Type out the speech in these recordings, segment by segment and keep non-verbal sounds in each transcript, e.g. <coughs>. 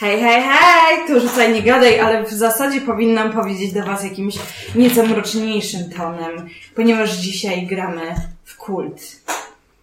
Hej, hej, hej! Tu rzucaj, nie gadaj, ale w zasadzie powinnam powiedzieć do Was jakimś nieco mroczniejszym tonem, ponieważ dzisiaj gramy w kult.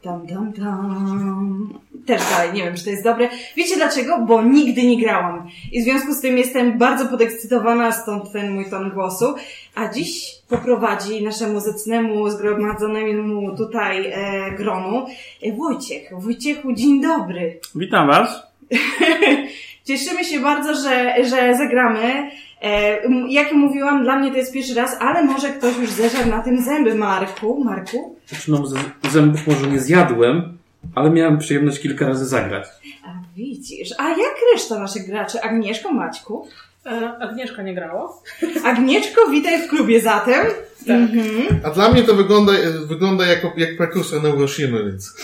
Dam, dam, dam. Też dalej, nie wiem, czy to jest dobre. Wiecie dlaczego? Bo nigdy nie grałam. I w związku z tym jestem bardzo podekscytowana, stąd ten mój ton głosu. A dziś poprowadzi naszemu zacnemu, zgromadzonemu tutaj e, gronu e, Wojciech. Wojciechu, dzień dobry. Witam Was. <laughs> Cieszymy się bardzo, że, że zagramy. E, jak mówiłam, dla mnie to jest pierwszy raz, ale może ktoś już zeżarł na tym zęby, Marku. Marku? Znaczy, no, zębów może nie zjadłem, ale miałem przyjemność kilka razy zagrać. A widzisz. A jak reszta naszych graczy? Agnieszko, Maćku? E, Agnieszka nie grała. Agnieszko, witaj w klubie zatem. Tak. Mhm. A dla mnie to wygląda, wygląda jako, jak prekursor Neuroshimy, więc...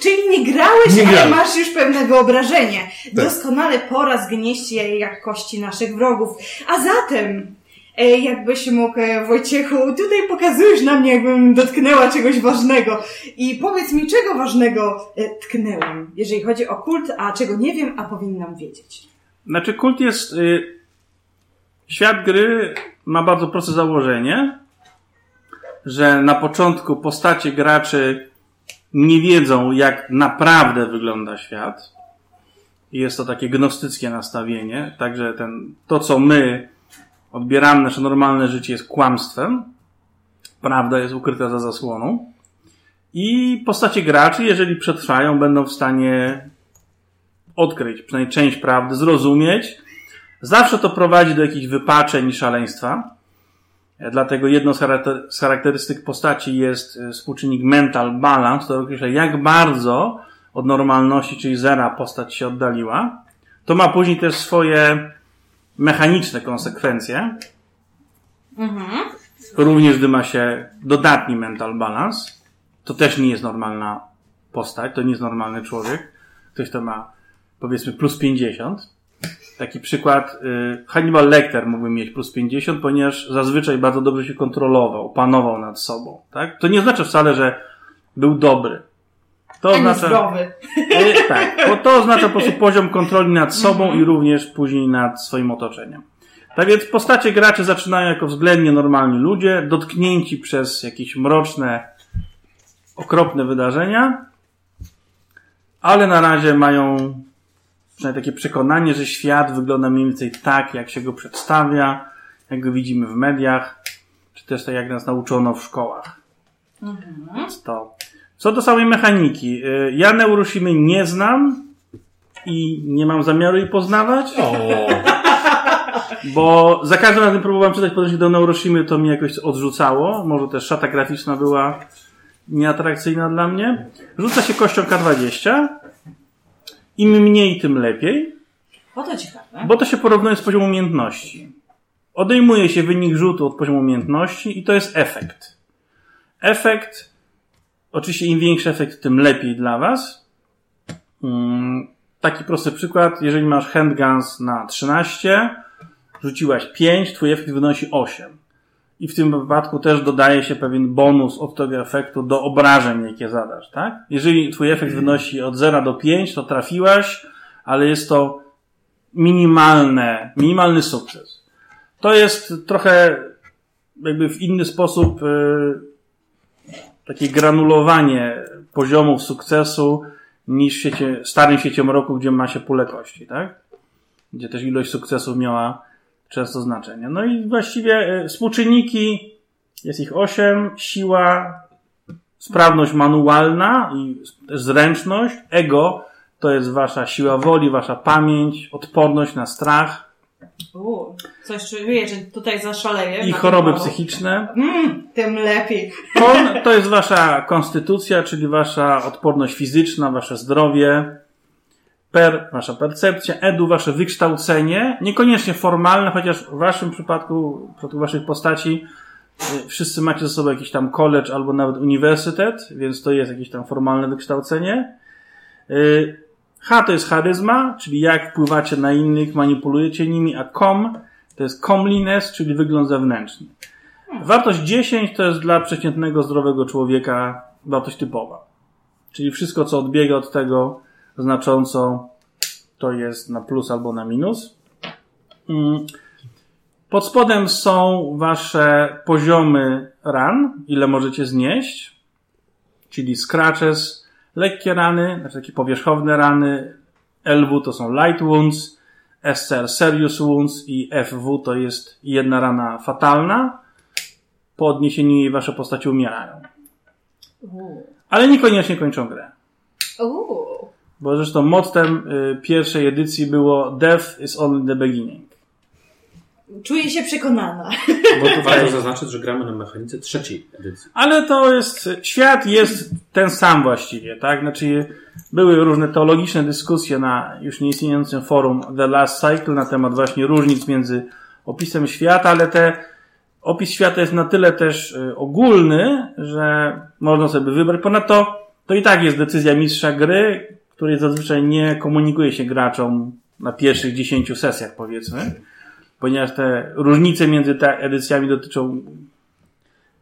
Czyli nie grałeś, Nie ale grałem. masz już pewne wyobrażenie. Tak. Doskonale pora zgnieść je jak kości naszych wrogów. A zatem, e, jakbyś mógł, e, Wojciechu, tutaj pokazujesz na mnie, jakbym dotknęła czegoś ważnego. I powiedz mi, czego ważnego e, tknęłam, jeżeli chodzi o kult, a czego nie wiem, a powinnam wiedzieć. Znaczy, kult jest. Y, świat gry ma bardzo proste założenie, że na początku postacie graczy nie wiedzą, jak naprawdę wygląda świat. Jest to takie gnostyckie nastawienie. Także ten, to, co my odbieramy, nasze normalne życie jest kłamstwem. Prawda jest ukryta za zasłoną. I postacie graczy, jeżeli przetrwają, będą w stanie odkryć przynajmniej część prawdy, zrozumieć. Zawsze to prowadzi do jakichś wypaczeń i szaleństwa. Dlatego jedną z, charakter- z charakterystyk postaci jest e, współczynnik mental balance, który określa jak bardzo od normalności, czyli zera, postać się oddaliła. To ma później też swoje mechaniczne konsekwencje. Mhm. Również gdy ma się dodatni mental balance. To też nie jest normalna postać, to nie jest normalny człowiek. Ktoś, kto ma powiedzmy plus 50. Taki przykład, y, Hannibal Lecter mógłby mieć plus 50, ponieważ zazwyczaj bardzo dobrze się kontrolował, panował nad sobą. Tak? To nie oznacza wcale, że był dobry. To Ani oznacza, zdrowy. y, tak, bo to oznacza po prostu poziom kontroli nad sobą i również później nad swoim otoczeniem. Tak więc postacie graczy zaczynają jako względnie normalni ludzie, dotknięci przez jakieś mroczne, okropne wydarzenia, ale na razie mają przynajmniej takie przekonanie, że świat wygląda mniej więcej tak, jak się go przedstawia, jak go widzimy w mediach, czy też tak jak nas nauczono w szkołach. Więc to. Co do samej mechaniki. y, Ja Neuroshimy nie znam i nie mam zamiaru jej poznawać. O, <laughs> Bo za każdym razem próbowałem czytać podejście do Neuroshimy, to mnie jakoś odrzucało. Może też szata graficzna była nieatrakcyjna dla mnie. Rzuca się kością K20. Im mniej, tym lepiej, O to ciekawe. bo to się porównuje z poziomem umiejętności. Odejmuje się wynik rzutu od poziomu umiejętności i to jest efekt. Efekt, oczywiście im większy efekt, tym lepiej dla Was. Mm, Taki prosty przykład, jeżeli masz handguns na 13, rzuciłaś 5, twój efekt wynosi 8. I w tym wypadku też dodaje się pewien bonus od tego efektu do obrażeń, jakie zadasz, tak? Jeżeli twój efekt wynosi od 0 do 5, to trafiłaś, ale jest to minimalne, minimalny sukces. To jest trochę jakby w inny sposób y, takie granulowanie poziomów sukcesu niż w świecie, starym świecie mroku, gdzie ma się pulę kości, tak? Gdzie też ilość sukcesów miała często znaczenie. No i właściwie y, współczynniki, jest ich osiem, siła, sprawność manualna i zręczność, ego to jest wasza siła woli, wasza pamięć, odporność na strach U, coś czuję, że tutaj zaszaleję. i choroby psychiczne. Mm, tym lepiej. Kon to jest wasza konstytucja, czyli wasza odporność fizyczna, wasze zdrowie. Per, wasza percepcja. Edu, wasze wykształcenie. Niekoniecznie formalne, chociaż w waszym przypadku, w przypadku waszych postaci, y, wszyscy macie ze sobą jakiś tam college albo nawet uniwersytet, więc to jest jakieś tam formalne wykształcenie. Y, H to jest charyzma, czyli jak wpływacie na innych, manipulujecie nimi, a com to jest comeliness, czyli wygląd zewnętrzny. Wartość 10 to jest dla przeciętnego, zdrowego człowieka wartość typowa. Czyli wszystko, co odbiega od tego, znacząco to jest na plus albo na minus. Mm. Pod spodem są wasze poziomy ran, ile możecie znieść, czyli scratches, lekkie rany, znaczy takie powierzchowne rany, LW to są light wounds, SCR serious wounds i FW to jest jedna rana fatalna. Po odniesieniu jej wasze postacie umierają. Ale niekoniecznie kończą grę. Uuu. Bo zresztą mottem y, pierwszej edycji było Death is only the beginning. Czuję się przekonana. Bo tutaj... Warto zaznaczyć, że gramy na mechanice trzeciej edycji. Ale to jest, świat jest ten sam właściwie, tak? Znaczy, były różne teologiczne dyskusje na już nieistniejącym forum The Last Cycle na temat właśnie różnic między opisem świata, ale te, opis świata jest na tyle też y, ogólny, że można sobie wybrać. Ponadto to i tak jest decyzja mistrza gry, której zazwyczaj nie komunikuje się graczom na pierwszych 10 sesjach, powiedzmy, ponieważ te różnice między te edycjami dotyczą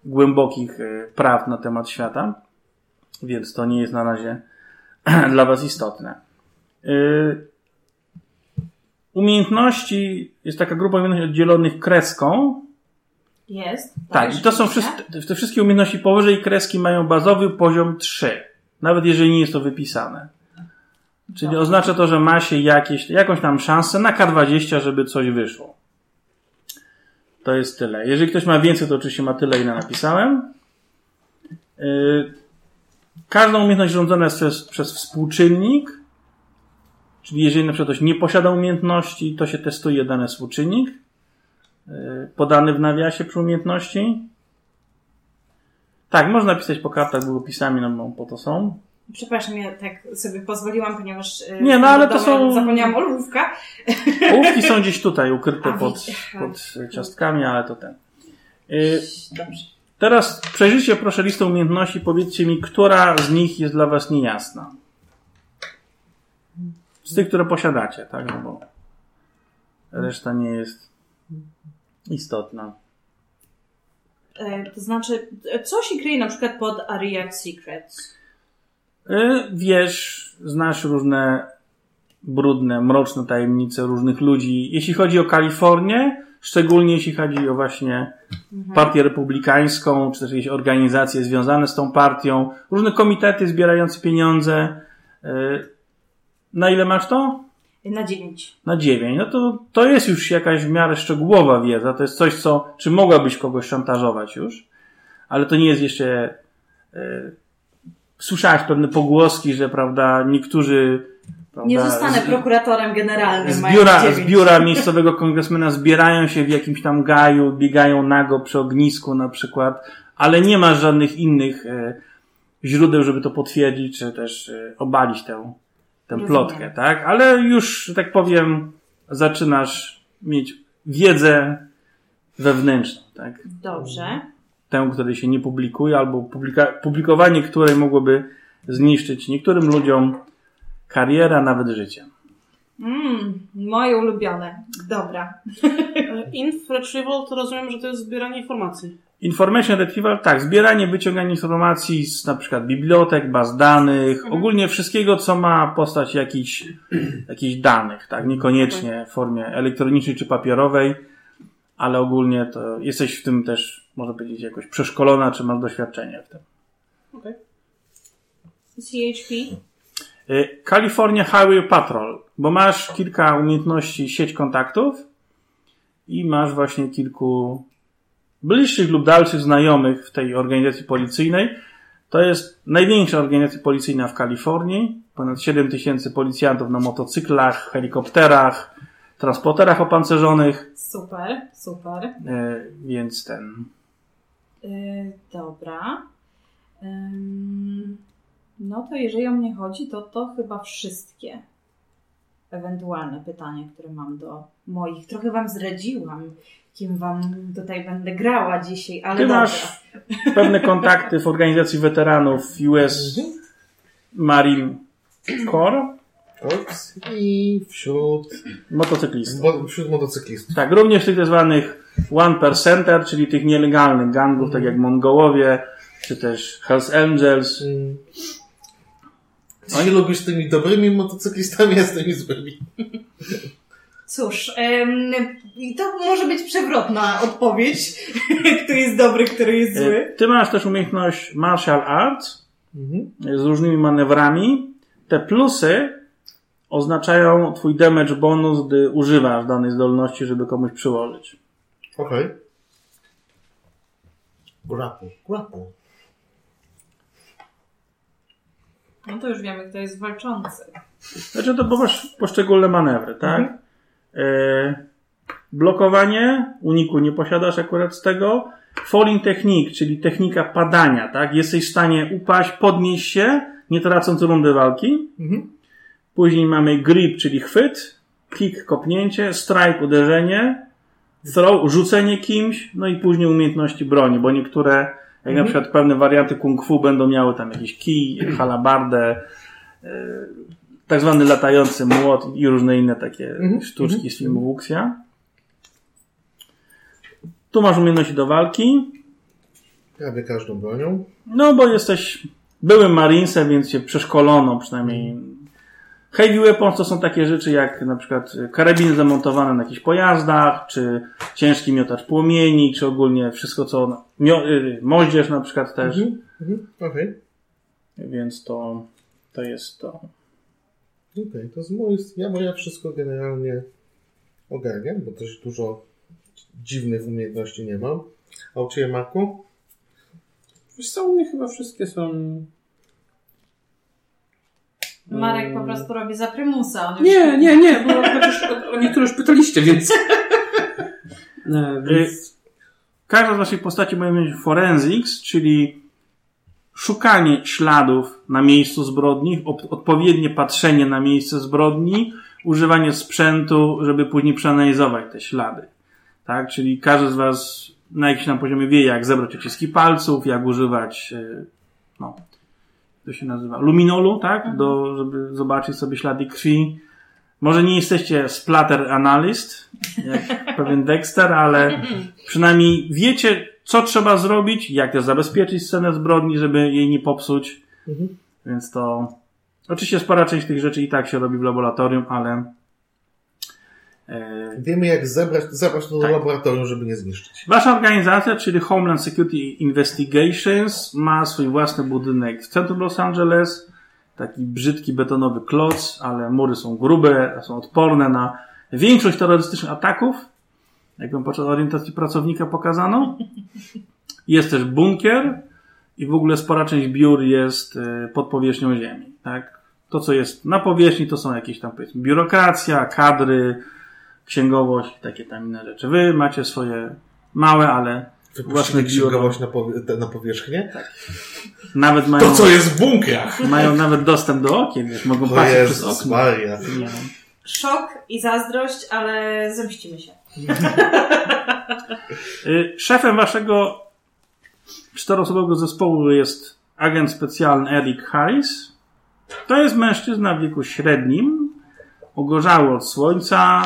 głębokich e, praw na temat świata, więc to nie jest na razie <clears throat> dla Was istotne. E, Umiejętności jest taka grupa umiejętności oddzielonych kreską. Jest. Tak, i to są wszystkie, te wszystkie umiejętności powyżej kreski mają bazowy poziom 3, nawet jeżeli nie jest to wypisane. Czyli Dobra. oznacza to, że ma się jakieś, jakąś tam szansę na K20, żeby coś wyszło. To jest tyle. Jeżeli ktoś ma więcej, to oczywiście ma tyle, ile napisałem. Yy, Każda umiejętność rządzona jest przez, przez współczynnik. Czyli jeżeli na przykład ktoś nie posiada umiejętności, to się testuje dany współczynnik yy, podany w nawiasie przy umiejętności. Tak, można pisać po kartach długopisami, no bo po to są. Przepraszam, ja tak sobie pozwoliłam, ponieważ e, Nie, no, ale to są- zapomniałam o lówka. Ołówki są gdzieś tutaj ukryte A, pod, pod ciastkami, ale to ten. Yy, Dobrze. Teraz przejrzyjcie proszę listę umiejętności. Powiedzcie mi, która z nich jest dla Was niejasna. Z tych, które posiadacie, tak? No bo reszta nie jest istotna. E, to znaczy, e, co się kryje na przykład pod Area Secrets? Yy, Wiesz, znasz różne brudne, mroczne tajemnice różnych ludzi. Jeśli chodzi o Kalifornię, szczególnie jeśli chodzi o właśnie partię republikańską, czy też jakieś organizacje związane z tą partią, różne komitety zbierające pieniądze. Yy, Na ile masz to? Na dziewięć. Na 9. No to, to jest już jakaś w miarę szczegółowa wiedza. To jest coś, co, czy mogłabyś kogoś szantażować już, ale to nie jest jeszcze. Słyszałeś pewne pogłoski, że prawda, niektórzy. Prawda, Nie zostanę prokuratorem generalnym. z biura, z biura miejscowego kongresmena zbierają się w jakimś tam gaju, biegają nago przy ognisku na przykład, ale nie ma żadnych innych e, źródeł, żeby to potwierdzić, czy też e, obalić tę, tę Rozumiem. plotkę, tak? Ale już, że tak powiem, zaczynasz mieć wiedzę wewnętrzną, tak? Dobrze. Tę, której się nie publikuje, albo publika- publikowanie której mogłoby zniszczyć niektórym ludziom karierę, a nawet życie. Mm, moje ulubione. Dobra. <laughs> Inf retrieval to rozumiem, że to jest zbieranie informacji. Information retrieval, tak, zbieranie, wyciąganie informacji z na przykład bibliotek, baz danych, ogólnie wszystkiego, co ma postać jakichś, <clears throat> jakichś danych, tak, niekoniecznie w formie elektronicznej czy papierowej, ale ogólnie to jesteś w tym też, można powiedzieć, jakoś przeszkolona, czy masz doświadczenie w tym. Okej. CHP. Y, California Highway Patrol, bo masz kilka umiejętności sieć kontaktów i masz właśnie kilku bliższych lub dalszych znajomych w tej organizacji policyjnej. To jest największa organizacja policyjna w Kalifornii. Ponad 7 tysięcy policjantów na motocyklach, helikopterach, transporterach opancerzonych, Super, super. y, więc ten. Yy, dobra. No to jeżeli o mnie chodzi, to to chyba wszystkie ewentualne pytania, które mam do moich. Trochę wam zdradziłam, kim wam tutaj będę grała dzisiaj, ale Ty dobra. masz pewne kontakty w organizacji weteranów <laughs> US Marine Corps, I wśród, motocyklistów. mo- wśród motocyklistów. Tak, również tych tak zwanych one percenter, czyli tych nielegalnych gangów, tak jak Mongołowie, czy też Hells Angels. Mm, Ty się lubisz tymi dobrymi motocyklistami, a z tymi złymi. Cóż, i to może być przewrotna odpowiedź, <laughs> kto jest dobry, który jest E, zły. Ty masz też umiejętność martial arts Mhm. z różnymi manewrami. Te plusy oznaczają twój damage bonus, gdy używasz danej zdolności, żeby komuś przyłożyć. Okej. Grapple, grapple. No to już wiemy, kto jest walczący. Znaczy to bo masz poszczególne manewry, tak? E, blokowanie, uniku nie posiadasz akurat z tego. Falling technique, czyli technika padania, tak? Jesteś w stanie upaść, podnieść się, nie tracąc rundy walki. Mhm. Później mamy grip, czyli chwyt, kick, kopnięcie, strike, uderzenie, throw, rzucenie kimś, no i później umiejętności broni, bo niektóre, jak na przykład pewne warianty kung fu będą miały tam jakiś kij, halabardę, e, tak zwany latający młot i różne inne takie Mhm. sztuczki z filmu Wuxia. Tu masz umiejętności do walki, Prawie każdą bronią. no bo jesteś byłym marinesem, więc cię przeszkolono przynajmniej. Heavy weapons to są takie rzeczy jak na przykład karabiny zamontowane na jakichś pojazdach, czy ciężki miotacz płomieni, czy ogólnie wszystko co... Mio, y, moździerz na przykład też, Mhm. Mhm. Okej. więc to, to jest to. Okej, to z mojej ja, bo ja wszystko generalnie ogarniam, bo też dużo dziwnych umiejętności nie mam. A u Ciebie, Marku? Wiesz co, u mnie chyba wszystkie są... Marek po prostu robi za prymusa. On już... Nie, nie, nie, bo o, o niektóre już pytaliście, więc... <laughs> E, więc... Każda z waszych postaci ma mieć forensics, czyli szukanie śladów na miejscu zbrodni, odpowiednie patrzenie na miejsce zbrodni, używanie sprzętu, żeby później przeanalizować te ślady. Tak? Czyli każdy z was na jakimś tam poziomie wie, jak zebrać odciski palców, jak używać, e, no, to się nazywa, luminolu, tak? Do, żeby zobaczyć sobie ślady krwi. Może nie jesteście splatter analyst, jak <laughs> pewien Dexter, ale przynajmniej wiecie, co trzeba zrobić, jak też zabezpieczyć scenę zbrodni, żeby jej nie popsuć. Mhm. Więc to. Oczywiście spora część tych rzeczy i tak się robi w laboratorium, ale. E, Wiemy, jak zebrać, zabrać to do Tak. laboratorium, żeby nie zniszczyć. wasza organizacja, czyli Homeland Security Investigations, ma swój własny budynek w centrum Los Angeles. Taki brzydki betonowy kloc, ale mury są grube, są odporne na większość terrorystycznych ataków. Jak wam podczas orientacji pracownika pokazano. Jest też bunkier i w ogóle spora część biur jest e, pod powierzchnią ziemi. Tak? To, co jest na powierzchni, to są jakieś tam powiedzmy biurokracja, kadry, księgowość i takie tam inne rzeczy. Wy macie swoje małe, ale Wypuścili księgowość na, powie, na powierzchnię. nawet mają, To, co jest w bunkrach! <laughs> mają nawet dostęp do okien, wiesz, mogą O patrzeć przez okno. Maria. Nie. Szok i zazdrość, ale zemścimy się. <laughs> Y, Szefem waszego czteroosobowego zespołu jest agent specjalny Eric Harris. To jest mężczyzna w wieku średnim, ogorzały od słońca,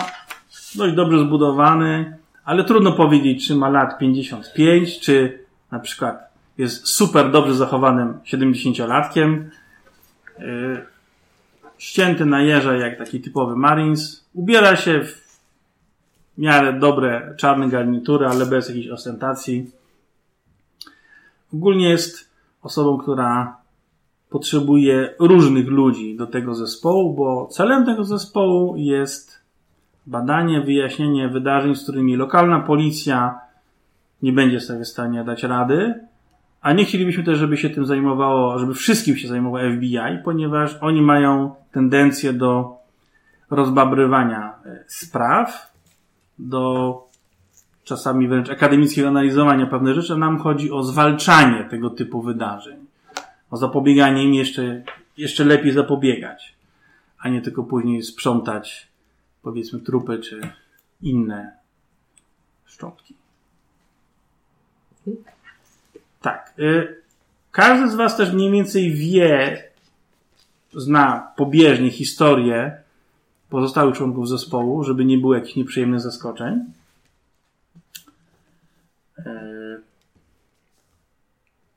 dość dobrze zbudowany, ale trudno powiedzieć, czy ma lat 55, czy na przykład jest super dobrze zachowanym 70-latkiem. Y, Ścięty na jeże jak taki typowy Marines. Ubiera się w miarę dobre czarne garnitury, ale bez jakiejś ostentacji. Ogólnie jest osobą, która potrzebuje różnych ludzi do tego zespołu, bo celem tego zespołu jest badanie, wyjaśnienie wydarzeń, z którymi lokalna policja nie będzie sobie w stanie dać rady, a nie chcielibyśmy też, żeby się tym zajmowało, żeby wszystkim się zajmowało FBI, ponieważ oni mają tendencję do rozbabrywania e, spraw, do czasami wręcz akademickiego analizowania pewnych rzeczy, a nam chodzi o zwalczanie tego typu wydarzeń. O zapobieganie im jeszcze, jeszcze lepiej zapobiegać, a nie tylko później sprzątać, powiedzmy, trupy czy inne szczątki. Tak. y, Każdy z Was też mniej więcej wie, zna pobieżnie historię pozostałych członków zespołu, żeby nie było jakichś nieprzyjemnych zaskoczeń. E,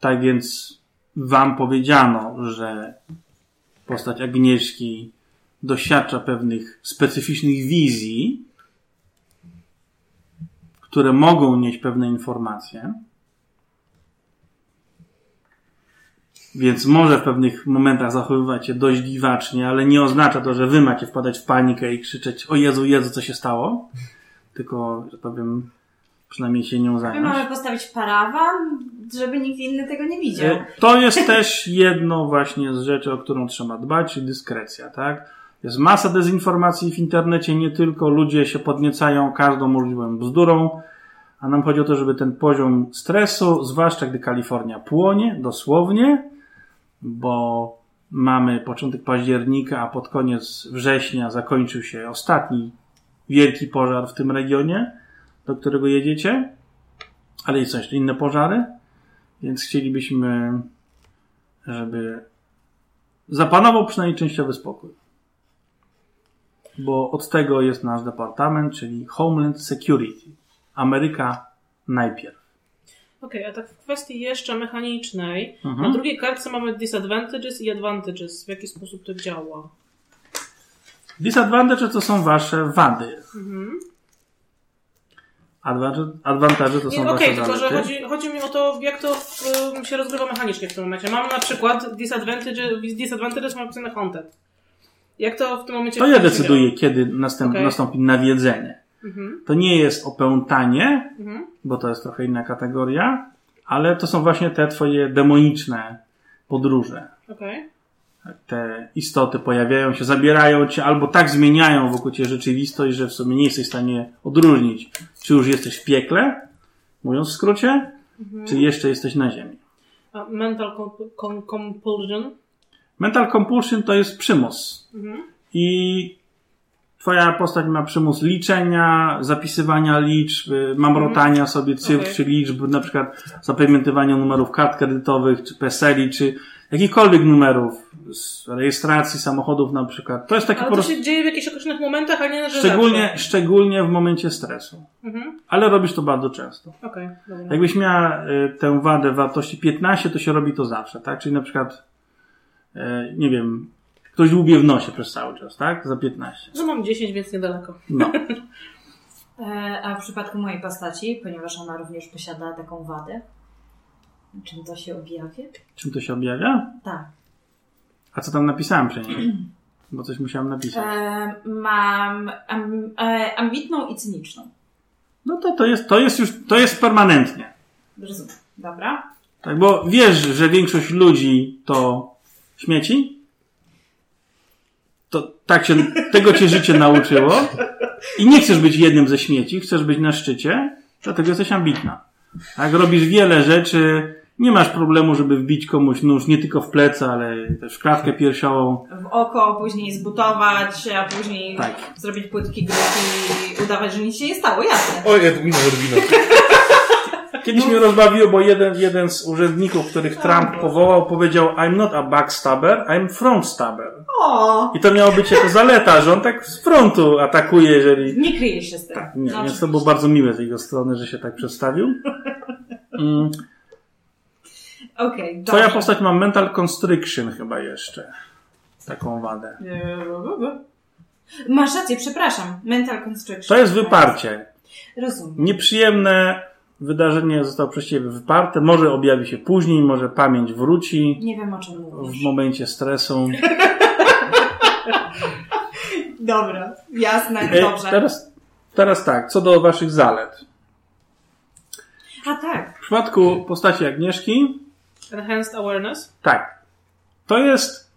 Tak więc wam powiedziano, że postać Agnieszki doświadcza pewnych specyficznych wizji, które mogą nieść pewne informacje. Więc może w pewnych momentach zachowywać się dość dziwacznie, ale nie oznacza to, że wy macie wpadać w panikę i krzyczeć o Jezu, Jezu, co się stało. Tylko, że powiem, przynajmniej się nią My zająć. mamy postawić parawan, żeby nikt inny tego nie widział. E, To jest też jedno właśnie z rzeczy, o którą trzeba dbać, dyskrecja, tak? Jest masa dezinformacji w internecie, nie tylko ludzie się podniecają każdą możliwą bzdurą, a nam chodzi o to, żeby ten poziom stresu, zwłaszcza gdy Kalifornia płonie, dosłownie, bo mamy początek października, a pod koniec września zakończył się ostatni wielki pożar w tym regionie, do którego jedziecie, ale są jeszcze inne pożary, więc chcielibyśmy, żeby zapanował przynajmniej częściowy spokój. Bo od tego jest nasz departament, czyli Homeland Security. Ameryka najpierw. Okej, a tak w kwestii jeszcze mechanicznej, Mhm. na drugiej kartce mamy disadvantages i advantages. W jaki sposób to działa? Disadvantage to są wasze wady. Mhm. Advantage, to są Nie, Okej, wasze tylko że zalety. chodzi, chodzi mi o to, jak to y, się rozgrywa mechanicznie w tym momencie. Mam na przykład disadvantages, disadvantages mam napisane haunted. Jak to w tym momencie To ja mechanicznie decyduję, kiedy następ, Okej. nastąpi nawiedzenie. działa? Mhm, To nie jest opętanie, mhm. bo to jest trochę inna kategoria, ale to są właśnie te twoje demoniczne podróże. Okej. Te istoty pojawiają się, zabierają cię albo tak zmieniają wokół ciebie rzeczywistość, że w sumie nie jesteś w stanie odróżnić, czy już jesteś w piekle, mówiąc w skrócie, czy jeszcze jesteś na ziemi. A mental comp- com- compulsion? Mental compulsion to jest przymus. Mhm. I twoja postać ma przymus liczenia, zapisywania liczb, mamrotania sobie cyfr Okej. czy liczb, na przykład zapamiętywania numerów kart kredytowych, czy PESEL-i, czy jakichkolwiek numerów z rejestracji samochodów na przykład. To jest taki Ale po to prostu... się dzieje w jakichś określonych momentach, a nie że Szczególnie, zawsze. szczególnie w momencie stresu. Mhm. Ale robisz to bardzo często. Dobra. Jakbyś miała y, tę wadę wartości 15, to się robi to zawsze, tak? Czyli na przykład, nie wiem, ktoś dłubie w nosie przez cały czas, tak? Za 15. No mam 10, więc niedaleko. No. E, a w przypadku mojej postaci, ponieważ ona również posiada taką wadę, czym to się objawia? Czym to się objawia? Tak. A co tam napisałem przy niej? Bo coś musiałem napisać. E, mam am, e, ambitną i cyniczną. No to, to jest, to jest już, to jest permanentnie. Rozumiem. Dobra. Tak, bo wiesz, że większość ludzi to śmieci. To tak się, tego cię życie nauczyło. I nie chcesz być jednym ze śmieci, chcesz być na szczycie, dlatego jesteś ambitna. Tak, robisz wiele rzeczy, nie masz problemu, żeby wbić komuś nóż nie tylko w plecy, ale też w klatkę piersiową. W oko, później zbutować, a później Tak. zrobić płytki grupi i udawać, że nic się nie stało. Jasne. O, Edwina Erwina. Kiedyś mnie rozbawiło, bo jeden, jeden z urzędników, których Trump powołał, powiedział I'm not a backstabber, I'm front stabber. O! I to miało być jako zaleta, że on tak z frontu atakuje, jeżeli... Nie kryje się z tym. Tak, nie, No, więc to było bardzo miłe z jego strony, że się tak przedstawił. Mm, Okej, Twoja postać ma mental constriction chyba jeszcze. Taką wadę. Masz rację, przepraszam. Mental constriction. To jest wyparcie. Rozumiem. Nieprzyjemne wydarzenie zostało przez ciebie wyparte. Może objawi się później, może pamięć wróci Nie wiem o czym w mówisz. momencie stresu. <laughs> Dobra, jasne, E, dobrze. Teraz, teraz tak, co do waszych zalet. A tak. W przypadku postaci Agnieszki, Enhanced awareness? tak. To jest,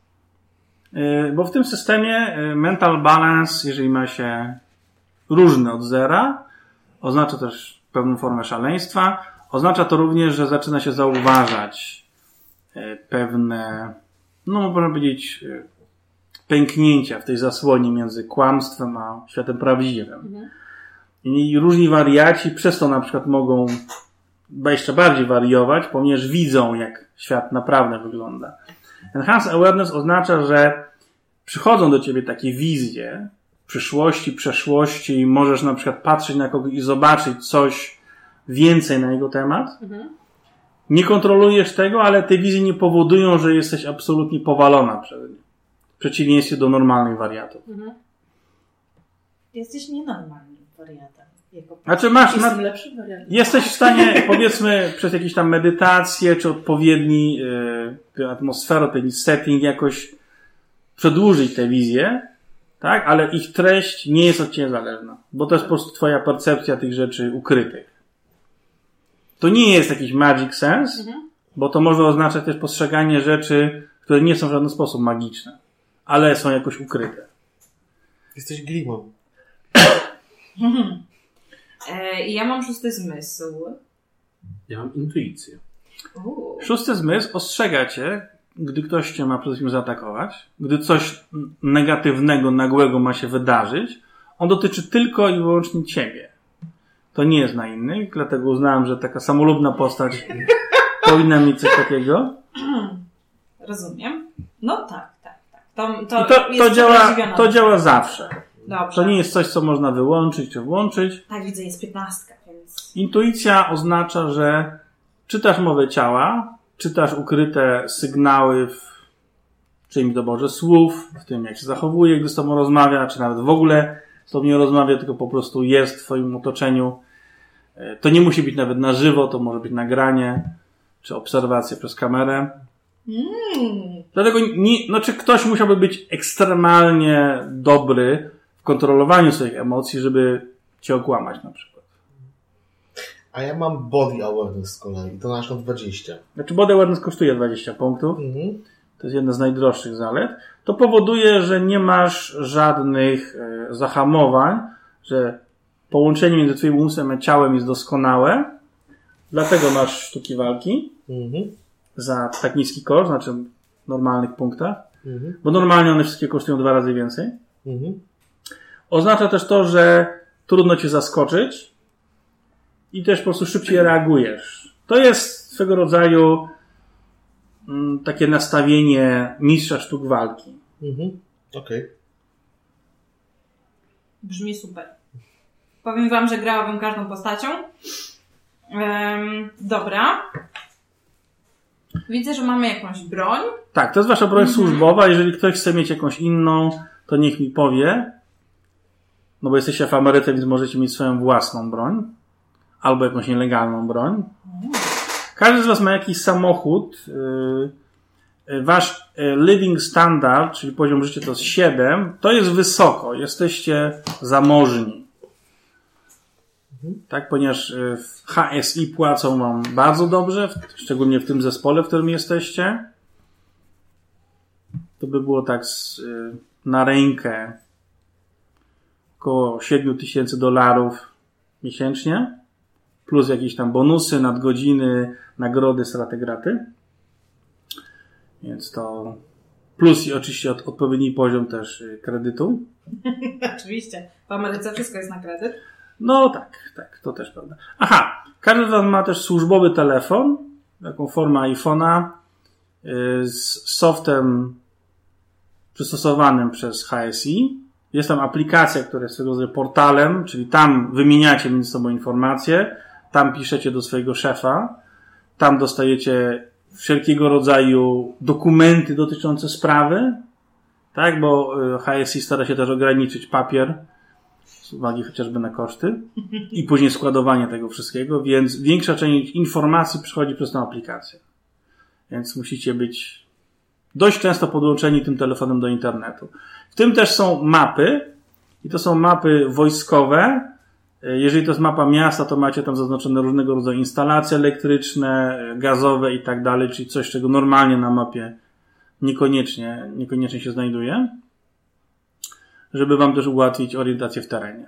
e, bo w tym systemie e, mental balance, jeżeli ma się różny od zera, oznacza też pewną formę szaleństwa. Oznacza to również, że zaczyna się zauważać e, pewne, no można powiedzieć, e, pęknięcia w tej zasłonie między kłamstwem a światem prawdziwym. I różni wariaci przez to na przykład mogą jeszcze bardziej wariować, ponieważ widzą, jak świat naprawdę wygląda. Enhanced awareness oznacza, że przychodzą do ciebie takie wizje przyszłości, przeszłości i możesz na przykład patrzeć na kogoś i zobaczyć coś więcej na jego temat. Nie kontrolujesz tego, ale te wizje nie powodują, że jesteś absolutnie powalona przez nie. W przeciwieństwie do normalnych wariatów. Mhm. Jesteś nienormalnym wariatem. Znaczy masz, Jestem na, lepszy wariant. jesteś w stanie, powiedzmy, przez jakieś tam medytację, czy odpowiedni e, atmosferę, odpowiedni setting jakoś przedłużyć tę wizję, tak? Ale ich treść nie jest od Ciebie zależna, bo to jest po prostu Twoja percepcja tych rzeczy ukrytych. To nie jest jakiś magic sense, Mhm. bo to może oznaczać też postrzeganie rzeczy, które nie są w żaden sposób magiczne, ale są jakoś ukryte. Jesteś grimą. <coughs> E, ja mam szósty zmysł. Ja mam intuicję. Uuu. Szósty zmysł ostrzega cię, gdy ktoś cię ma przede wszystkim zaatakować, gdy coś negatywnego, nagłego ma się wydarzyć, on dotyczy tylko i wyłącznie ciebie. To nie jest na innych, dlatego uznałem, że taka samolubna postać <laughs> powinna mieć coś takiego. Rozumiem. No tak, tak, tak. To, to, to, to, działa, to działa zawsze. Dobrze. To nie jest coś, co można wyłączyć czy włączyć. Tak, widzę, jest piętnastka, więc... Intuicja oznacza, że czytasz mowę ciała, czytasz ukryte sygnały w czyimś doborze słów, w tym jak się zachowuje, gdy z tobą rozmawia, czy nawet w ogóle z tobą nie rozmawia, tylko po prostu jest w twoim otoczeniu. E, To nie musi być nawet na żywo, to może być nagranie, czy obserwacja przez kamerę. Mm. Dlatego nie, no czy ktoś musiałby być ekstremalnie dobry w kontrolowaniu swoich emocji, żeby cię okłamać na przykład. A ja mam body awareness z kolei. To na przykład 20. Znaczy body awareness kosztuje 20 punktów. Mhm. To jest jedna z najdroższych zalet. To powoduje, że nie masz żadnych e, zahamowań, że połączenie między twoim umysłem a ciałem jest doskonałe. Dlatego masz sztuki walki Mhm. za tak niski koszt, znaczy w normalnych punktach, Mhm. bo normalnie one wszystkie kosztują dwa razy więcej. Mhm. Oznacza też to, że trudno cię zaskoczyć i też po prostu szybciej reagujesz. To jest swego rodzaju mm, takie nastawienie mistrza sztuk walki. Mhm. Okej. Brzmi super. Powiem wam, że grałabym każdą postacią. Em, dobra. Widzę, że mamy jakąś broń. Tak, to jest wasza broń służbowa. Jeżeli ktoś chce mieć jakąś inną, to niech mi powie. No bo jesteście w Ameryce, więc możecie mieć swoją własną broń. Albo jakąś nielegalną broń. Każdy z was ma jakiś samochód. Yy, yy, Wasz yy, living standard, czyli poziom życia to jest 7, to jest wysoko. Jesteście zamożni. Tak, ponieważ w HSI płacą wam bardzo dobrze, szczególnie w tym zespole, w którym jesteście. To by było tak z, y, na rękę około 7 tysięcy dolarów miesięcznie, plus jakieś tam bonusy, nadgodziny, nagrody, straty, graty. Więc to plus i oczywiście od, odpowiedni poziom też y, kredytu. <laughs> Oczywiście. W Ameryce wszystko jest na kredyt. No tak, tak, to też prawda. Aha, każdy z Was ma też służbowy telefon, taką formę iPhone'a y, z softem przystosowanym przez HSI. Jest tam aplikacja, która jest rodzaju portalem, czyli tam wymieniacie między sobą informacje, tam piszecie do swojego szefa, tam dostajecie wszelkiego rodzaju dokumenty dotyczące sprawy, tak, bo y, HSI stara się też ograniczyć papier, z uwagi chociażby na koszty i później składowanie tego wszystkiego, więc większa część informacji przychodzi przez tę aplikację. Więc musicie być dość często podłączeni tym telefonem do internetu. W tym też są mapy i to są mapy wojskowe. Jeżeli to jest mapa miasta, to macie tam zaznaczone różnego rodzaju instalacje elektryczne, gazowe i tak dalej, czyli coś, czego normalnie na mapie niekoniecznie, niekoniecznie się znajduje żeby Wam też ułatwić orientację w terenie.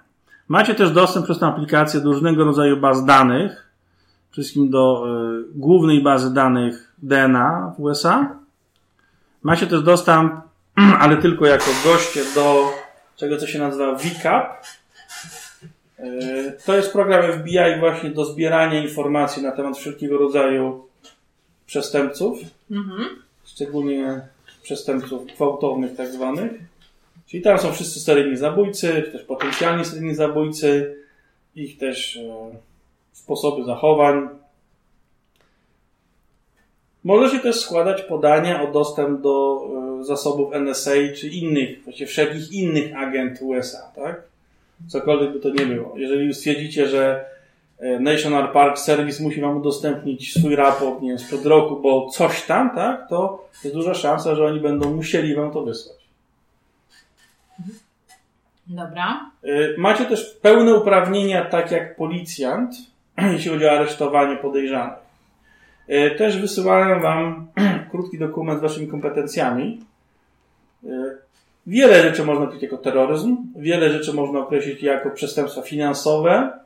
Macie też dostęp przez tę aplikację do różnego rodzaju baz danych, przede wszystkim do y, głównej bazy danych DNA w USA. Macie też dostęp, <clears throat> ale tylko jako goście, do czego co się nazywa VCAP. Y, to jest program FBI właśnie do zbierania informacji na temat wszelkiego rodzaju przestępców, Mhm. szczególnie przestępców gwałtownych tak zwanych. Czyli tam są wszyscy seryjni zabójcy, czy też potencjalni seryjni zabójcy, ich też e, sposoby zachowań. Może się też składać podania o dostęp do e, zasobów NSA czy innych, właściwie wszelkich innych agent USA, tak? Cokolwiek by to nie było. Jeżeli stwierdzicie, że e, National Park Service musi wam udostępnić swój raport, nie wiem, sprzed roku, bo coś tam, tak? To jest duża szansa, że oni będą musieli wam to wysłać. Dobra. Y, Macie też pełne uprawnienia, tak jak policjant, <clears throat> jeśli chodzi o aresztowanie podejrzanych. Y, Też wysyłają Wam <clears throat> krótki dokument z Waszymi kompetencjami. Wiele rzeczy można określić jako terroryzm, wiele rzeczy można określić jako przestępstwa finansowe.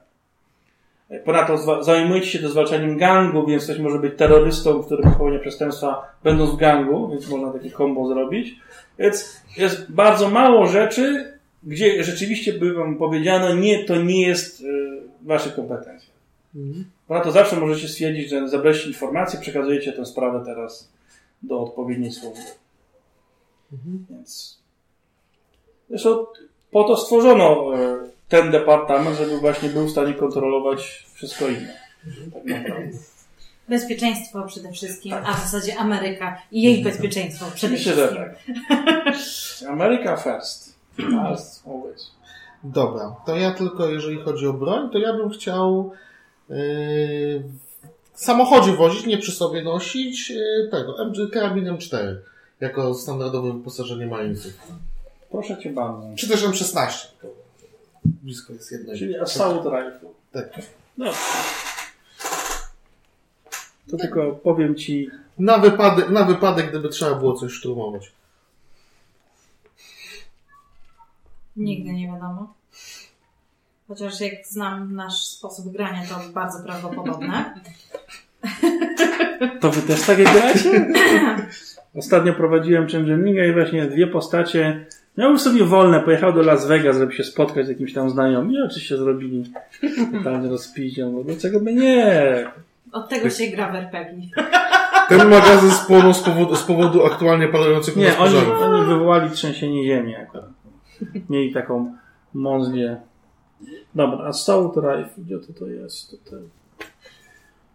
Ponadto zajmujecie się zwalczaniem gangu, więc ktoś może być terrorystą, który popełnia przestępstwa będąc w gangu, więc można takie kombo zrobić. Więc jest bardzo mało rzeczy, gdzie rzeczywiście by wam powiedziano, nie, to nie jest y, wasze kompetencje. Ponadto zawsze możecie stwierdzić, że zebraliście informacje, przekazujecie tę sprawę teraz do odpowiedniej służby. Więc zresztą po to stworzono y, ten departament, żeby właśnie był w stanie kontrolować wszystko inne. Tak naprawdę. Bezpieczeństwo przede wszystkim, a w zasadzie Ameryka i jej bezpieczeństwo przede Myślę, że wszystkim. tak. America first. First, always. Dobra, to ja tylko, jeżeli chodzi o broń, to ja bym chciał yy, w samochodzie wozić, nie przy sobie nosić yy, tego, MG, karabin M4 jako standardowe wyposażenie Marinesów. Proszę cię bardzo. Czy też M16. To blisko jest jedno. Czyli assault rifle. Tak. No. To tylko powiem ci, Na wypadek, na wypadek, gdyby trzeba było coś szturmować. Nigdy nie wiadomo. Chociaż jak znam nasz sposób grania, to bardzo prawdopodobne. to wy też takie gracie? <laughs> Ostatnio prowadziłem Changelinga i właśnie dwie postacie miały sobie wolne, pojechał do Las Vegas, żeby się spotkać z jakimś tam znajomym i oczywiście zrobili totalnie rozpicie. No dlaczego by nie? Od tego się gra w RPG. Ten magazyn spłonął z powodu, z powodu aktualnie nas Nie, oni, oni wywołali trzęsienie ziemi akurat. Mieli taką mązlię. Dobra, Assault Rifle, gdzie to, to jest? Tutaj.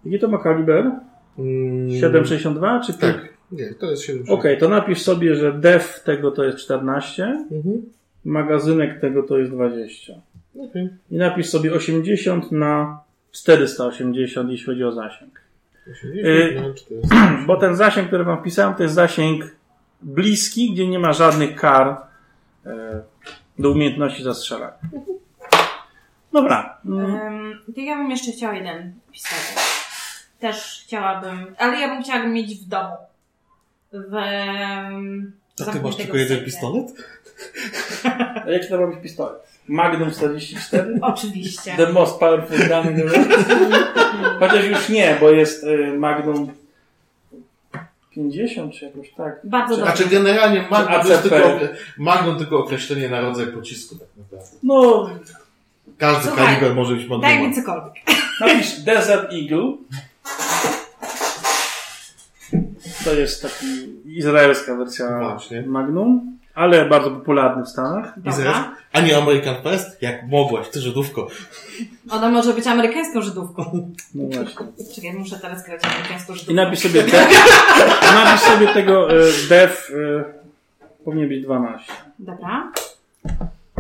Jaki to ma kaliber? Mm, 7,62 czy 5? Tak, nie, to jest 7. Okej, to napisz sobie, że def tego to jest 14, Mhm. magazynek tego to jest 20. Okej. I napisz sobie 80 na 480, jeśli chodzi o zasięg. 80 na 400. <clears throat> Bo ten zasięg, który wam pisałem, to jest zasięg bliski, gdzie nie ma żadnych kar e, do umiejętności zastrzelania. Dobra. Mm, Um, to ja bym jeszcze chciała jeden pistolet. Też chciałabym, ale ja bym chciała mieć w domu. W. A ty masz tylko jeden pistolet? A jaki to być pistolet? Magnum 44? Oczywiście. The most powerful gun in the world? <laughs> Chociaż już nie, bo jest y, Magnum 50 czy jakoś tak. Bardzo dobrze. Znaczy generalnie Magnum to jest tylko, Magnum tylko określenie na rodzaj pocisku tak naprawdę. No, Każdy Słuchaj, kaliber może być Daj mi cokolwiek. napisz Desert Eagle. To jest taki izraelska wersja Właśnie. Magnum, ale bardzo popularny w Stanach. Izrael? A nie American Fest? Jak mogłaś, ty Żydówko. Ona może być amerykańską Żydówką. No właśnie. Czekaj, muszę teraz grać amerykańską Żydówką. I napisz sobie, de- <laughs> napisz sobie tego e, def e, powinien być 12. Dobra.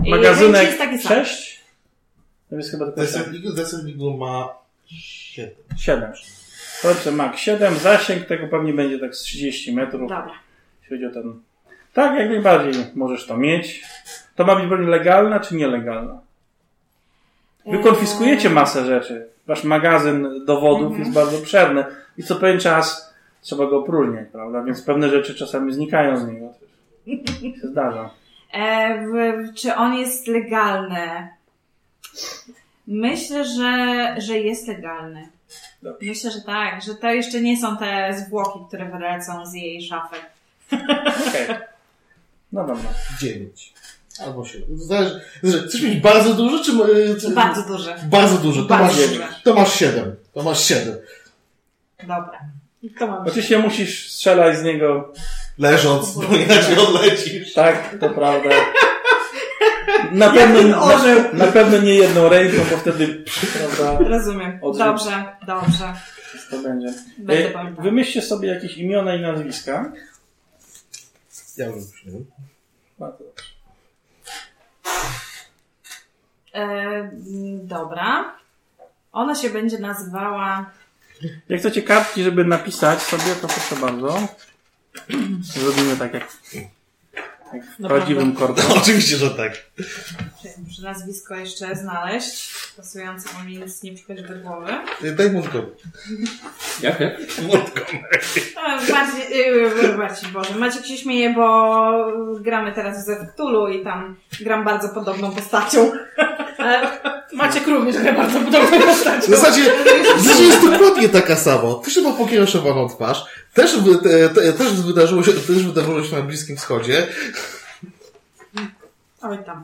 I Magazynek jest taki sam. 6? To jest chyba tylko Desert 7. Eagle, Desert Eagle ma 7. 7. Dobrze, Mac 7. Zasięg tego pewnie będzie tak z 30 metrów. Dobra. Jeśli chodzi o ten. Tak, jak najbardziej możesz to mieć. To ma być broń legalna czy nielegalna? Wy konfiskujecie masę rzeczy. Wasz magazyn dowodów jest bardzo obszerny i co pewien czas trzeba go opróżniać, prawda? Więc pewne rzeczy czasami znikają z niego też. Się zdarza. <laughs> E, w, czy on jest legalny? Myślę, że, że jest legalny. Dobrze. Myślę, że tak, że to jeszcze nie są te zwłoki, które wylecą z jej szafy. Okej. <laughs> No dobra. 9. Albo 7. Zależy, zależy. Chcesz mieć bardzo dużo, czy... e, czy Bardzo duże. Bardzo dużo. To Bardzo masz, duże. to masz 7. To masz 7. Dobra. To mam. Oczywiście musisz strzelać z niego. Leżąc, bo inaczej odlecisz. Tak, to prawda. Na pewno, na, na pewno nie jedną ręką, bo wtedy, prawda, Rozumiem. Odrzuć. Dobrze, dobrze. To będzie. Będę E. Wymyślcie sobie jakieś imiona i nazwiska. Ja już myślałem. Bardzo dobrze. E, dobra. Ona się będzie nazywała. Jak chcecie kartki, żeby napisać sobie, to proszę bardzo. Zrobimy tak jak w prawdziwym korku. <laughs> Oczywiście, że tak. Muszę nazwisko jeszcze znaleźć. Pasujące, bo mi nic nie przychodzi do głowy. Y, Daj muzyczkę. Jakie? E, Bardziej, yy, bardziej Boże. Maciek się śmieje, bo gramy teraz w Zewktulu i tam gram bardzo podobną postacią. <laughs> Maciek również gra bardzo podobną postacią. W zasadzie, w zasadzie jest dokładnie taka sama. Też ma pokiereszowaną twarz. Też, te, te, też, wydarzyło się, też wydarzyło się na Bliskim Wschodzie. Oj tam.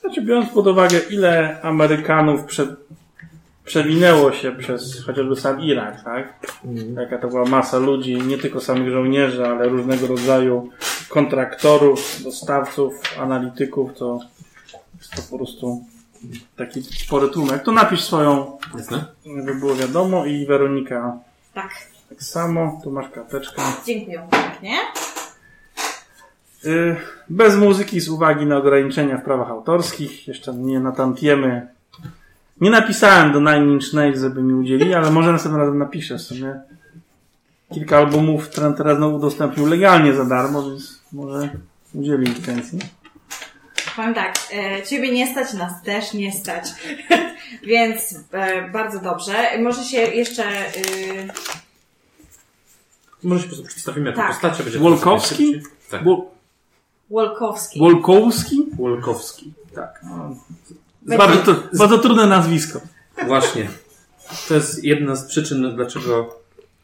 Znaczy, biorąc pod uwagę, ile Amerykanów prze, przewinęło się przez chociażby sam Irak, tak? Jaka to była masa ludzi, nie tylko samych żołnierzy, ale różnego rodzaju kontraktorów, dostawców, analityków, to jest to po prostu taki spory tłumek. To napisz swoją, Jasne. żeby było wiadomo i Weronika Tak. Tak samo, tu masz karteczkę. Dziękuję pięknie. Y, Bez muzyki z uwagi na ograniczenia w prawach autorskich. Jeszcze nie na tantiemy. Nie napisałem do Nine Inch Nails, żeby mi udzielili, ale może następnym razem napiszę sobie. Kilka albumów Trent Reznor udostępnił legalnie za darmo, więc może udzieli licencji. Powiem tak, e, ciebie nie stać, nas też nie stać. <laughs> Więc e, bardzo dobrze. Może się jeszcze. y, Może się po prostu przedstawimy jako Tak. postacie. Będzie Wolkowski? szybciej. Tak. Wol- Wolkowski. Wolkowski? Wolkowski. Tak. Bardzo, tru- bardzo trudne nazwisko. Właśnie. To jest jedna z przyczyn, dlaczego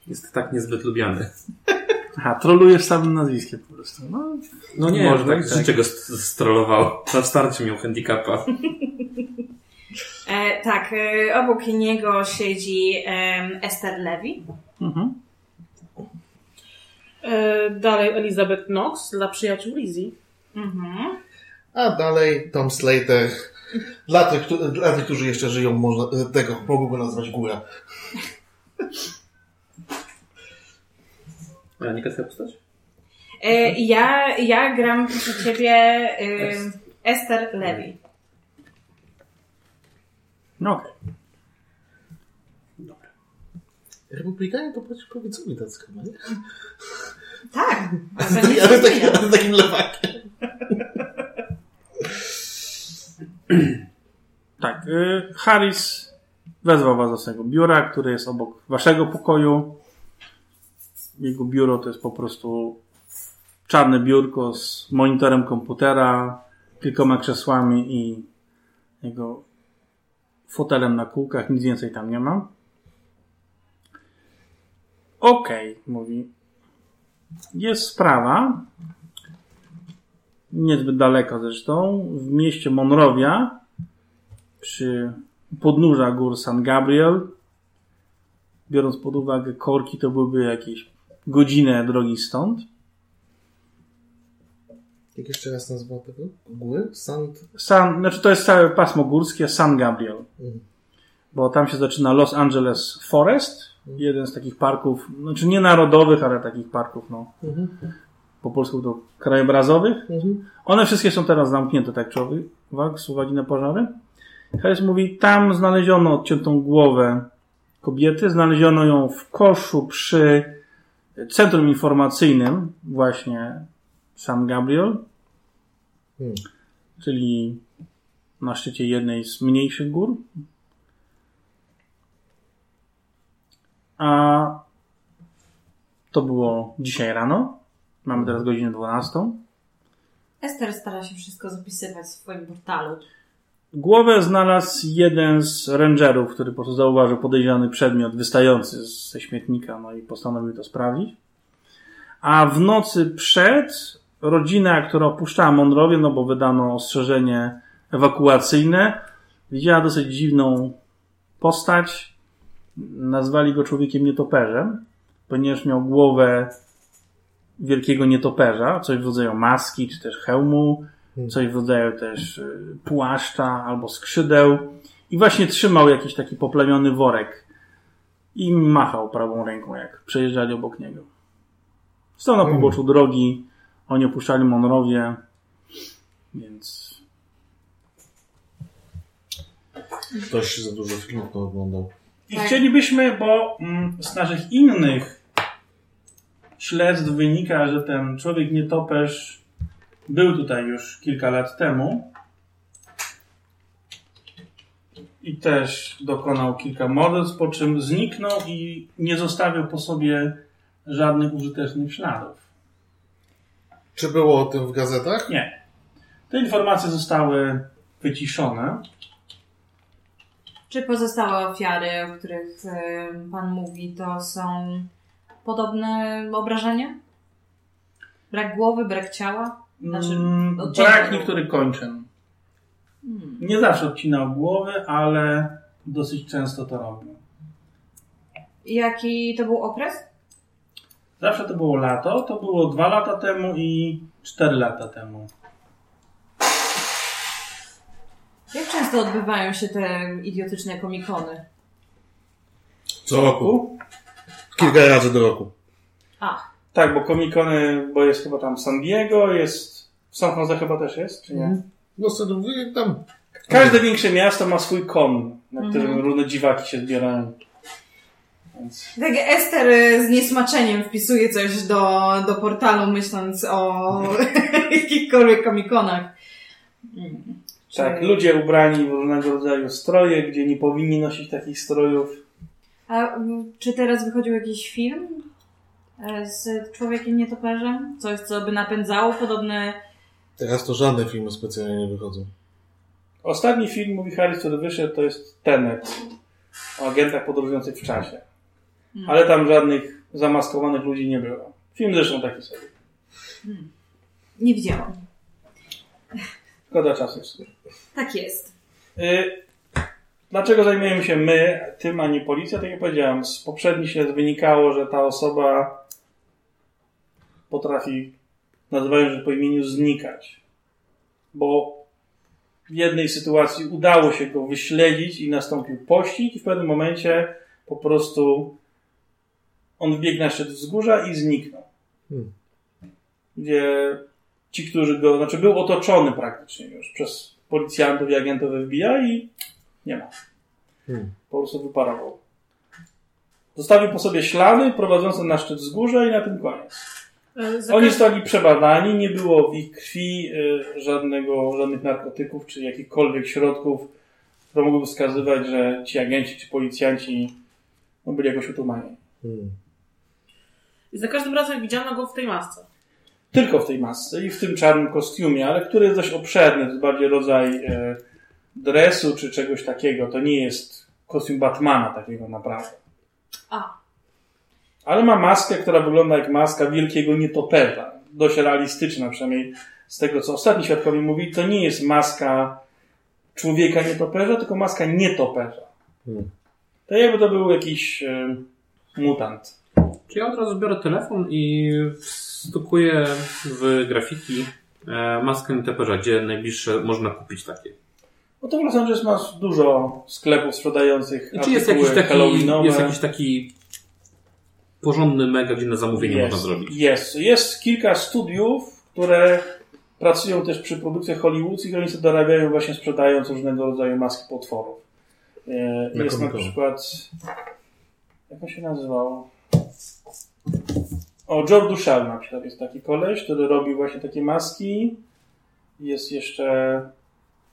jest tak niezbyt lubiany. Aha, trolujesz samym nazwiskiem po prostu. No, No nie, Może tak, tak, tak. życie go st- strollowało. Na starcie miał handicapa. E, tak, e, obok niego siedzi em, Esther Levy. mhm. E, dalej Elizabeth Knox dla przyjaciół Lizzie. Mhm. A dalej Tom Slater. Dla tych, dla tych którzy jeszcze żyją, można, tego, mogą go nazwać Góra. A nie twoja postać? E, ja, ja gram przy ciebie em, Esther Levy. No okej. Republikanie to powiedz- powiedzą mi tacy chyba, nie? Tak, <laughs> ale to nie Ale takim, zmienia. ale takim lewakiem. <clears throat> Tak, y, Harris wezwał was do swojego biura, które jest obok waszego pokoju. Jego biuro to jest po prostu czarne biurko z monitorem komputera, kilkoma krzesłami i jego fotelem na kółkach. Nic więcej tam nie ma. Okej, mówi. Jest sprawa, niezbyt daleko zresztą, w mieście Monrovia, przy podnóża gór San Gabriel. Biorąc pod uwagę korki, to byłyby jakieś godzinę drogi stąd. Jak jeszcze raz nazwa tego? Góry? Sand? San, znaczy to jest całe pasmo górskie San Gabriel. Mhm. Bo tam się zaczyna Los Angeles Forest, jeden z takich parków, znaczy nie narodowych, ale takich parków, no, Mhm. po polsku to krajobrazowych. Mhm. One wszystkie są teraz zamknięte, tak czy owak, z uwagi na pożary. Harris mówi, tam znaleziono odciętą głowę kobiety, znaleziono ją w koszu przy centrum informacyjnym właśnie San Gabriel, Hmm. czyli na szczycie jednej z mniejszych gór. A to było dzisiaj rano. Mamy teraz godzinę 12. Esther stara się wszystko zapisywać w swoim portalu. Głowę znalazł jeden z rangerów, który po prostu zauważył podejrzany przedmiot wystający ze śmietnika, no i postanowił to sprawdzić. A w nocy przed rodzina, która opuszczała Monrowie, no bo wydano ostrzeżenie ewakuacyjne, widziała dosyć dziwną postać. Nazwali go człowiekiem nietoperzem, ponieważ miał głowę wielkiego nietoperza, coś w rodzaju maski czy też hełmu, coś w rodzaju też y, płaszcza albo skrzydeł i właśnie trzymał jakiś taki poplamiony worek i machał prawą ręką, jak przejeżdżali obok niego. Stał na Mm. poboczu drogi, oni opuszczali Monrowie, więc Ktoś za dużo filmów to oglądał. I Tak. chcielibyśmy, bo mm, z naszych innych śledztw wynika, że ten człowiek nietoperz był tutaj już kilka lat temu i też dokonał kilka morderstw, po czym zniknął i nie zostawił po sobie żadnych użytecznych śladów. Czy było o tym w gazetach? Nie. Te informacje zostały wyciszone. Czy pozostałe ofiary, o których e, Pan mówi, to są podobne obrażenia? Brak głowy, brak ciała? Znaczy, Mm, Brak niektórych kończyn. Hmm. Nie zawsze odcinał głowy, ale dosyć często to robił. Jaki to był okres? Zawsze to było lato, to było dwa lata temu i cztery lata temu. Jak często odbywają się te idiotyczne komikony? Co roku. Kilka razy do roku. A, Tak, bo komikony, bo jest chyba tam San Diego, jest w San Jose chyba też jest, czy nie? No co, tam Każde większe miasto ma swój kon, na którym Mhm. różne dziwaki się zbierają. Więc tak Ester e, z niesmaczeniem wpisuje coś do, do portalu, myśląc o <laughs> jakichkolwiek komikonach. Hmm. tak, ludzie ubrani w różnego rodzaju stroje, gdzie nie powinni nosić takich strojów. A m, czy teraz wychodził jakiś film e, z człowiekiem nietoperzem? Coś, co by napędzało podobne... Teraz to żadne filmy specjalnie nie wychodzą. Ostatni film, mówi Harris, który wyszedł, to jest Tenet. O agentach podróżujących w czasie. Hmm. Ale tam żadnych zamaskowanych ludzi nie było. Film zresztą taki sobie. Nie widziałam. Szkoda czasu. Tak jest. Y, Dlaczego zajmujemy się my, tym, a nie policja? Tak jak powiedziałem, z poprzednich śledztw wynikało, że ta osoba potrafi, nazywając rzecz po imieniu, znikać. Bo w jednej sytuacji udało się go wyśledzić i nastąpił pościg i w pewnym momencie po prostu on wbiegł na szczyt wzgórza i zniknął. Hmm. Gdzie ci, którzy go, znaczy był otoczony praktycznie już przez policjantów i agentów FBI i nie ma. Hmm. Po prostu wyparował. Zostawił po sobie ślady prowadzące na szczyt wzgórza i na tym koniec. E, za Oni zostali przebadani, nie było w ich krwi y, żadnego, żadnych narkotyków czy jakichkolwiek środków, które mogłyby wskazywać, że ci agenci czy policjanci no, byli jakoś utumani. Hmm. I za każdym razem widziano go w tej masce. Tylko w tej masce i w tym czarnym kostiumie, ale który jest dość obszerny, to jest bardziej rodzaj e, dresu czy czegoś takiego. To nie jest kostium Batmana takiego naprawdę. A. Ale ma maskę, która wygląda jak maska wielkiego nietoperza. Dość realistyczna, przynajmniej z tego, co ostatni świadkowie mówili. To nie jest maska człowieka nietoperza, tylko maska nietoperza. Hmm. To jakby to był jakiś e, mutant. Czy ja od razu biorę telefon i wstukuję w grafiki e, maskę nietoperza, gdzie najbliższe można kupić takie. No to w Los Angeles masz dużo sklepów sprzedających I czy jest jakiś taki, halloweenowe. jest jakiś taki porządny mega, gdzie na zamówienie jest, można zrobić? Jest. Jest kilka studiów, które pracują też przy produkcjach hollywoodzkich, oni sobie dorabiają właśnie sprzedając różnego rodzaju maski potworów. E, Na Jest na Comic-Con. przykład... Jak on się nazywał? O, Joe Dushal na przykład jest taki koleś, który robi właśnie takie maski. Jest jeszcze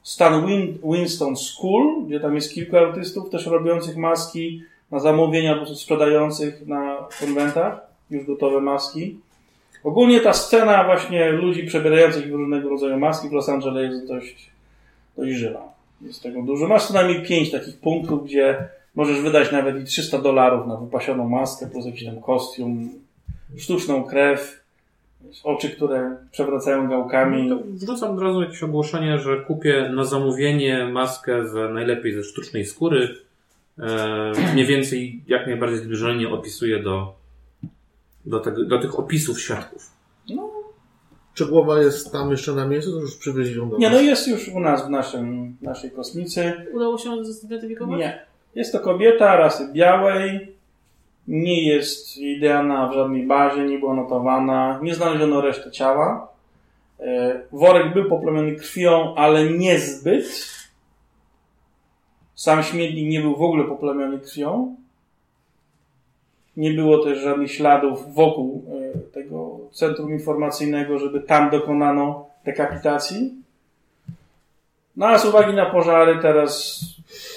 Stan Win Winston School, gdzie tam jest kilku artystów też robiących maski na zamówienia albo sprzedających na konwentach już gotowe maski. Ogólnie ta scena właśnie ludzi przebierających różnego rodzaju maski w Los Angeles jest dość, dość żywa. Jest tego dużo. Masz co najmniej pięć takich punktów, gdzie możesz wydać nawet i 300 dolarów na wypasioną maskę, plus jakiś tam kostium, sztuczną krew, oczy, które przewracają gałkami. No To wrzucam od razu jakieś ogłoszenie, że kupię na zamówienie maskę z, najlepiej ze sztucznej skóry. E, mniej więcej jak najbardziej zbliżenie opisuję do, do, tego, do tych opisów świadków. Czy głowa jest tam jeszcze na miejscu, to już przywieźli ją do Nie, no jest już u nas w naszym, naszej kosmicy. Udało się zidentyfikować? Nie. Jest to kobieta rasy białej, Nie jest idealna w żadnej bazie, nie była notowana, nie znaleziono reszty ciała. E, Worek był poplamiony krwią, ale niezbyt. Sam śmietnik nie był w ogóle poplamiony krwią. Nie było też żadnych śladów wokół e, tego centrum informacyjnego, żeby tam dokonano dekapitacji. No a z uwagi na pożary teraz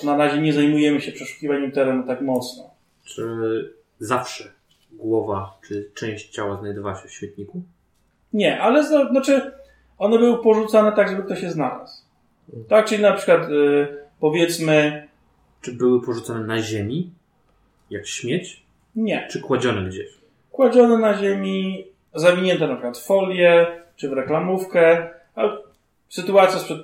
na razie nie zajmujemy się przeszukiwaniem terenu tak mocno. Czy zawsze głowa czy część ciała znajdowała się w świetniku? Nie, ale za, znaczy one były porzucane tak, żeby ktoś je znalazł. Tak, czyli na przykład y, powiedzmy Czy były porzucone na ziemi, jak śmieć, nie. czy kładzione gdzieś? Kładzione na ziemi, zawinięte na przykład w folię, czy w reklamówkę. Sytuacja sprzed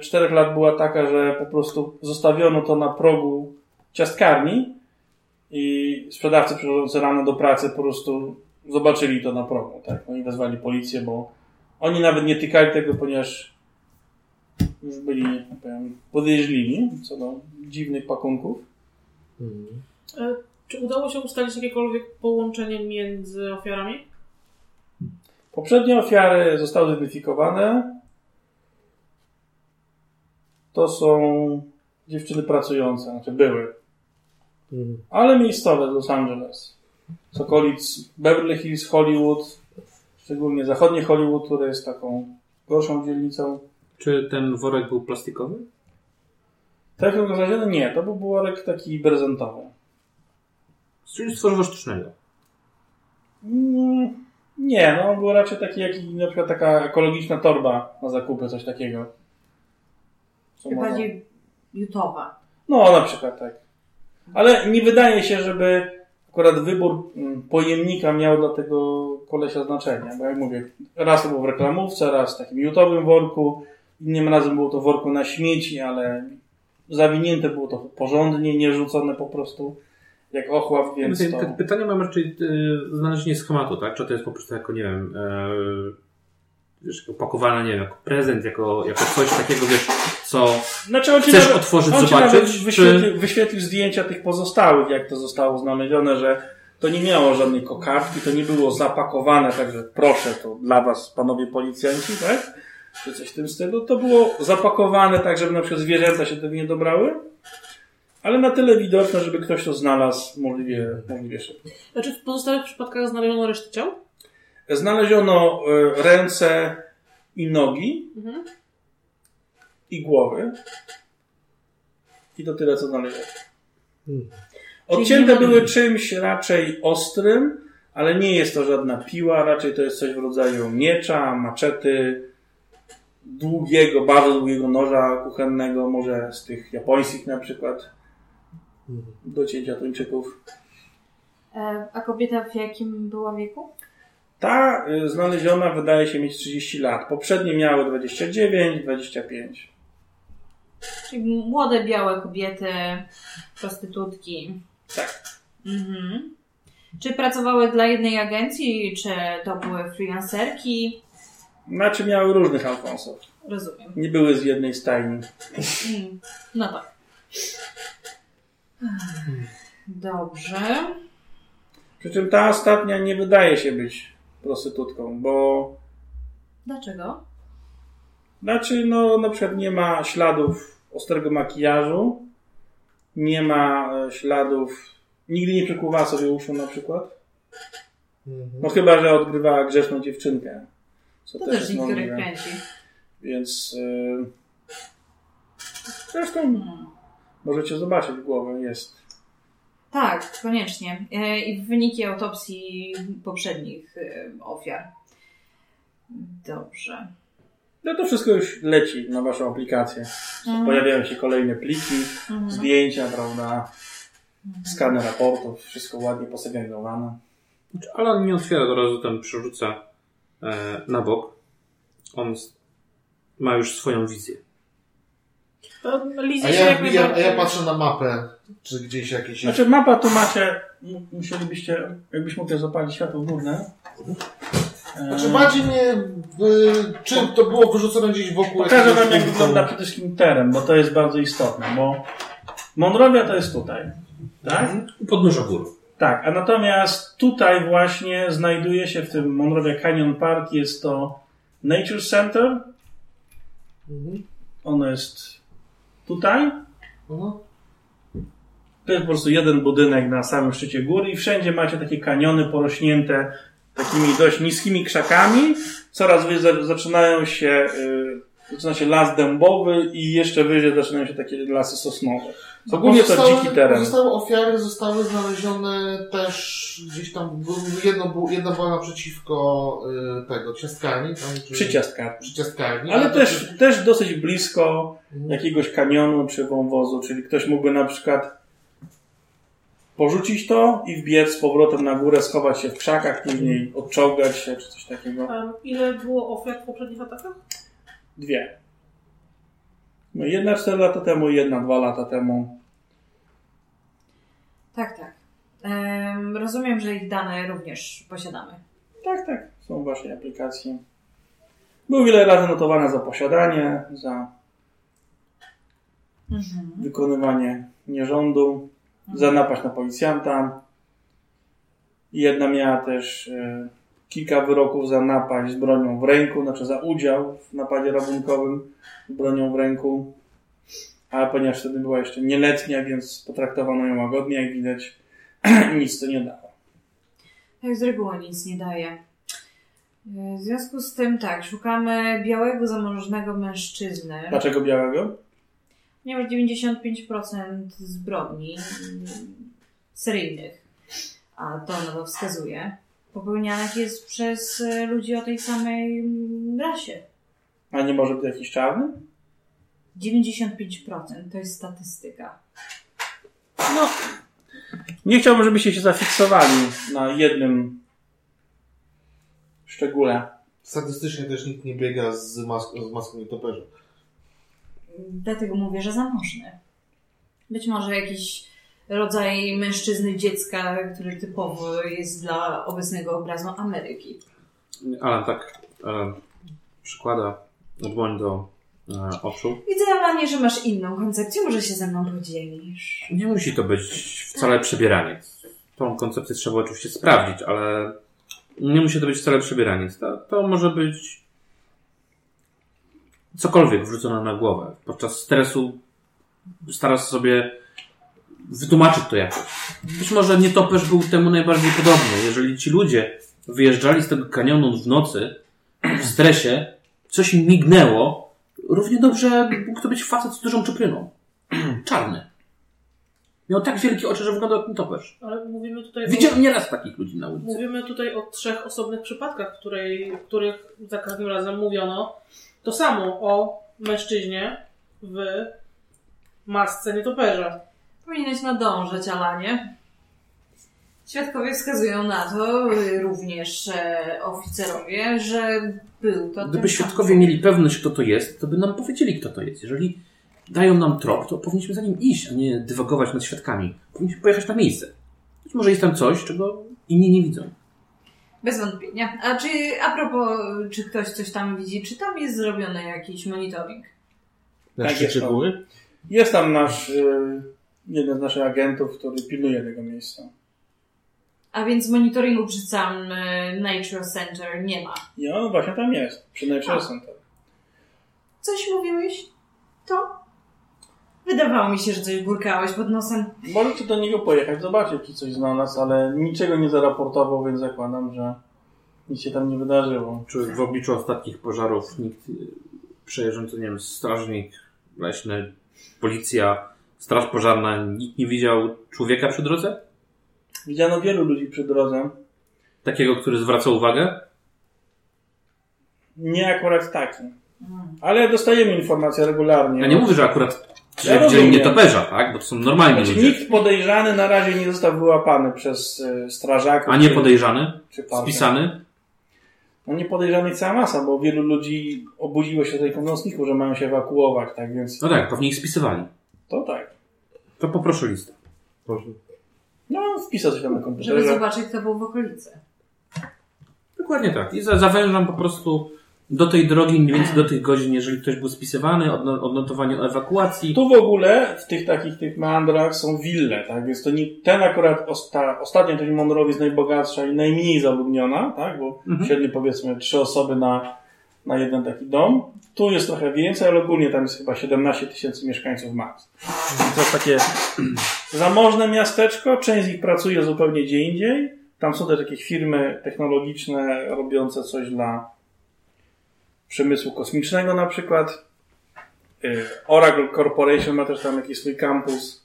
4 lat była taka, że po prostu zostawiono to na progu ciastkarni i sprzedawcy przychodzący rano do pracy po prostu zobaczyli to na progu. Tak? Oni wezwali policję, bo oni nawet nie tykali tego, ponieważ już byli powiem, podejrzliwi co do dziwnych pakunków. Mhm. E, Czy udało się ustalić jakiekolwiek połączenie między ofiarami? Poprzednie ofiary zostały zidentyfikowane. To są dziewczyny pracujące, znaczy były, Mhm. ale miejscowe z Los Angeles. Z okolic Beverly Hills, Hollywood, szczególnie zachodnie Hollywood, które jest taką gorszą dzielnicą. Czy ten worek był plastikowy? Trafił znaleziony? Nie, to był worek taki prezentowy. Czyli z tworzywa sztucznego. Mm, Nie, no on był raczej taki jak na przykład taka ekologiczna torba na zakupy, coś takiego. Co Bardziej jutowa. No, na przykład tak. Ale nie wydaje się, żeby akurat wybór mm, pojemnika miał dla tego kolesia znaczenie. Bo jak mówię, raz to było w reklamówce, raz w takim jutowym worku, innym razem było to w worku na śmieci, ale zawinięte było to porządnie, nie rzucone po prostu jak ochław, więc Py- to... py- Pytanie mam raczej y, znalezienie schematu, tak? Czy to jest po prostu jako, nie wiem, e, wiesz, jako pakowane, nie wiem, jako prezent, jako, jako coś takiego, wiesz, co Znaczy on chcesz nawet- otworzyć, on zobaczyć, nawet czy- wyświetlił, wyświetlił zdjęcia tych pozostałych, jak to zostało znalezione, że to nie miało żadnej kokardki, to nie było zapakowane, także proszę, to dla was, panowie policjanci, tak? Czy coś w tym stylu. To było zapakowane tak, żeby na przykład zwierzęta się tego nie dobrały, ale na tyle widoczne, żeby ktoś to znalazł możliwie, możliwie szybko. Znaczy w pozostałych przypadkach znaleziono resztę ciał? Znaleziono e, ręce i nogi Mhm. I głowy. I to tyle, co znaleziono. Mhm. Odcięte były czymś raczej ostrym, ale nie jest to żadna piła, raczej to jest coś w rodzaju miecza, maczety, długiego, bardzo długiego noża kuchennego, może z tych japońskich na przykład, Mhm. do cięcia tuńczyków. E, A kobieta w jakim była wieku? Ta y, znaleziona wydaje się mieć 30 lat. Poprzednie miały 29, 25. Czyli młode, białe kobiety, prostytutki. Tak. Mhm. Czy pracowały dla jednej agencji, czy to były freelancerki? Znaczy miały różnych Alfonsów. Rozumiem. Nie były z jednej stajni. Mm. No tak. Dobrze. Przy czym ta ostatnia nie wydaje się być prostytutką, bo Dlaczego? Znaczy, no na przykład nie ma śladów ostrego makijażu, nie ma e, śladów, nigdy nie przykłuwała sobie uszu na przykład. Mhm. No chyba, że odgrywała grzeszną dziewczynkę. Co To też też niektórych kręci. Więc yy, zresztą Hmm. możecie zobaczyć głowę, jest. Tak, koniecznie. E, I wyniki autopsji poprzednich ofiar. Dobrze. No to wszystko już leci na waszą aplikację. Mhm. Pojawiają się kolejne pliki, Mhm. zdjęcia, prawda, skany raportów, wszystko ładnie posegregowane. Znaczy, Alan nie otwiera od razu, ten przerzuca e, na bok. On ma już swoją wizję. To A się ja, ja, a ja patrzę na mapę, czy gdzieś jakieś... Znaczy mapa tu macie, musielibyście, jakbyś mógł zapalić światło górne. Znaczy bardziej mnie... Y, czym to było wyrzucone gdzieś wokół... Pokażę wam jak wygląda przede wszystkim teren, bo to jest bardzo istotne, bo Monrovia to jest tutaj, tak? U podnóża gór. Tak, a natomiast tutaj właśnie znajduje się w tym Monrovia Canyon Park jest to Nature Center. Mhm. Ono jest tutaj. Mhm. To jest po prostu jeden budynek na samym szczycie góry i wszędzie macie takie kaniony porośnięte takimi dość niskimi krzakami. Coraz wyżej zaczynają się, y, zaczyna się las dębowy i jeszcze wyżej zaczynają się takie lasy sosnowe. Ogólnie to Pozostałe- dziki teren. Pozostałe ofiary zostały znalezione też gdzieś tam, jedno, było- jedna była naprzeciwko y, tego, ciastkarni. Tam, czy, Przy ciastkarni. Ale to- też, też dosyć blisko Mhm. jakiegoś kanionu czy wąwozu, czyli ktoś mógłby na przykład porzucić to i wbiec z powrotem na górę, schować się w krzakach, później odczołgać się czy coś takiego. Um, ile było ofiar w poprzednich atakach? Dwie. No jedna 4 lata temu, jedna 2 lata temu. Tak, tak. Em, rozumiem, że ich dane również posiadamy. Tak, tak. Są w waszej aplikacji. Było wiele razy notowane za posiadanie, za Mhm. wykonywanie nierządu, za napaść na policjanta. Jedna miała też e, kilka wyroków za napaść z bronią w ręku, znaczy za udział w napadzie rabunkowym z bronią w ręku. Ale ponieważ wtedy była jeszcze nieletnia, więc potraktowano ją łagodnie, jak widać, <clears throat> nic to nie dało. Tak z reguły nic nie daje. E, W związku z tym tak, szukamy białego, zamożnego mężczyzny. Dlaczego białego? Ponieważ 95% zbrodni seryjnych, a to na to wskazuje, popełnianych jest przez e, ludzi o tej samej mm, rasie. A nie może być jakiś czarny? 95% to jest statystyka. No. Nie chciałbym, żebyście się zafiksowali na jednym szczególe. Statystycznie też nikt nie biega z, mask z maską nietoperza. Dlatego mówię, że zamożny. Być może jakiś rodzaj mężczyzny dziecka, który typowo jest dla obecnego obrazu Ameryki. Alan tak e, przykłada dłoń do e, oczu. Widzę, Alanie, że masz inną koncepcję. Może się ze mną podzielisz. Nie musi to być wcale przebieraniec. Tą koncepcję trzeba oczywiście sprawdzić, ale nie musi to być wcale przebieraniec. To, to może być cokolwiek wrzucone na głowę. Podczas stresu starasz sobie wytłumaczyć to jakoś. Być może nietoperz był temu najbardziej podobny. Jeżeli ci ludzie wyjeżdżali z tego kanionu w nocy, w stresie, coś im mignęło, równie dobrze mógł to być facet z dużą czupryną. <clears throat> Czarny. Miał tak wielkie oczy, że wyglądał jak nietoperz. Ale mówimy tutaj o, Widziałem nieraz takich ludzi na ulicy. mówimy tutaj o trzech osobnych przypadkach, której, których za każdym razem mówiono to samo o mężczyźnie w masce nietoperza. Powinieneś nadążać, Alanie. Świadkowie wskazują na to, y, również e, oficerowie, że był to Gdyby ten świadkowie sam mieli pewność, kto to jest, to by nam powiedzieli, kto to jest. Jeżeli dają nam trop, to powinniśmy za nim iść, a nie dywagować nad świadkami. Powinniśmy pojechać na miejsce. Być może jest tam coś, czego inni nie widzą. Bez wątpienia. A czy, a propos, czy ktoś coś tam widzi, czy tam jest zrobiony jakiś monitoring? Na Tak szczycie jest. góry? Jest tam nasz, y, jeden z naszych agentów, który pilnuje tego miejsca. A więc monitoringu przy całym e, Nature Center nie ma. On właśnie tam jest, przy Nature A. Center. Coś mówiłeś? To? Wydawało mi się, że coś burkałeś pod nosem. Możecie do niego pojechać, zobaczyć, czy coś znalazł, ale niczego nie zaraportował, więc zakładam, że nic się tam nie wydarzyło. Czy w obliczu ostatnich pożarów nikt y, przejeżdżający, nie wiem, strażnik leśny, policja, straż pożarna, nikt nie widział człowieka przy drodze? Widziano wielu ludzi przy drodze. Takiego, który zwraca uwagę? Nie akurat taki. Ale dostajemy informacje regularnie. Ja nie mówię, że akurat że Ja rozumiem. nietoperza, tak? Bo to są normalni Znaczy, ludzie. nikt podejrzany na razie nie został wyłapany przez e, strażaków. A nie czy- podejrzany? czy. Spisany? No nie podejrzanych cała masa, bo wielu ludzi obudziło się tutaj w nocniku, że mają się ewakuować, tak więc No tak, pewnie ich spisywali. to tak. To poproszę listę. No, wpisał się tam na Żeby komputerze. zobaczyć, kto był w okolicy. Dokładnie tak. I za- zawężam po prostu Do tej drogi, mniej więcej do tych godzin, jeżeli ktoś był spisywany, odno- odnotowanie o ewakuacji. Tu w ogóle w tych takich tych meandrach są wille, tak? Więc to nie, ten akurat osta, ostatnia część Monroe jest najbogatsza i najmniej zaludniona, tak? Bo Mhm. średnio powiedzmy trzy osoby na, na jeden taki dom. Tu jest trochę więcej, ale ogólnie tam jest chyba 17 tysięcy mieszkańców max. To jest takie <clears throat> zamożne miasteczko, część z nich pracuje zupełnie gdzie indziej. Tam są też jakieś firmy technologiczne robiące coś dla przemysłu kosmicznego na przykład. Y, Oracle Corporation ma też tam jakiś swój kampus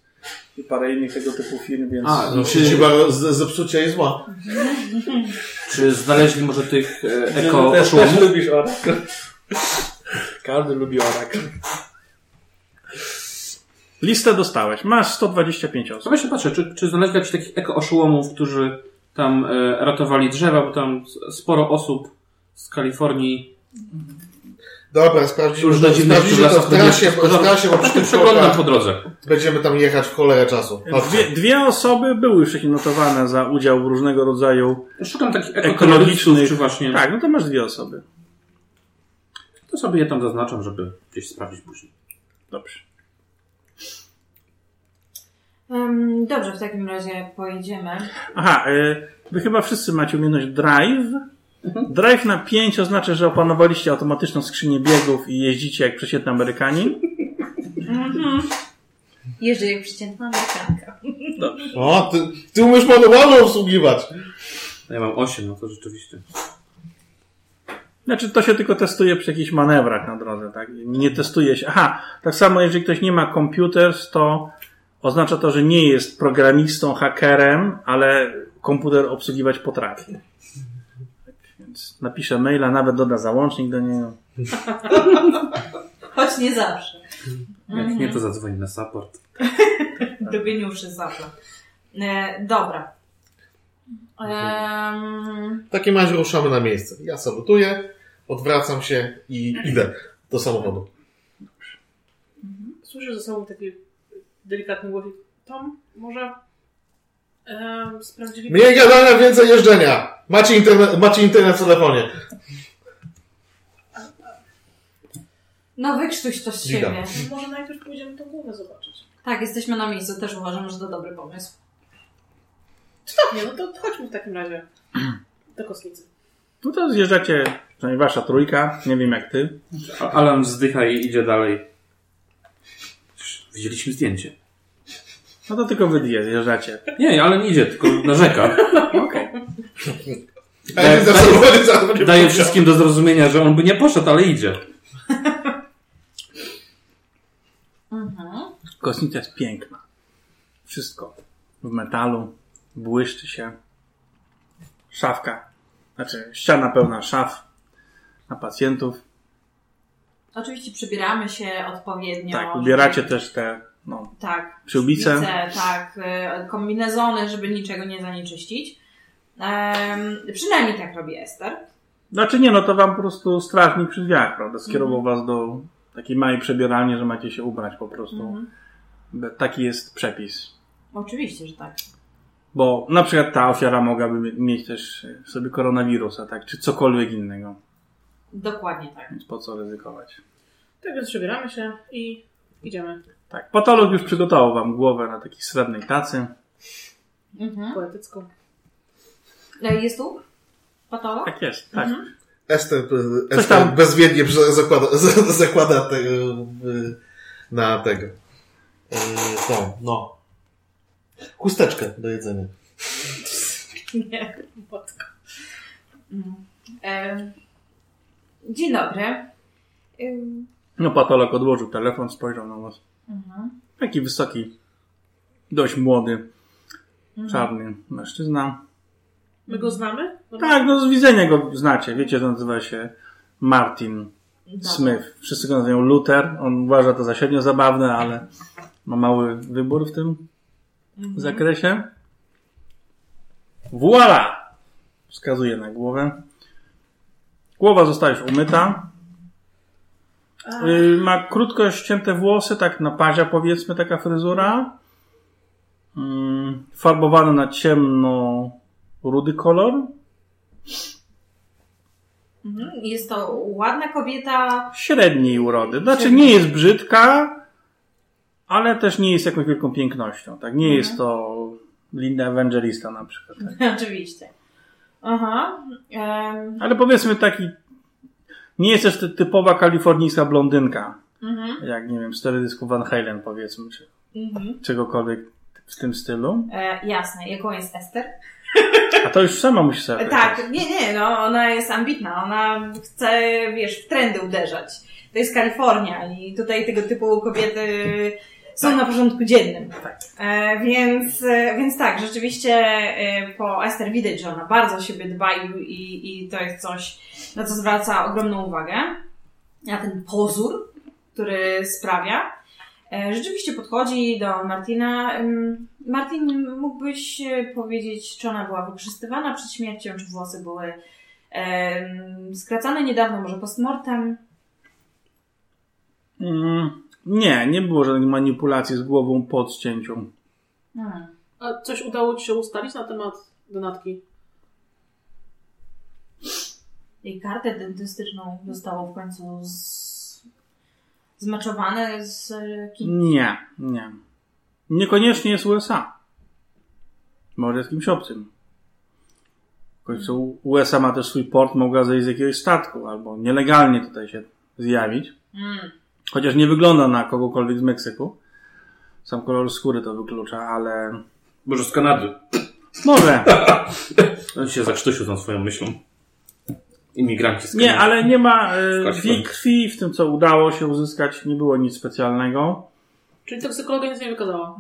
i parę innych tego typu firm, więc A, No, siedziba z- zepsucia i zła. Czy znaleźli może tych e, Eko, eko też, też lubisz Oracle. Każdy lubi Oracle. Listę dostałeś. Masz 125 To osób. właśnie patrzę, czy, czy znaleźli jakichś takich eko oszołomów, którzy tam e, ratowali drzewa, bo tam sporo osób z Kalifornii Dobra, sprawdzimy, Różne to, dziwne sprawdzimy to w trasie, w trasie, bo przy tym przeglądam po drodze. będziemy tam jechać w cholerę czasu. Dwie, dwie osoby były już wcześniej notowane za udział w różnego rodzaju. Szukam takich Ekologicznych. czy właśnie. Tak, no to masz dwie osoby. To sobie je tam zaznaczam, żeby gdzieś sprawdzić później. Dobrze. Em, dobrze, w takim razie pojedziemy. Aha, y, wy chyba wszyscy macie umiejętność drive. Drive na 5 oznacza, że opanowaliście automatyczną skrzynię biegów i jeździcie jak przeciętny Amerykanin. Jeżdżę jak przeciętna amerykanka. O, ty, ty umiesz manualną obsługiwać. Ja mam 8, no to rzeczywiście. Znaczy, to się tylko testuje przy jakichś manewrach na drodze, tak? Nie testuje się. Aha, tak samo jeżeli ktoś nie ma computers, to oznacza to, że nie jest programistą, hakerem, ale komputer obsługiwać potrafi. Napisze maila, nawet doda załącznik do niego. <laughs> Choć nie zawsze. Jak nie, to zadzwoni na support. <laughs> Do geniuszy zapla. E, dobra. W takim razie ruszamy na miejsce. Ja salutuję, odwracam się i idę do samochodu. Słyszę za sobą taki delikatny głosik. Tom, może em, sprawdzili... Mniej gadania, więcej jeżdżenia. Macie internet, macie internet w telefonie. no wykrztuś to z Witam. siebie. Może najpierw pójdziemy tą głowę zobaczyć. Tak, jesteśmy na miejscu. Też uważam, że to dobry pomysł. Nie, no to chodźmy w takim razie do kosmicy. No to zjeżdżacie, przynajmniej wasza trójka, nie wiem jak ty. Alan wzdycha i idzie dalej. Widzieliśmy zdjęcie. No to tylko wy zjeżdżacie. Nie, Alan idzie, tylko narzeka. <laughs> Okej. Będzie Daje powiedział. wszystkim do zrozumienia, że on by nie poszedł, ale idzie. Mhm. Kosmica jest piękna. Wszystko. W metalu. Błyszczy się. Szafka. Znaczy, ściana pełna szaf. Na pacjentów. Oczywiście przybieramy się odpowiednio. Tak, ubieracie też te, no, Tak. Przyłbice. Tak, y, kombinezony, żeby niczego nie zanieczyścić. Przynajmniej tak robi Ester. Znaczy nie, no to wam po prostu strażnik przy drzwiach, prawda? Skierował was do takiej małej przebieralni, że macie się ubrać po prostu. Be- Taki jest przepis. Oczywiście, że tak. Bo na przykład ta ofiara mogłaby mie- mieć też sobie koronawirusa, tak? Czy cokolwiek innego. Dokładnie tak. Więc po co ryzykować? Tak więc przebieramy się i idziemy. Tak, patolog już przygotował wam głowę na takiej srebrnej tacy. Mhm. Poetycką. E, Jest tu? Patolog? Tak jest, tak. Ester, Coś Ester tam- bezwiednie zakłada, <laughs> zakłada tego, y, na tego. y, Tą, no. Chusteczkę do jedzenia. <laughs> Nie, matko. Mhm. E, Dzień dobry. No patolog odłożył telefon, spojrzał na was. Mhm. Taki wysoki, dość młody, czarny mężczyzna. My go znamy? Tak, no z widzenia go znacie. Wiecie, że nazywa się Martin. Smith. Wszyscy go nazywają Luther. On uważa to za średnio zabawne, ale ma mały wybór w tym Mhm. zakresie. Voila! Wskazuje na głowę. Głowa została już umyta. Y, Ma krótko ścięte włosy, tak na pazia powiedzmy, taka fryzura. Mm, Farbowane na ciemno rudy kolor. Mhm. Jest to ładna kobieta. Średniej urody. Znaczy nie jest brzydka, ale też nie jest jakąś wielką pięknością. Tak? Nie jest to Linda Evangelista na przykład. Tak? <laughs> Oczywiście. Aha. em, Ale powiedzmy taki, nie jest też ty- typowa kalifornijska blondynka. mhm. Jak nie wiem, stary dysku Van Halen powiedzmy, czy Mhm. czegokolwiek w tym stylu. E, jasne. Jaką jest Ester? A to już sama musi sobie tak, nie, nie, no ona jest ambitna, ona chce, wiesz, w trendy uderzać. To jest Kalifornia i tutaj tego typu kobiety są na porządku dziennym. E, więc, e, więc tak, rzeczywiście e, po Ester widać, że ona bardzo o siebie dba i, i, i to jest coś, na co zwraca ogromną uwagę. Na ten pozór, który sprawia. E, Rzeczywiście podchodzi do Martina. Martin, mógłbyś e, powiedzieć, czy ona była wykorzystywana przed śmiercią, czy włosy były skracane niedawno, może postmortem? Mm, nie, nie było żadnej manipulacji z głową po odcięciu. Hmm. A coś udało Ci się ustalić na temat donatki? Jej kartę dentystyczną zostało w końcu z... zmaczowane z e, kim? Nie, nie. Niekoniecznie jest USA. Może jest kimś obcym. W końcu USA ma też swój port, mogła zejść z jakiegoś statku, albo nielegalnie tutaj się zjawić. Mm. Chociaż nie wygląda na kogokolwiek z Meksyku. Sam kolor skóry to wyklucza, ale Może z Kanady. może. <laughs> On się zakrztusił tą swoją myślą. Imigranci z Kanady. Nie, ale nie ma tam. krwi, w tym co udało się uzyskać, nie było nic specjalnego. Czyli toksykologia nic nie wykazała.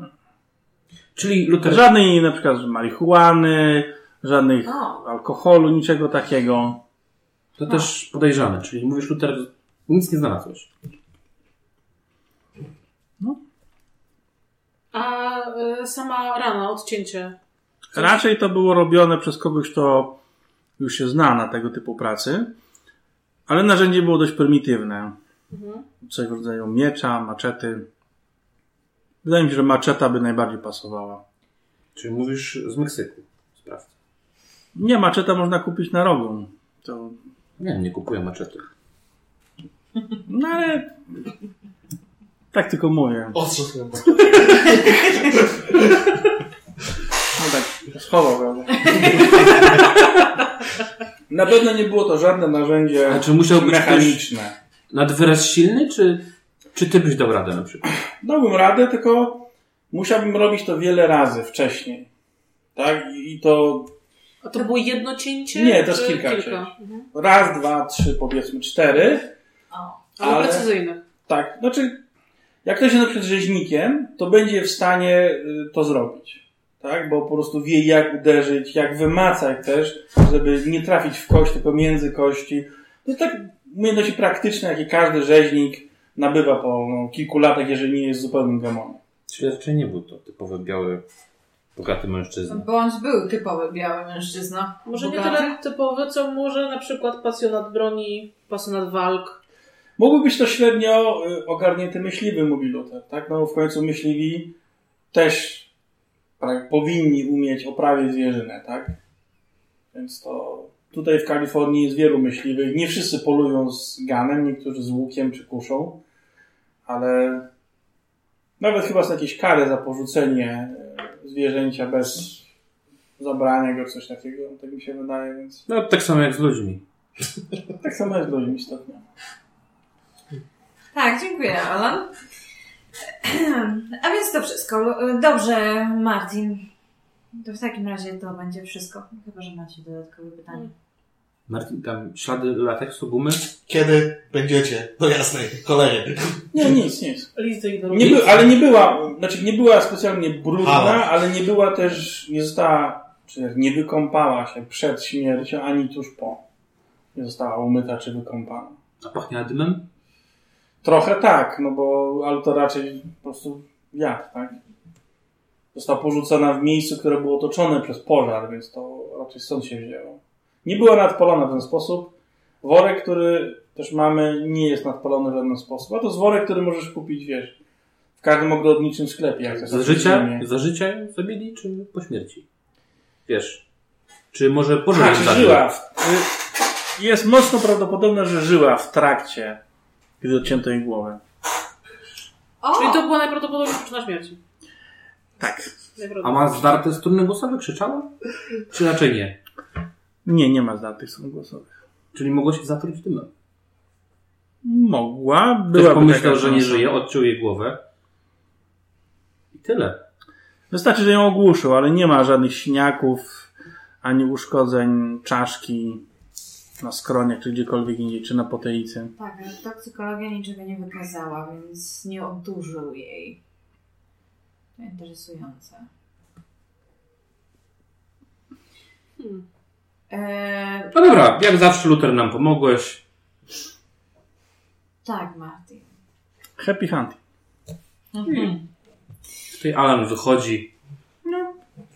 Czyli Luther... Żadnej na przykład marihuany, żadnych O. alkoholu, niczego takiego. To też podejrzane. Czyli mówisz Luther... Nic nie znalazłeś. A y, sama rana, odcięcie. Raczej to było robione przez kogoś, kto już się zna na tego typu pracy, ale narzędzie było dość prymitywne. Mhm. Coś w rodzaju miecza, maczety. Wydaje mi się, że maczeta by najbardziej pasowała. Czyli mówisz z Meksyku. Sprawdź. Nie, maczeta można kupić na rogu. To, Nie, nie kupuję maczety. no ale tak tylko mówię. Ostrze chyba. No tak, schował, prawda? <laughs> Na pewno nie było to żadne narzędzie A czy musiał być mechaniczne. Nad wyraz silny, czy, czy ty byś dał radę na przykład? <clears throat> Dałbym radę, tylko musiałbym robić to wiele razy wcześniej. Tak? I i to A to było jedno cięcie? Nie, to jest czy kilka cięć. Mhm. raz, dwa, trzy, powiedzmy cztery. O. Ale, Ale- precyzyjne. Tak, znaczy, jak ktoś jest na przykład rzeźnikiem, to będzie w stanie y, to zrobić. Tak? Bo po prostu wie, jak uderzyć, jak wymacać też, żeby nie trafić w kość, tylko między kości. To jest tak umiejętności praktyczne, jakie każdy rzeźnik nabywa po no, kilku latach, jeżeli nie jest zupełnym gamonem. Czyli raczej nie był to typowy biały, bogaty mężczyzna. Bądź był typowy biały mężczyzna. Może nie Bogaty. tyle typowe, co może na przykład pasjonat broni, pasjonat walk. Mógłby być to średnio y, ogarnięty myśliwy, mówi Luther, tak? No w końcu myśliwi też tak, powinni umieć oprawiać zwierzynę, tak? Więc to tutaj w Kalifornii jest wielu myśliwych. Nie wszyscy polują z ganem, niektórzy z łukiem czy kuszą, ale nawet chyba są jakieś kary za porzucenie y, zwierzęcia bez zabrania go, coś takiego, tak mi się wydaje, więc No tak samo jak z ludźmi. tak samo jest z ludźmi istotnie. Tak, dziękuję, Alan. A więc to wszystko. Dobrze, Martin. To w takim razie to będzie wszystko. Chyba, że macie dodatkowe pytanie. Martin, tam ślady lateksu, gumy? Kiedy będziecie do jasnej cholery? Nie, nic, nic. Nie by, ale nie była, znaczy nie była specjalnie brudna, Ale. ale nie była też, nie została, czy nie wykąpała się przed śmiercią, ani tuż po. Nie została umyta czy wykąpana. A pachnie dymem? Trochę tak, no bo, ale to raczej po prostu jad, tak? Została porzucona w miejscu, które było otoczone przez pożar, więc to raczej stąd się wzięło. Nie była nadpalona w ten sposób. Worek, który też mamy, nie jest nadpalony w żaden sposób. A to jest worek, który możesz kupić, wiesz, w każdym ogrodniczym sklepie. Jak Za życia? Za życia ją zabili, czy po śmierci? Wiesz. Czy może czy zabił? żyła? W- y, jest mocno prawdopodobne, że żyła w trakcie, gdy odcięto jej głowę. O! Czyli to była najprawdopodobniej przyczyna śmierci. Tak. A ma zdarte struny głosowe? Krzyczała? Czy raczej nie? Nie, nie ma zdartych stron głosowych. Czyli mogło się zatruć dymem. Mogła, Ktoś była pomyślał, że nie żyje, odciął jej głowę. I tyle. Wystarczy, że ją ogłuszył, ale nie ma żadnych siniaków, ani uszkodzeń czaszki na skroniach, czy gdziekolwiek indziej, czy na poteicy. Tak, ale toksykologia niczego nie wykazała, więc nie odurzył jej. To interesujące. Hmm. Eee, No dobra, jak zawsze Luther nam pomogłeś. tak, Martin. Happy hunting. Mhm. Tutaj Alan wychodzi,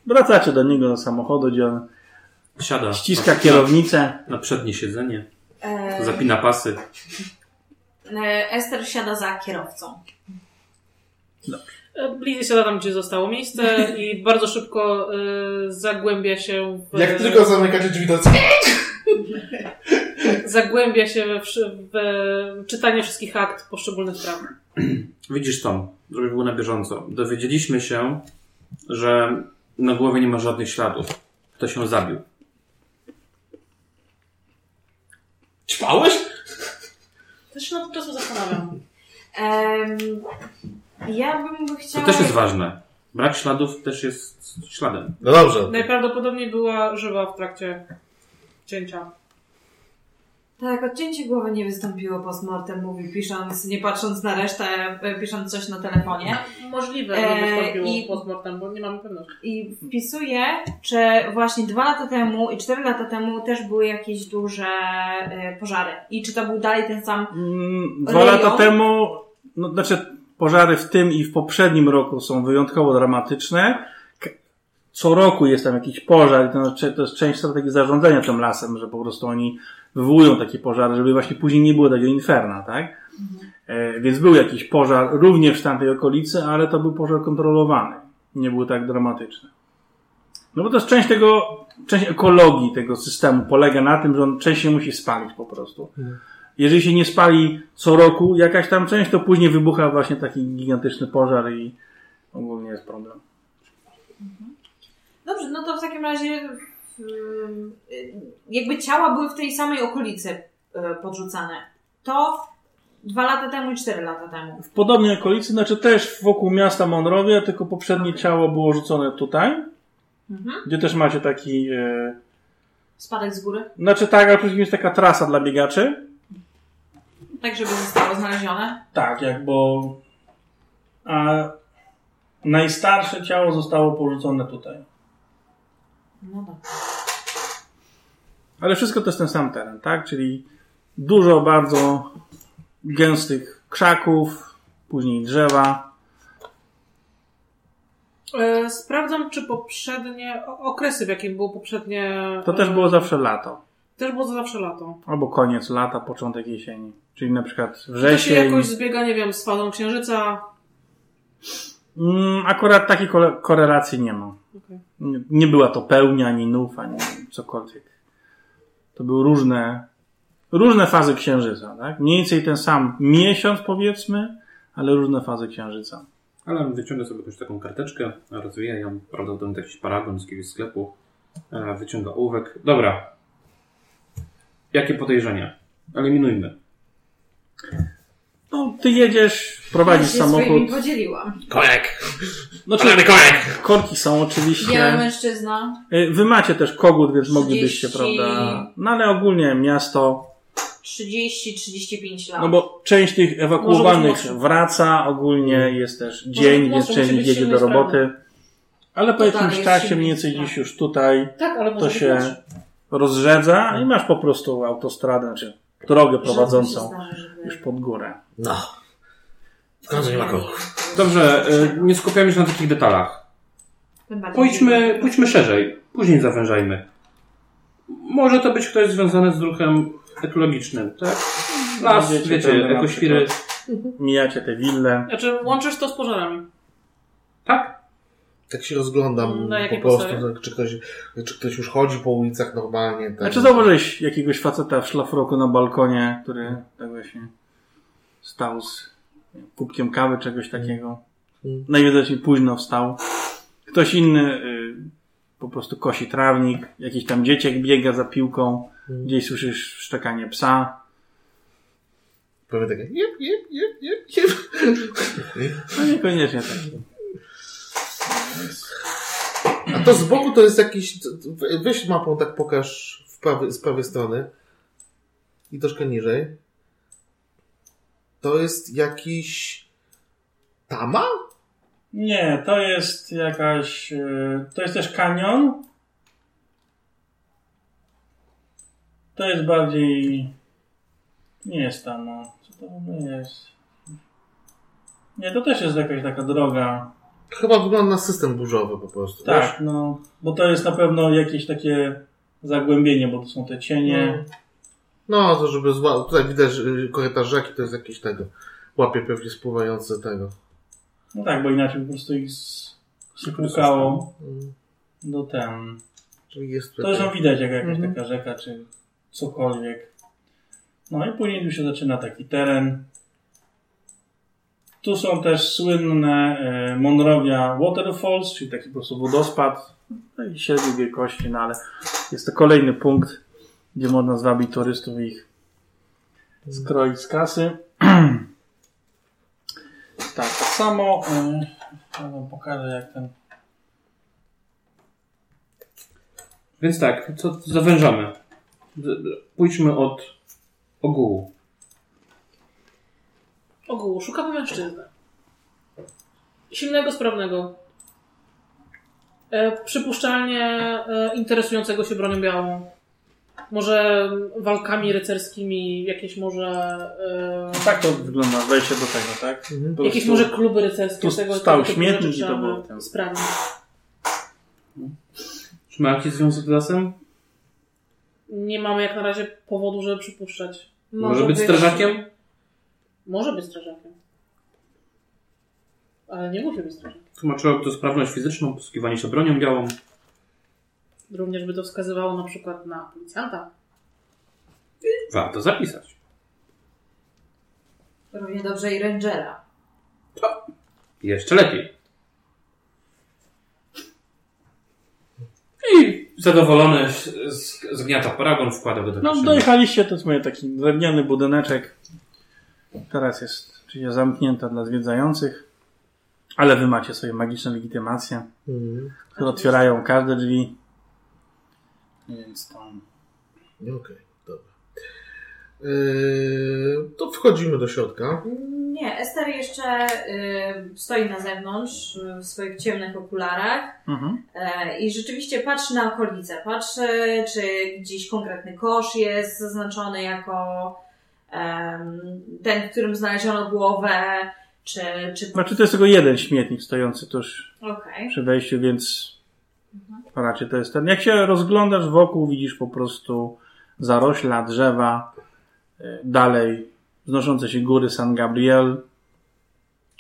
Wracacie do niego do samochodu, gdzie on siada. ściska na, kierownicę. Na przednie siedzenie, Eee, zapina pasy. e, Ester siada za kierowcą. E, Bliżej siada tam, gdzie zostało miejsce i bardzo szybko e, zagłębia się w... Jak tylko zamykacie drzwi do <laughs> Zagłębia się we, w czytanie wszystkich akt poszczególnych spraw. Widzisz Tom, żeby było na bieżąco. Dowiedzieliśmy się, że na głowie nie ma żadnych śladów. Kto się zabił. Ćpałeś? Też się nad tym czasem zastanawiam. Em, ja bym To chciała... też jest ważne. Brak śladów też jest śladem. No dobrze. Najprawdopodobniej była żywa w trakcie cięcia. Tak, odcięcie głowy nie wystąpiło postmortem, mówi pisząc, nie patrząc na resztę, e, pisząc coś na telefonie. Możliwe, Eee, że wystąpiło i- postmortem, bo nie mamy pewności. I wpisuję, czy właśnie dwa lata temu i cztery lata temu też były jakieś duże e, pożary. I czy to był dalej ten sam... Mm, Dwa Leją? lata temu, no, znaczy pożary w tym i w poprzednim roku są wyjątkowo dramatyczne. Co roku jest tam jakiś pożar i to, to jest część strategii zarządzania tym lasem, że po prostu oni wywołują takie pożary, żeby właśnie później nie było takiego inferna, tak? E, więc był jakiś pożar również w tamtej okolicy, ale to był pożar kontrolowany. Nie był tak dramatyczny. No bo to jest część tego, część ekologii tego systemu polega na tym, że on częściej musi spalić po prostu. Jeżeli się nie spali co roku jakaś tam część, to później wybucha właśnie taki gigantyczny pożar i ogólnie jest problem. Dobrze, no to w takim razie jakby ciała były w tej samej okolicy y, podrzucane. To dwa lata temu i cztery lata temu. W podobnej okolicy, znaczy też wokół miasta Monrovia, tylko poprzednie ciało było rzucone tutaj, Mhm. gdzie też macie taki, e, Spadek z góry. znaczy tak, ale przede jest taka trasa dla biegaczy. Tak, żeby zostało znalezione. Tak, jak bo a najstarsze ciało zostało porzucone tutaj. No dobra. Ale wszystko to jest ten sam teren, tak? Czyli dużo bardzo gęstych krzaków, później drzewa. E, sprawdzam, czy poprzednie o- okresy, w jakim było poprzednie. To też e, było zawsze lato. Też było zawsze lato. Albo koniec lata, początek jesieni. Czyli na przykład To się wrzesień. jakoś zbiega, nie wiem, z fazą księżyca. Mm, akurat takiej korelacji nie ma. Nie, nie była to pełnia, ani nów, ani cokolwiek. To były różne, różne fazy księżyca, tak? Mniej więcej ten sam miesiąc, powiedzmy, ale różne fazy księżyca. Ale wyciąga sobie jakąś taką karteczkę, rozwija ją, prawdopodobnie jakiś paragon z jakiegoś sklepu, e, wyciąga ołówek. Dobra. Jakie podejrzenia? Eliminujmy. No, ty jedziesz, prowadzisz Ja samochód. podzieliłam. Korek! No, Palamy korek! korki są oczywiście. mężczyzna. Y, Wy macie też kogut, więc 30. moglibyście, prawda? No ale ogólnie miasto, 30-35 lat. no bo część tych Może ewakuowanych wraca, ogólnie jest też dzień, więc młodszy, część jedzie do roboty. Ale po jakimś czasie, mniej więcej dziś już tutaj, Tak, ale może to się rozrzedza i masz po prostu autostradę, znaczy drogę prowadzącą już pod górę. No. W końcu nie ma kogo. Dobrze, e, nie skupiamy się na takich detalach. Tym bardziej, Pójdźmy, pójdźmy szerzej. Później zawężajmy. Może to być ktoś związany z ruchem ekologicznym, tak? Las, Będziecie wiecie, na ekoświry. przykład Mijacie te wille. Znaczy, łączysz to z pożarami. Tak? Tak się rozglądam Na jakiej po prostu, podstawie? tak, czy ktoś, czy ktoś już chodzi po ulicach normalnie. Tak. A czy zauważyłeś jakiegoś faceta w szlafroku na balkonie, który tak właśnie stał z kubkiem kawy, czegoś takiego? Mm. Najwidoczniej późno wstał. Ktoś inny y, po prostu kosi trawnik, jakiś tam dzieciak biega za piłką, Mm. gdzieś słyszysz szczekanie psa. Powiem takie, jep, jep, jep, jep, jep. No niekoniecznie tak. A to z boku to jest jakiś, weź mapą tak pokaż w prawej, z prawej strony i troszkę niżej. To jest jakiś tama? Nie, to jest jakaś. y, To jest też kanion. To jest bardziej. Nie jest tam. no. Co to w ogóle jest? Nie, to też jest jakaś taka droga. Chyba wygląda na system burzowy po prostu. Tak, no. Bo to jest na pewno jakieś takie zagłębienie, bo to są te wiesz? cienie. No, to żeby zła... Tutaj widać że korytarz rzeki, to jest jakieś tego. Łapie pewnie spływające tego. No tak, bo inaczej po prostu ich spłukało Mm. do ten. Czyli jest To już tutaj. widać jak jakaś Mhm. taka rzeka, czy cokolwiek. No i później tu się zaczyna taki teren. Tu są też słynne e, Monrovia Waterfalls, czyli taki po prostu wodospad. No i średniej wielkości, no ale jest to kolejny punkt, gdzie można zwabić turystów i ich skroić z kasy. <clears throat> tak, tak samo. Ja wam pokażę jak ten Więc tak, co zawężamy? Pójdźmy od ogółu. Ogółu, szukamy mężczyzny. Silnego, sprawnego. E, przypuszczalnie e, interesującego się bronią białą. Może walkami rycerskimi, jakieś może. E, Tak to wygląda, wejście do tego, tak? Mhm. Jakieś prostu- może kluby rycerskie. tu tego, stał tego śmietnik i to było ten. Czy ma jakiś związek z lasem? Nie mamy jak na razie powodu, żeby przypuszczać. Może, być strażakiem? Może być strażakiem. Ale nie musi być strażakiem. Tłumaczyłoby to sprawność fizyczną, posługiwanie się bronią białą. Również by to wskazywało na przykład na policjanta. Warto zapisać. Równie dobrze i Rangera. Jeszcze lepiej. I zadowolony z, z, zgniata paragon wkłada go do No kieszeni. dojechaliście, to jest moje taki drewniany budyneczek. Teraz jest oczywiście zamknięta dla zwiedzających, ale wy macie swoje magiczne legitymacje, Mhm. które otwierają każde drzwi. Więc tam. Okej, dobra. Yy, to wchodzimy do środka. Nie, Ester jeszcze y, stoi na zewnątrz w swoich ciemnych okularach Mhm. e, i rzeczywiście patrzy na okolice. Patrzy, czy gdzieś konkretny kosz jest zaznaczony jako ten, w którym znaleziono głowę, czy... czy... Znaczy to jest tylko jeden śmietnik stojący tuż Okej. przy wejściu, więc raczej to jest ten. Jak się rozglądasz wokół, widzisz po prostu zarośla, drzewa, y, dalej wznoszące się góry San Gabriel,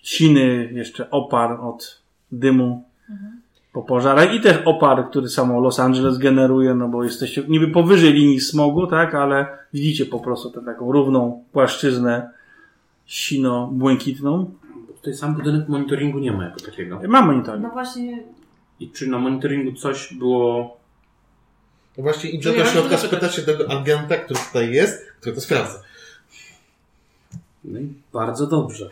siny, jeszcze opar od dymu po pożarach i też opar, który samo Los Angeles generuje, no bo jesteście niby powyżej linii smogu, tak, ale widzicie po prostu tę taką równą płaszczyznę sino-błękitną. Tutaj sam budynek monitoringu nie ma jako takiego. Mam monitoring. No właśnie, I czy na monitoringu coś było... No właśnie To do środka spytać się tego agenta, który tutaj jest, który to sprawdza. No i bardzo dobrze.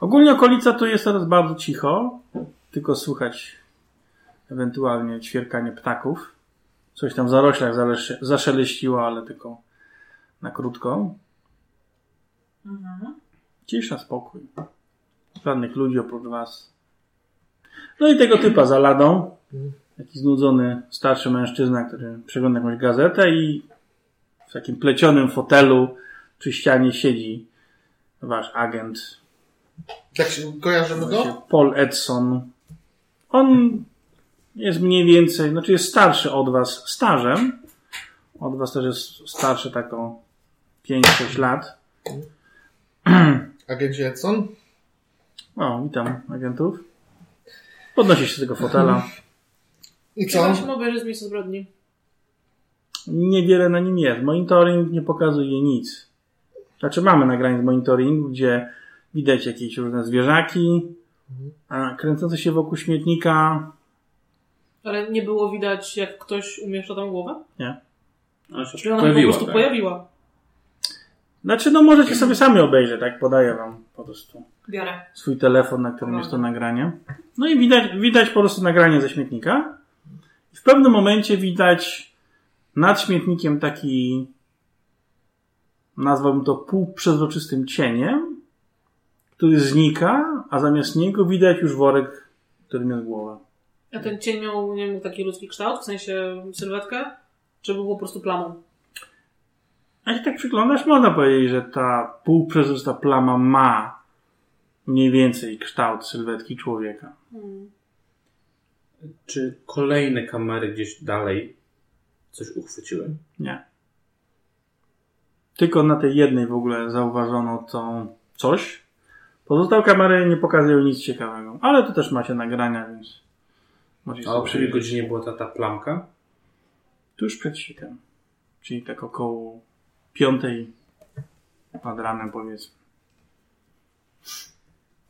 Ogólnie okolica tu jest teraz bardzo cicho, tylko słychać ewentualnie ćwierkanie ptaków. Coś tam w zaroślach zaszeleściło, ale tylko na krótko. mhm. Cisza, spokój. Żadnych ludzi oprócz was. No i tego typa za ladą. Taki znudzony starszy mężczyzna, który przegląda jakąś gazetę i w takim plecionym fotelu przy ścianie siedzi wasz agent Tak się kojarzymy go? Paul Edson. On jest mniej więcej, znaczy jest starszy od was stażem. Od was też jest starszy taką 5-6 lat. Agencie Edson? O, witam agentów. Podnosi się z tego fotela. I Co? co? Musimy obejrzeć z miejsca zbrodni. Niewiele na nim jest. Monitoring nie pokazuje nic. Znaczy mamy nagranie z monitoringu, gdzie widać jakieś różne zwierzaki, a kręcące się wokół śmietnika. Ale nie było widać, jak ktoś umieszcza tam głowę? Ona się Czyli ona się po prostu tak? pojawiła. Znaczy, no możecie sobie sami obejrzeć, tak? Podaję wam po prostu Biorę. swój telefon, na którym jest to nagranie. No i widać, widać po prostu nagranie ze śmietnika. W pewnym momencie widać nad śmietnikiem taki, nazwałbym to półprzezroczystym cieniem, który znika, a zamiast niego widać już worek, w którym jest głowa. A ten cień miał, nie wiem, taki ludzki kształt, w sensie sylwetkę? Czy był po prostu plamą? A jak tak przyglądasz, można powiedzieć, że ta półprzezroczysta plama ma mniej więcej kształt sylwetki człowieka. Hmm. Czy kolejne kamery gdzieś dalej coś uchwyciły? Nie. Tylko na tej jednej w ogóle zauważono to coś. Pozostałe kamery nie pokazują nic ciekawego. Ale tu też macie nagrania, więc możecie A o której godzinie była ta, ta plamka? Tuż przed świtem. Czyli tak około piątej nad ranem powiedzmy.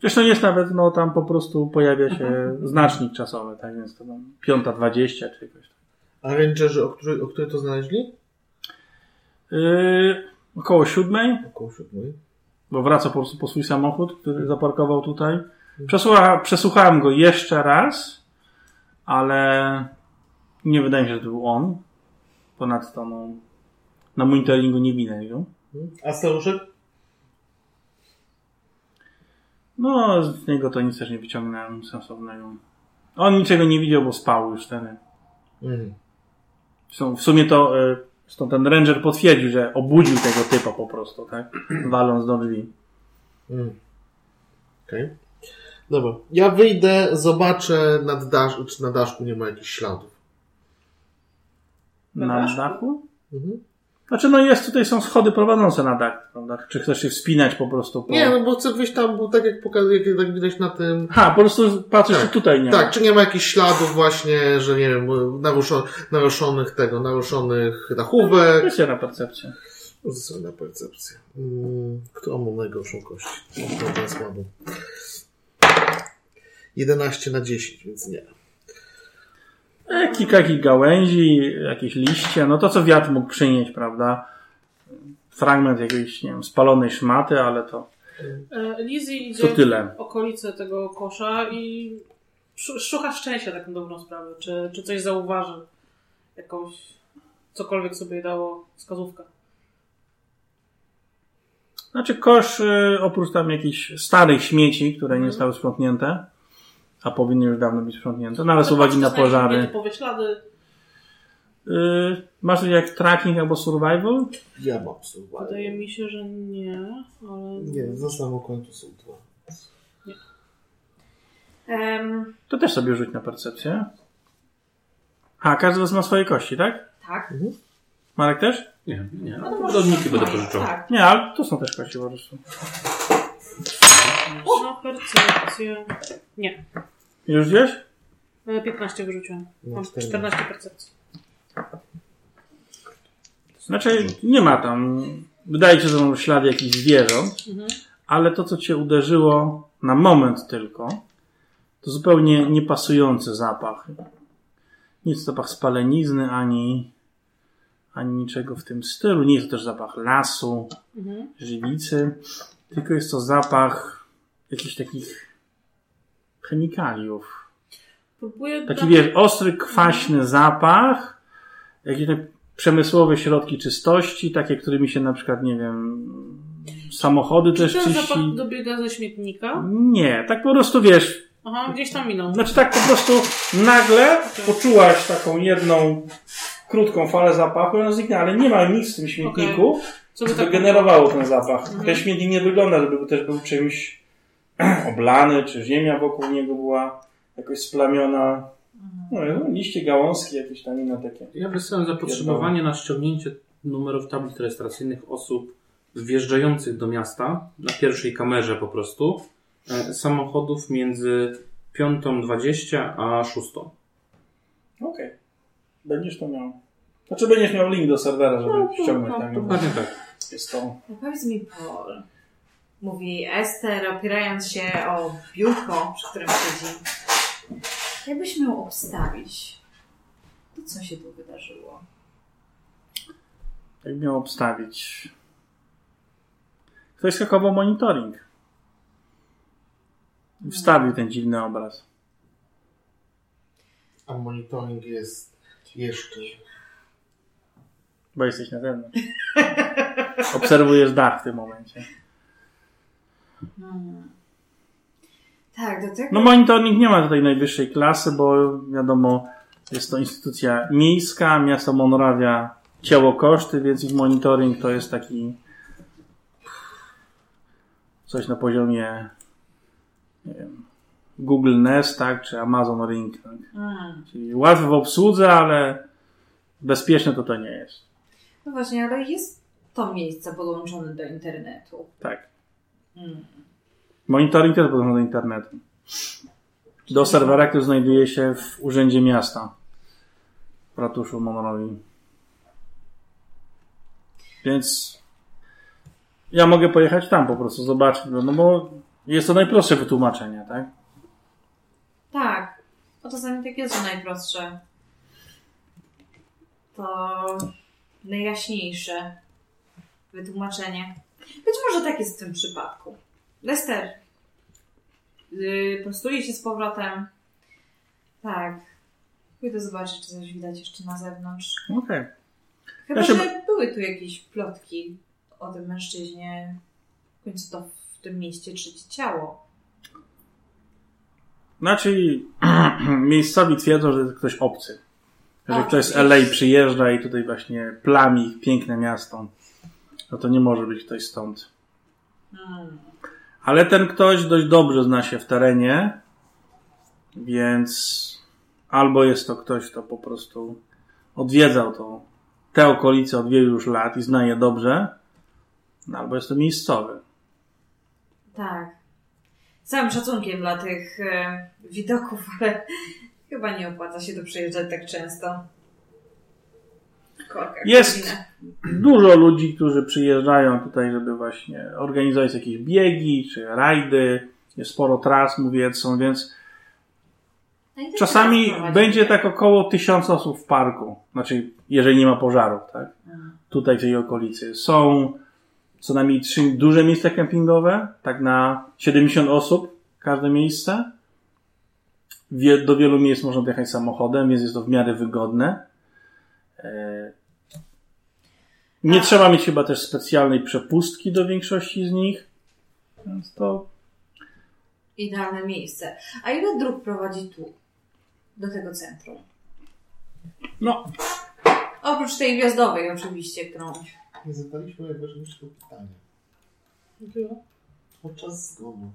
Zresztą jest nawet, no tam po prostu pojawia się <laughs> znacznik czasowy, tak więc to tam piąta dwadzieścia czy jakoś tak. A rangerzy, o której, o której to znaleźli? Yy, około siódmej, Około siódmej. bo wraca po prostu po swój samochód, który zaparkował tutaj. Przesłucha, przesłuchałem go jeszcze raz, ale nie wydaje mi się, że to był on. Ponadto no, na monitoringu nie widać go. A staruszek? No, z niego to nic też nie wyciągnąłem sensownego. On niczego nie widział, bo spał już wtedy. Mhm. W sumie to y, zresztą ten ranger potwierdził, że obudził tego typa po prostu, tak? <clears throat> Waląc do drzwi. Mhm. Okej. Dobra. Ja wyjdę, zobaczę nad dasz, czy na daszku nie ma jakichś śladów. Na Na daszku? dachu? Mhm. Znaczy, no jest, tutaj są schody prowadzące na dach, prawda? Czy chcesz się wspinać po prostu po... Nie, no bo chcę wyjść tam, bo tak jak pokazuje, jak tak widać na tym... Ha, po prostu patrzysz, Tak. tutaj nie ma. Tak, czy nie ma jakichś śladów właśnie, że nie wiem, naruszo, naruszonych tego, naruszonych dachówek. Weźcie na percepcję. Sobie na percepcję. Którą mam najgorszą kość? Słabą. 11 na 10, więc nie. E, kilka takich gałęzi, jakieś liście, no to co wiatr mógł przynieść, prawda? Fragment jakiejś, nie wiem, spalonej szmaty, ale to, E, Lizzie to idzie tyle. w okolice tego kosza i szu- szuka szczęścia tak na dobrą sprawę. Czy, czy coś zauważy. Jakąś, cokolwiek sobie dało wskazówkę. Znaczy kosz, y, oprócz tam jakichś starych śmieci, które nie zostały sprzątnięte, a powinny już dawno być sprzątnięte, no ale z uwagi na pożary. Nietypowe ślady. Y, masz jak tracking albo survival? Ja mam survival. Wydaje mi się, że nie, ale... Nie, za samą końcu są dwa. Em, To też sobie rzuć na percepcję. A, każdy z was ma swoje kości, tak? tak. Marek też? Nie, nie. No to możesz- Rodniki będę pożyczał. Tak. Nie, ale tu są też kości po prostu. Na percepcję... Nie. Już gdzieś? E, 15 wyrzuciłem. No, Mam 14. 14 percepcji. Znaczy, nie ma tam. Wydaje się, że są ślady jakichś zwierząt, Mhm. ale to, co cię uderzyło na moment tylko, to zupełnie niepasujący zapach. Nie jest to zapach spalenizny ani, ani niczego w tym stylu. Nie jest to też zapach lasu, Mhm. żywicy, tylko jest to zapach jakichś takich chemikaliów. Próbuję... Taki tak- wiesz, ostry, kwaśny zapach, jakieś te przemysłowe środki czystości, takie, którymi się na przykład, nie wiem, samochody Czy też ten czyści. zapach dobiega ze śmietnika? Nie, tak po prostu wiesz, Aha, gdzieś tam minął. znaczy tak po prostu nagle poczułaś taką jedną krótką falę zapachu i ona zniknęła, ale nie ma nic w tym śmietniku, Co by tak wygenerowało ten zapach. Mhm. Ten śmietnik nie wygląda, żeby też był czymś <clears throat> oblany, czy ziemia wokół niego była jakoś splamiona. No, no, liście, gałązki, jakieś tam inne takie. Ja wysyłam zapotrzebowanie na ściągnięcie numerów tablic rejestracyjnych osób wjeżdżających do miasta na pierwszej kamerze po prostu e, samochodów między 5.20, a 6. Okej. Będziesz to miał. Znaczy będziesz miał link do serwera, żeby No, ściągnąć to- tam. Dokładnie tak. Jest to. No powiedz mi, Paul, mówi Ester, opierając się o biurko, przy którym siedzi. Jakbyś miał obstawić, to co się tu wydarzyło? Jak miał obstawić? Ktoś skakował monitoring. Wstawił ten dziwny obraz. A monitoring jest jeszcze. Bo jesteś na zewnątrz. Obserwujesz dach w tym momencie. Hmm. Tak, do tego. No monitoring nie ma tutaj najwyższej klasy, bo wiadomo, jest to instytucja miejska, miasto Monorawia cięło koszty, więc ich monitoring to jest taki coś na poziomie nie wiem, Google Nest, tak, czy Amazon Ring. Tak? Hmm. Czyli łatwe w obsłudze, ale bezpieczne to to nie jest. No właśnie, ale jest to miejsce podłączone do internetu. Tak. Monitoring też podłączony do internetu. Do serwera, który znajduje się w Urzędzie Miasta w ratuszu Monorowi. Więc ja mogę pojechać tam po prostu, zobaczyć, no bo jest to najprostsze wytłumaczenie, tak? Tak. No czasami tak jest, że najprostsze. To najjaśniejsze wytłumaczenie. Być może tak jest w tym przypadku. Lester, yy, prostuje się z powrotem. Tak. Pójdę zobaczyć, czy coś widać jeszcze na zewnątrz. Okej. Chyba, Ja się- że były tu jakieś plotki o tym mężczyźnie. W końcu to w tym mieście trzecie ciało. Znaczy, <clears throat> miejscowi twierdzą, że jest ktoś obcy. Że A, ktoś z. LA przyjeżdża i tutaj właśnie plami piękne miasto. No to nie może być ktoś stąd. Hmm. Ale ten ktoś dość dobrze zna się w terenie, więc albo jest to ktoś, kto po prostu odwiedzał to, te okolice od wielu już lat i zna je dobrze, no, albo jest to miejscowy. Tak. Z całym szacunkiem dla tych e, widoków, <laughs> ale chyba nie opłaca się tu przyjeżdżać tak często. Jest. Dużo ludzi, którzy przyjeżdżają tutaj, żeby właśnie organizować jakieś biegi czy rajdy. Jest sporo tras, mówię, są, więc No czasami będzie tak około tysiąc osób w parku. Znaczy, jeżeli nie ma pożarów, tak? Tutaj w tej okolicy. Są co najmniej trzy duże miejsca kempingowe, tak na 70 osób każde miejsce. Do wielu miejsc można dojechać samochodem, więc jest to w miarę wygodne. Nie A- trzeba mieć chyba też specjalnej przepustki do większości z nich. Więc to Idealne miejsce. A ile dróg prowadzi tu? Do tego centrum? no, Oprócz tej gwiazdowej oczywiście, którą... Nie zadaliśmy najważniejszego pytania. Jakiego? O czas zgonu.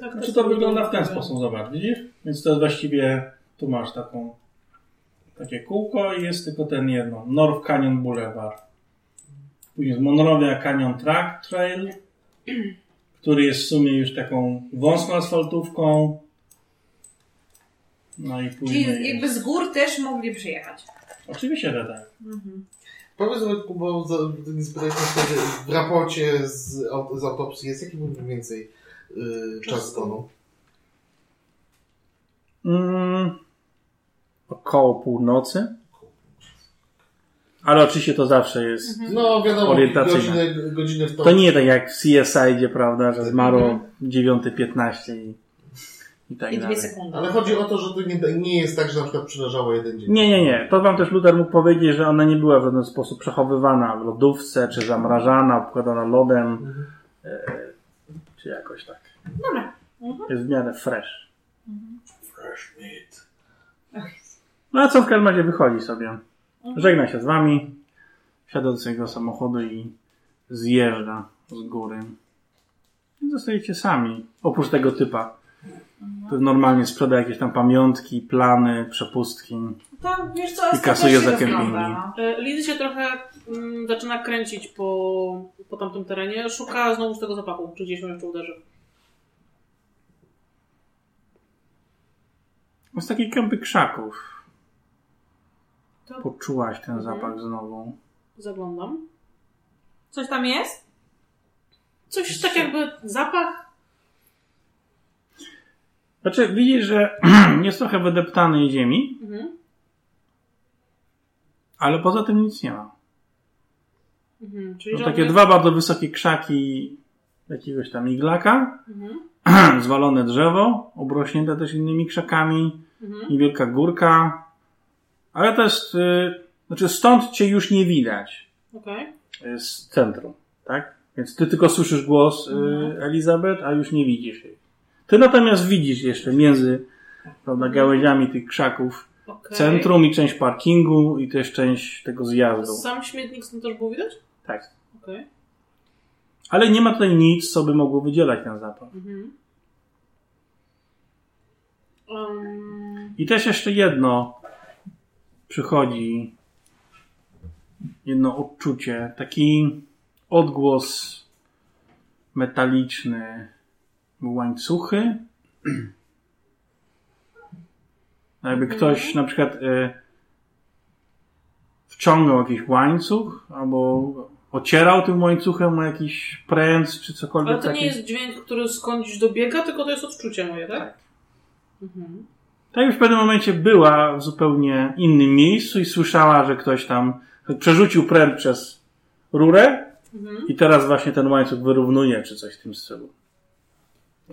Tak, Znaczy to wygląda w ten sposób, zobacz, widzisz? Więc to jest właściwie, tu masz taką, takie kółko i jest tylko ten jedno, North Canyon Boulevard. Później jest Monrovia Canyon Track Trail, który jest w sumie już taką wąską asfaltówką. No i później... Czyli jakby z gór też mogli przyjechać. Oczywiście, że tak. Mhm. Powiedz Wojtku, bo za- nie spytaliśmy wtedy, w raporcie z, z autopsji jest jaki mniej więcej yy, czas zgonu? Mm, około północy. Ale oczywiście to zawsze jest No wiadomo, Orientacyjne. godziny, godziny w to. To nie tak jak w CSI, gdzie prawda, że zmarło 9.15 i, i tak I dwie dalej. sekundy. Ale chodzi o to, że to nie, nie jest tak, że na przykład przyleżało jeden dzień. Nie, nie, nie. To wam też Luther mógł powiedzieć, że ona nie była w żaden sposób przechowywana w lodówce, czy zamrażana, obkładana lodem, Mhm. e, czy jakoś tak. Dobra. Jest w miarę fresh. Fresh meat. No a co w każdym razie wychodzi sobie. Żegna się z wami, wsiada do swojego samochodu i zjeżdża z góry. I zostajecie sami. Oprócz tego typa. który normalnie sprzeda jakieś tam pamiątki, plany, przepustki. To wiesz co, I kasuje za kempingi. no. E, Lizy się trochę mm, zaczyna kręcić po, po tamtym terenie. Szuka znowu z tego zapachu, czy gdzieś ją jeszcze uderzy. Z takiej kępy krzaków. To- Poczułaś ten Mhm. zapach znowu. Zaglądam. Coś tam jest? Coś tak jakby zapach. Znaczy, widzisz, że <clears throat> jest trochę wydeptanej ziemi, Mhm. ale poza tym nic nie ma. Mhm. Czyli takie dwa bardzo wysokie krzaki jakiegoś tam iglaka, Mhm. <clears throat> zwalone drzewo, obrośnięte też innymi krzakami, Mhm. niewielka górka, ale to jest, y, znaczy stąd cię już nie widać Okej. y, z centrum, tak? Więc ty tylko słyszysz głos y, Mhm. Elizabeth, a już nie widzisz jej. Ty natomiast widzisz jeszcze między prawda, gałęziami tych krzaków Okej. centrum i część parkingu i też część tego zjazdu. Sam śmietnik stąd też było widać? Tak. Okej. Ale nie ma tutaj nic, co by mogło wydzielać ten zapach. Mhm. Um, I też jeszcze jedno przychodzi, jedno odczucie, taki odgłos metaliczny, łańcuchy. Jakby ktoś na przykład y, wciągnął jakiś łańcuch, albo ocierał tym łańcuchem o jakiś pręt, czy cokolwiek ale to nie jest dźwięk, który skądś dobiega, tylko to jest odczucie moje, tak? Tak. Mhm. Tak jakby w pewnym momencie była w zupełnie innym miejscu i słyszała, że ktoś tam przerzucił pręt przez rurę Mhm. i teraz właśnie ten łańcuch wyrównuje, czy coś w tym stylu.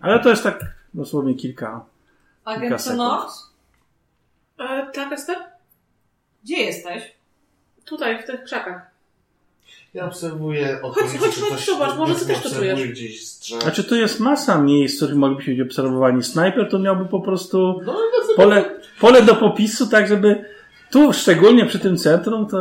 Ale to jest tak dosłownie kilka, kilka Agent sekund. E, tak, Ester? Gdzie jesteś? Tutaj, w tych krzakach. Ja obserwuję Chodź, okolice, chodź, chodź, coś- zobacz, może ty też to czujesz. gdzieś drzew. Znaczy tu jest masa miejsc, w których moglibyśmy być obserwowani. Snajper to miałby po prostu No na pole, pole do popisu, tak żeby tu, szczególnie przy tym centrum, to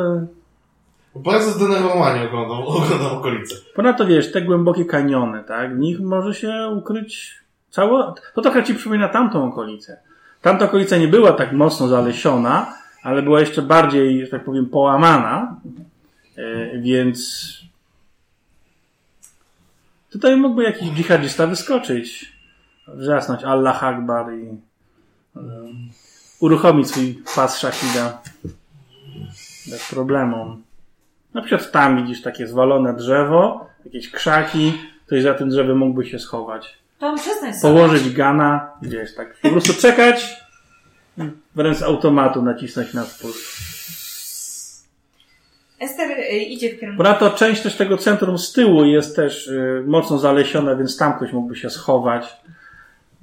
Bardzo zdenerwowanie oglądam, oglądam okolice. Ponadto wiesz, te głębokie kaniony, tak? W nich może się ukryć całe. To trochę ci przypomina tamtą okolicę. Tamta okolica nie była tak mocno zalesiona, ale była jeszcze bardziej, że tak powiem, połamana. E, więc tutaj mógłby jakiś dżihadzista wyskoczyć, wrzasnąć Allah Akbar i uruchomić swój pas szachida bez problemu. Na przykład tam widzisz takie zwalone drzewo, jakieś krzaki, ktoś za tym drzewem mógłby się schować. Tam. Położyć gana, wiesz, tak po prostu czekać wręcz z automatu nacisnąć na spust. Ester y, idzie w kierunku. Ponadto część też tego centrum z tyłu jest też y, mocno zalesiona, więc tam ktoś mógłby się schować.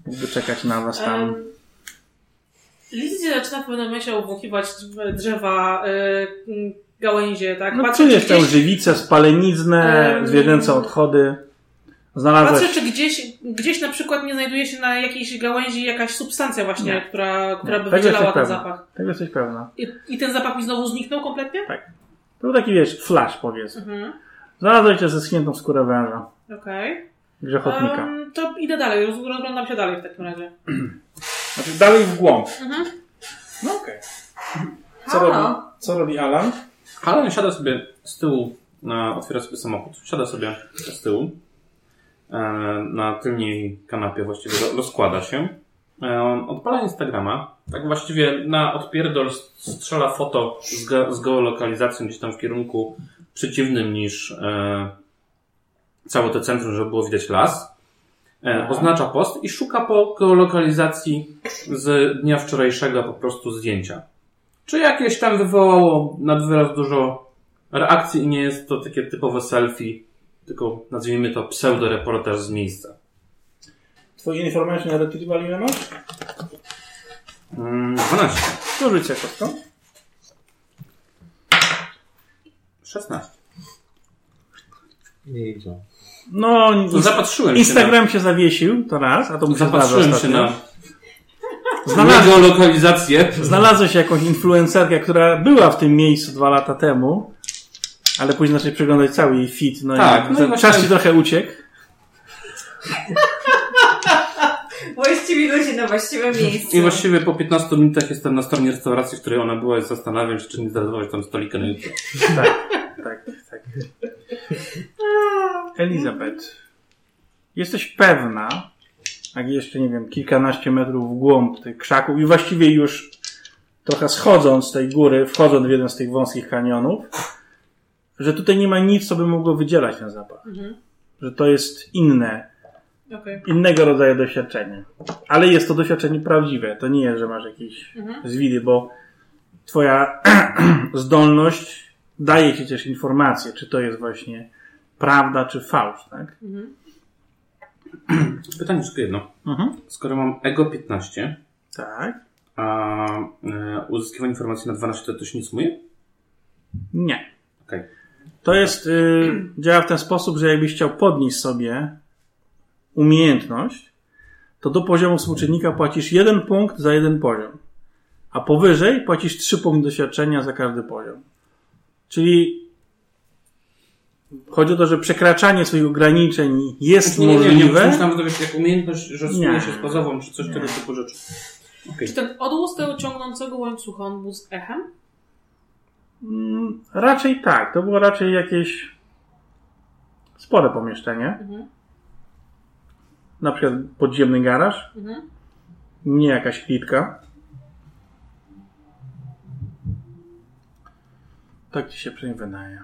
Mógłby czekać na was tam. Um, Lizy zaczyna w pewnym momencie obwąchiwać drzewa, y, gałęzie, tak? No Patrzę, tę gdzieś, żywicę, spaleniznę, Em, zwierzęce odchody. Znalazłeś... patrzę, czy gdzieś, gdzieś na przykład nie znajduje się na jakiejś gałęzi jakaś substancja właśnie, Nie. która, która Nie, by tego wydzielała ten pewna. zapach. Tego jesteś pewna. I, I ten zapach mi znowu zniknął kompletnie? To był taki, wiesz, flash powiedzmy. Mhm. Znalazłeś się ze schniętą skórę węża. Okej. Grzechotnika. Em, to idę dalej, roz- rozglądam się dalej w takim razie. <clears throat> Znaczy dalej w głąb. Mhm. No okej. Co, Halo? robi, co robi Alan? Alan siada sobie z tyłu, na, otwiera sobie samochód, siada sobie z tyłu, e, na tylnej kanapie właściwie ro- rozkłada się. E, on odpala Instagrama, tak właściwie na odpierdol strzela foto z, ge, z geolokalizacją gdzieś tam w kierunku przeciwnym niż e, całe to centrum, żeby było widać las. E, oznacza post i szuka po geolokalizacji z dnia wczorajszego po prostu zdjęcia. Czy jakieś tam wywołało nad wyraz dużo reakcji i nie jest to takie typowe selfie, tylko nazwijmy to pseudo-reportaż z miejsca. Twoje information retrieval ile masz? Mm, 12. To jako to. 16. Nie idzie. No, No, zapatrzyłem Instagram się zawiesił, to raz, a to się muszę na, zapatrzyłem się na Znalazłeś, geolokalizację. znalazłeś jakąś influencerkę, która była w tym miejscu dwa lata temu, ale później zaczęli przeglądać cały jej feed, no Tak, i no i czas właśnie- ci trochę uciekł. Właściwie ludzie na właściwym miejscu. I właściwie po 15 minutach jestem na stronie restauracji, w której ona była i zastanawiam się, czy nie zarezerwować tam stolika na jutro. Tak, tak, tak. <laughs> Elizabeth, jesteś pewna, jak jeszcze, nie wiem, kilkanaście metrów w głąb tych krzaków i właściwie już trochę schodząc z tej góry, wchodząc w jeden z tych wąskich kanionów, że tutaj nie ma nic, co by mogło wydzielać ten zapach. Mhm. Że to jest inne, Okej. innego rodzaju doświadczenie. Ale jest to doświadczenie prawdziwe. To nie jest, że masz jakieś Mhm. zwidy, bo twoja <clears throat> zdolność daje ci też informację, czy to jest właśnie prawda, czy fałsz, tak? Mhm. Pytanie tylko jedno. Mhm. Skoro mam ego 15, Tak. a e, uzyskiwanie informacji na 12 to się nie sumuje? Nie. Okej. To jest, y, działa w ten sposób, że jakbyś chciał podnieść sobie umiejętność, to do poziomu współczynnika płacisz jeden punkt za jeden poziom. A powyżej płacisz trzy punkty doświadczenia za każdy poziom. Czyli chodzi o to, że przekraczanie swoich ograniczeń jest Nie, nie, nie, nie, możliwe. myślałem, to wiesz, jak umiejętność, że Nie. się z bazową, czy coś Nie. tego typu rzeczy. Okej. Czy ten odgłos tego ciągnącego łańcucha, on był z echem? Mm, Raczej tak. To było raczej jakieś spore pomieszczenie. Mhm. Na przykład podziemny garaż. Mhm. Nie jakaś klitka. Tak ci się przynajmniej wydaje.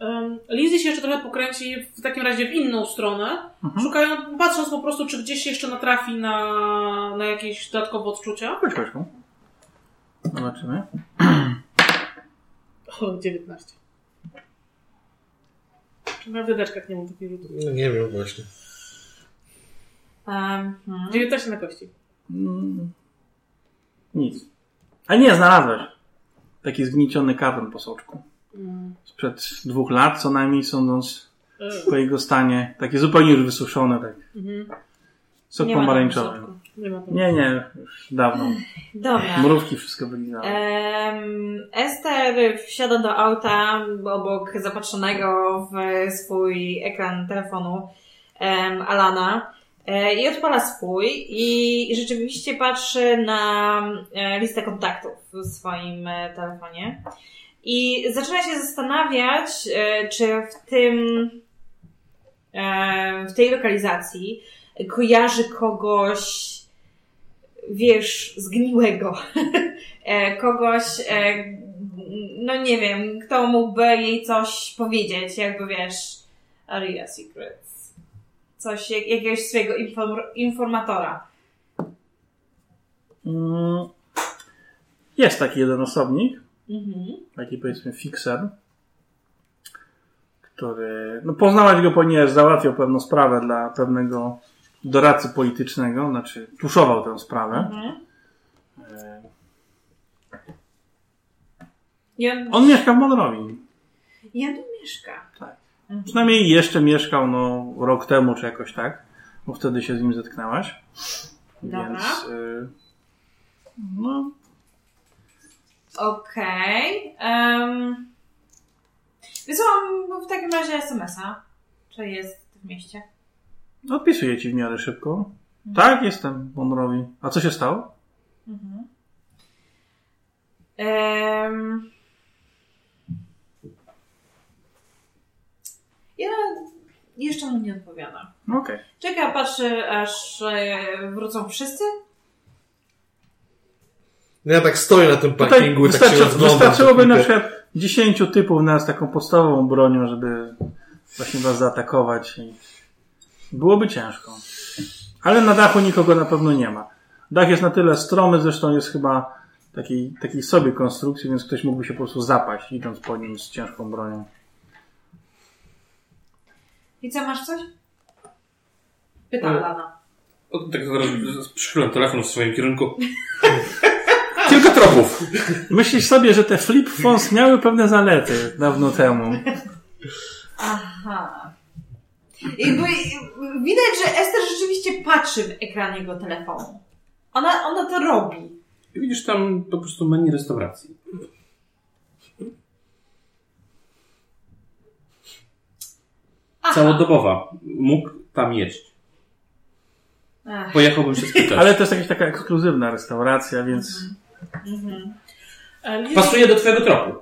Um, Lizzie się jeszcze trochę pokręci w takim razie w inną stronę, Mhm. szukając, patrząc po prostu, czy gdzieś jeszcze natrafi na, na jakieś dodatkowe odczucia. Chodź, chodź. Zobaczymy. <clears throat> O, 19. Na wydeczkach nie mam takich rzutów. No nie wiem właśnie. Um, 19 na kości. Mm. Nic. A nie, znalazłeś. Taki zgnieciony karton po soczku. Mm. Sprzed dwóch lat co najmniej, sądząc po jego stanie. Takie zupełnie już wysuszone, tak. mhm. Sok Nie pomarańczowy. Nie. Nie, nie, już dawno. <laughs> Dobra. Mrówki wszystko wylizały. Em, Ester wsiada do auta obok zapatrzonego w swój ekran telefonu Alana i odpala swój i rzeczywiście patrzy na e, listę kontaktów w swoim e, telefonie i zaczyna się zastanawiać, e, czy w tym e, w tej lokalizacji kojarzy kogoś wiesz, zgniłego. <laughs> E, kogoś, e, no nie wiem, kto mógłby jej coś powiedzieć, jakby wiesz, Aria Secrets. Coś, jak, jakiegoś swojego inform- informatora. Mm. Jest taki jeden osobnik, Mhm. taki powiedzmy fixer, który, no poznałaś go, ponieważ załatwiał pewną sprawę dla pewnego doradcy politycznego, znaczy tuszował tę sprawę. Mhm. E, on, mieszka w Monrowi. tu mieszka. Przynajmniej jeszcze mieszkał no, rok temu, czy jakoś tak, bo wtedy się z nim zetknęłaś. Dobra. Więc y, no, Okej. Um, Wysyłam w takim razie SMS-a. Czy jest w mieście? odpisuję ci w miarę szybko. Tak, jestem w Monrowi. A co się stało? Mhm. Em, Ja jeszcze mu nie odpowiadam. Okej. Czeka, patrzy, aż e, wrócą wszyscy. No ja tak stoję na tym parkingu i tak się rozglądam. wystarczyłoby na przykład 10 typów nas taką podstawową bronią, żeby właśnie was zaatakować. I byłoby ciężko. Ale na dachu nikogo na pewno nie ma. Dach jest na tyle stromy, zresztą jest chyba takiej, takiej sobie konstrukcji, więc ktoś mógłby się po prostu zapaść, idąc po nim z ciężką bronią. I co, masz coś? Pyta E, Alana. O, tak zaraz przychylam telefon w swoim kierunku. <laughs> Kilka tropów. Myślisz sobie, że te flip phones miały pewne zalety dawno temu. Aha. Jakby, widać, że Ester rzeczywiście patrzy w ekran jego telefonu. Ona, ona to robi. I widzisz tam po prostu menu restauracji. Aha. Całodobowa. Mógł tam jeść. Ech, Pojechałbym się spytać. Ale to jest jakaś taka ekskluzywna restauracja, więc mhm. E, Lizzie, Pasuje do twojego tropu.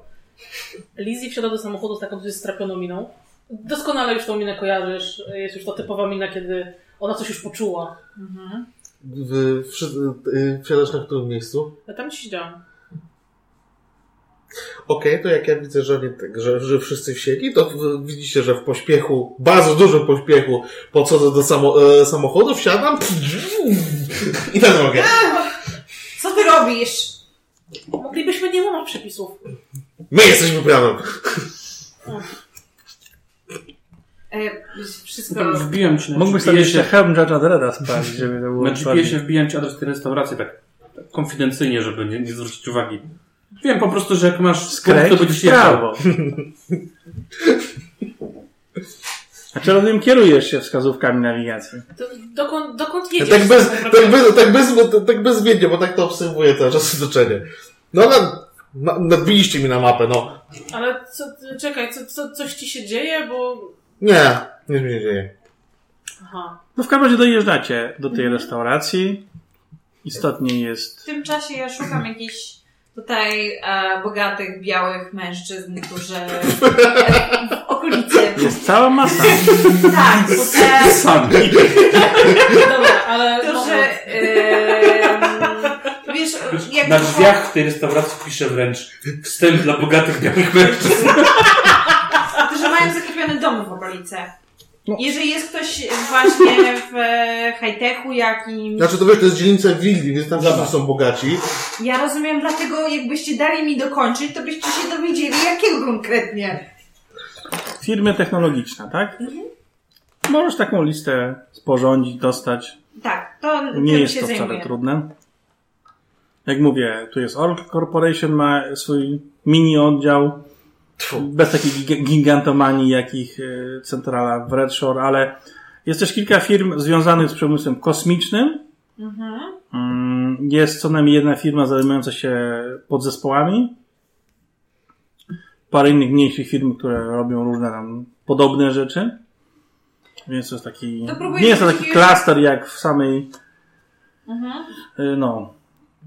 Lizzie wsiada do samochodu z taką strapioną miną. Doskonale już tą minę kojarzysz. Jest już to typowa mina, kiedy ona coś już poczuła. W, wszy- y, wsiadasz na którym miejscu? Ja tam siedziałam. Okej, to jak ja widzę, że, nie, tak, że, że wszyscy wsiedli, to widzicie, że w pośpiechu, bardzo dużym pośpiechu, podchodzę do samo, e, samochodu, wsiadam i na drogę. Co ty robisz? Moglibyśmy nie łamać przepisów. My jesteśmy prawem. E, wszystko... Wbijam ci na Mógłbyś sobie jeszcze hełm Judge'a Dreda sprawdzić, żeby to było na GPS-ie wbijam ci adres tej restauracji tak, tak konfidencyjnie, żeby nie, nie zwrócić uwagi. Wiem po prostu, że jak masz Skręć to będziesz jechał. prawo. Znaczy rozumiem, kierujesz się wskazówkami nawigacji. To, dokąd, dokąd jedziesz? Tak bez, Tak tak bez, tak bez, tak bezwiednie, bo tak to obserwuję cały czas otoczenie. No, na, na, nadbiliście mi na mapę, no. Ale co, czekaj, co, co, coś ci się dzieje, bo... Nie, nic mi się dzieje. Aha. No w każdym razie dojeżdżacie do tej restauracji. Istotnie jest... W tym czasie ja szukam jakichś tutaj e, bogatych, białych mężczyzn, którzy <laughs> w okolicy. Jest cała masa. Tak, bo te, Sami. <laughs> Dobra, ale... którzy... E, wiesz, jak Na drzwiach w tej restauracji pisze wręcz wstęp dla bogatych białych mężczyzn. którzy mają zakrepione domy w okolicy. No. Jeżeli jest ktoś właśnie w e, high-techu jakimś... Znaczy, to wiesz, to jest dzielnica willi, więc tam wszyscy są bogaci. Ja rozumiem, dlatego jakbyście dali mi dokończyć, to byście się dowiedzieli, jakiego konkretnie. Firmy technologiczne, tak? Możesz taką listę sporządzić, dostać. Tak, to Nie jest się to wcale zajmuję. trudne. Jak mówię, tu jest Oracle Corporation, ma swój mini oddział. Bez takiej giga- gigantomanii, jakich e, centrala w Redshore, ale jest też kilka firm związanych z przemysłem kosmicznym. Mhm. Mm, Jest co najmniej jedna firma zajmująca się podzespołami. Parę innych mniejszych firm, które robią różne tam podobne rzeczy. Więc to jest taki. To Nie jest to taki klaster jak w samej Mhm. y, no,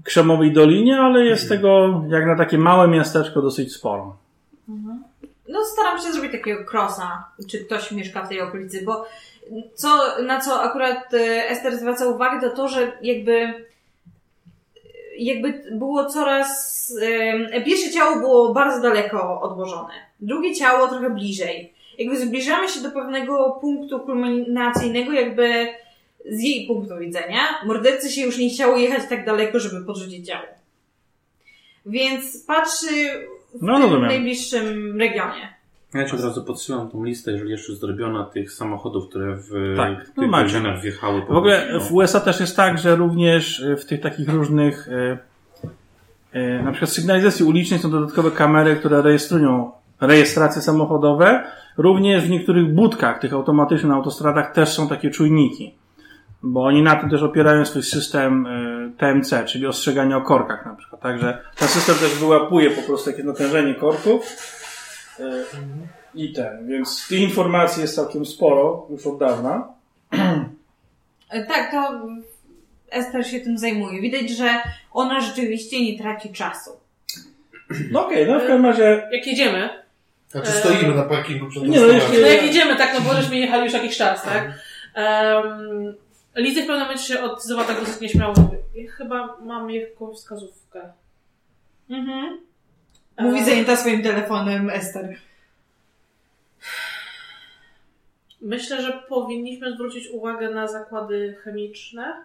Krzemowej Dolinie, ale jest tego jak na takie małe miasteczko dosyć sporo. No staram się zrobić takiego crossa, czy ktoś mieszka w tej okolicy, bo co, na co akurat e, Ester zwraca uwagę, to to, że jakby jakby było coraz... em, Pierwsze ciało było bardzo daleko odłożone. Drugie ciało trochę bliżej. Jakby zbliżamy się do pewnego punktu kulminacyjnego, jakby z jej punktu widzenia. Mordercy się już nie chciało jechać tak daleko, żeby podrzucić ciało. Więc patrzy w No, tym najbliższym regionie. Ja ci od razu podsyłam tą listę, jeżeli jeszcze jest zrobiona, tych samochodów, które w Tak, tych no więzieniach wjechały. po W ogóle w USA też jest tak, że również y, w tych takich różnych, y, y, na przykład sygnalizacji ulicznej są dodatkowe kamery, które rejestrują rejestracje samochodowe. Również w niektórych budkach, tych automatycznych na autostradach też są takie czujniki. Bo oni na tym też opierają swój system y, TMC, czyli ostrzegania o korkach na przykład. Także ten system też wyłapuje po prostu jakieś natężenie korków. y, I ten, więc tych informacji jest całkiem sporo już od dawna. E, Tak, to Ester się tym zajmuje. Widać, że ona rzeczywiście nie traci czasu. No okej, no w każdym razie Jak jedziemy, Znaczy, stoimy na parkingu przed Nie, no, jeśli- no jak jedziemy, tak, no bo żeśmy jechali już jakiś czas, tak? Um, Lizy w pewnym momencie się odzywa tak dosyć nieśmiało. Ja chyba mam jakąś wskazówkę. Mhm. Mówi E, zajęta swoim telefonem Ester. Myślę, że powinniśmy zwrócić uwagę na zakłady chemiczne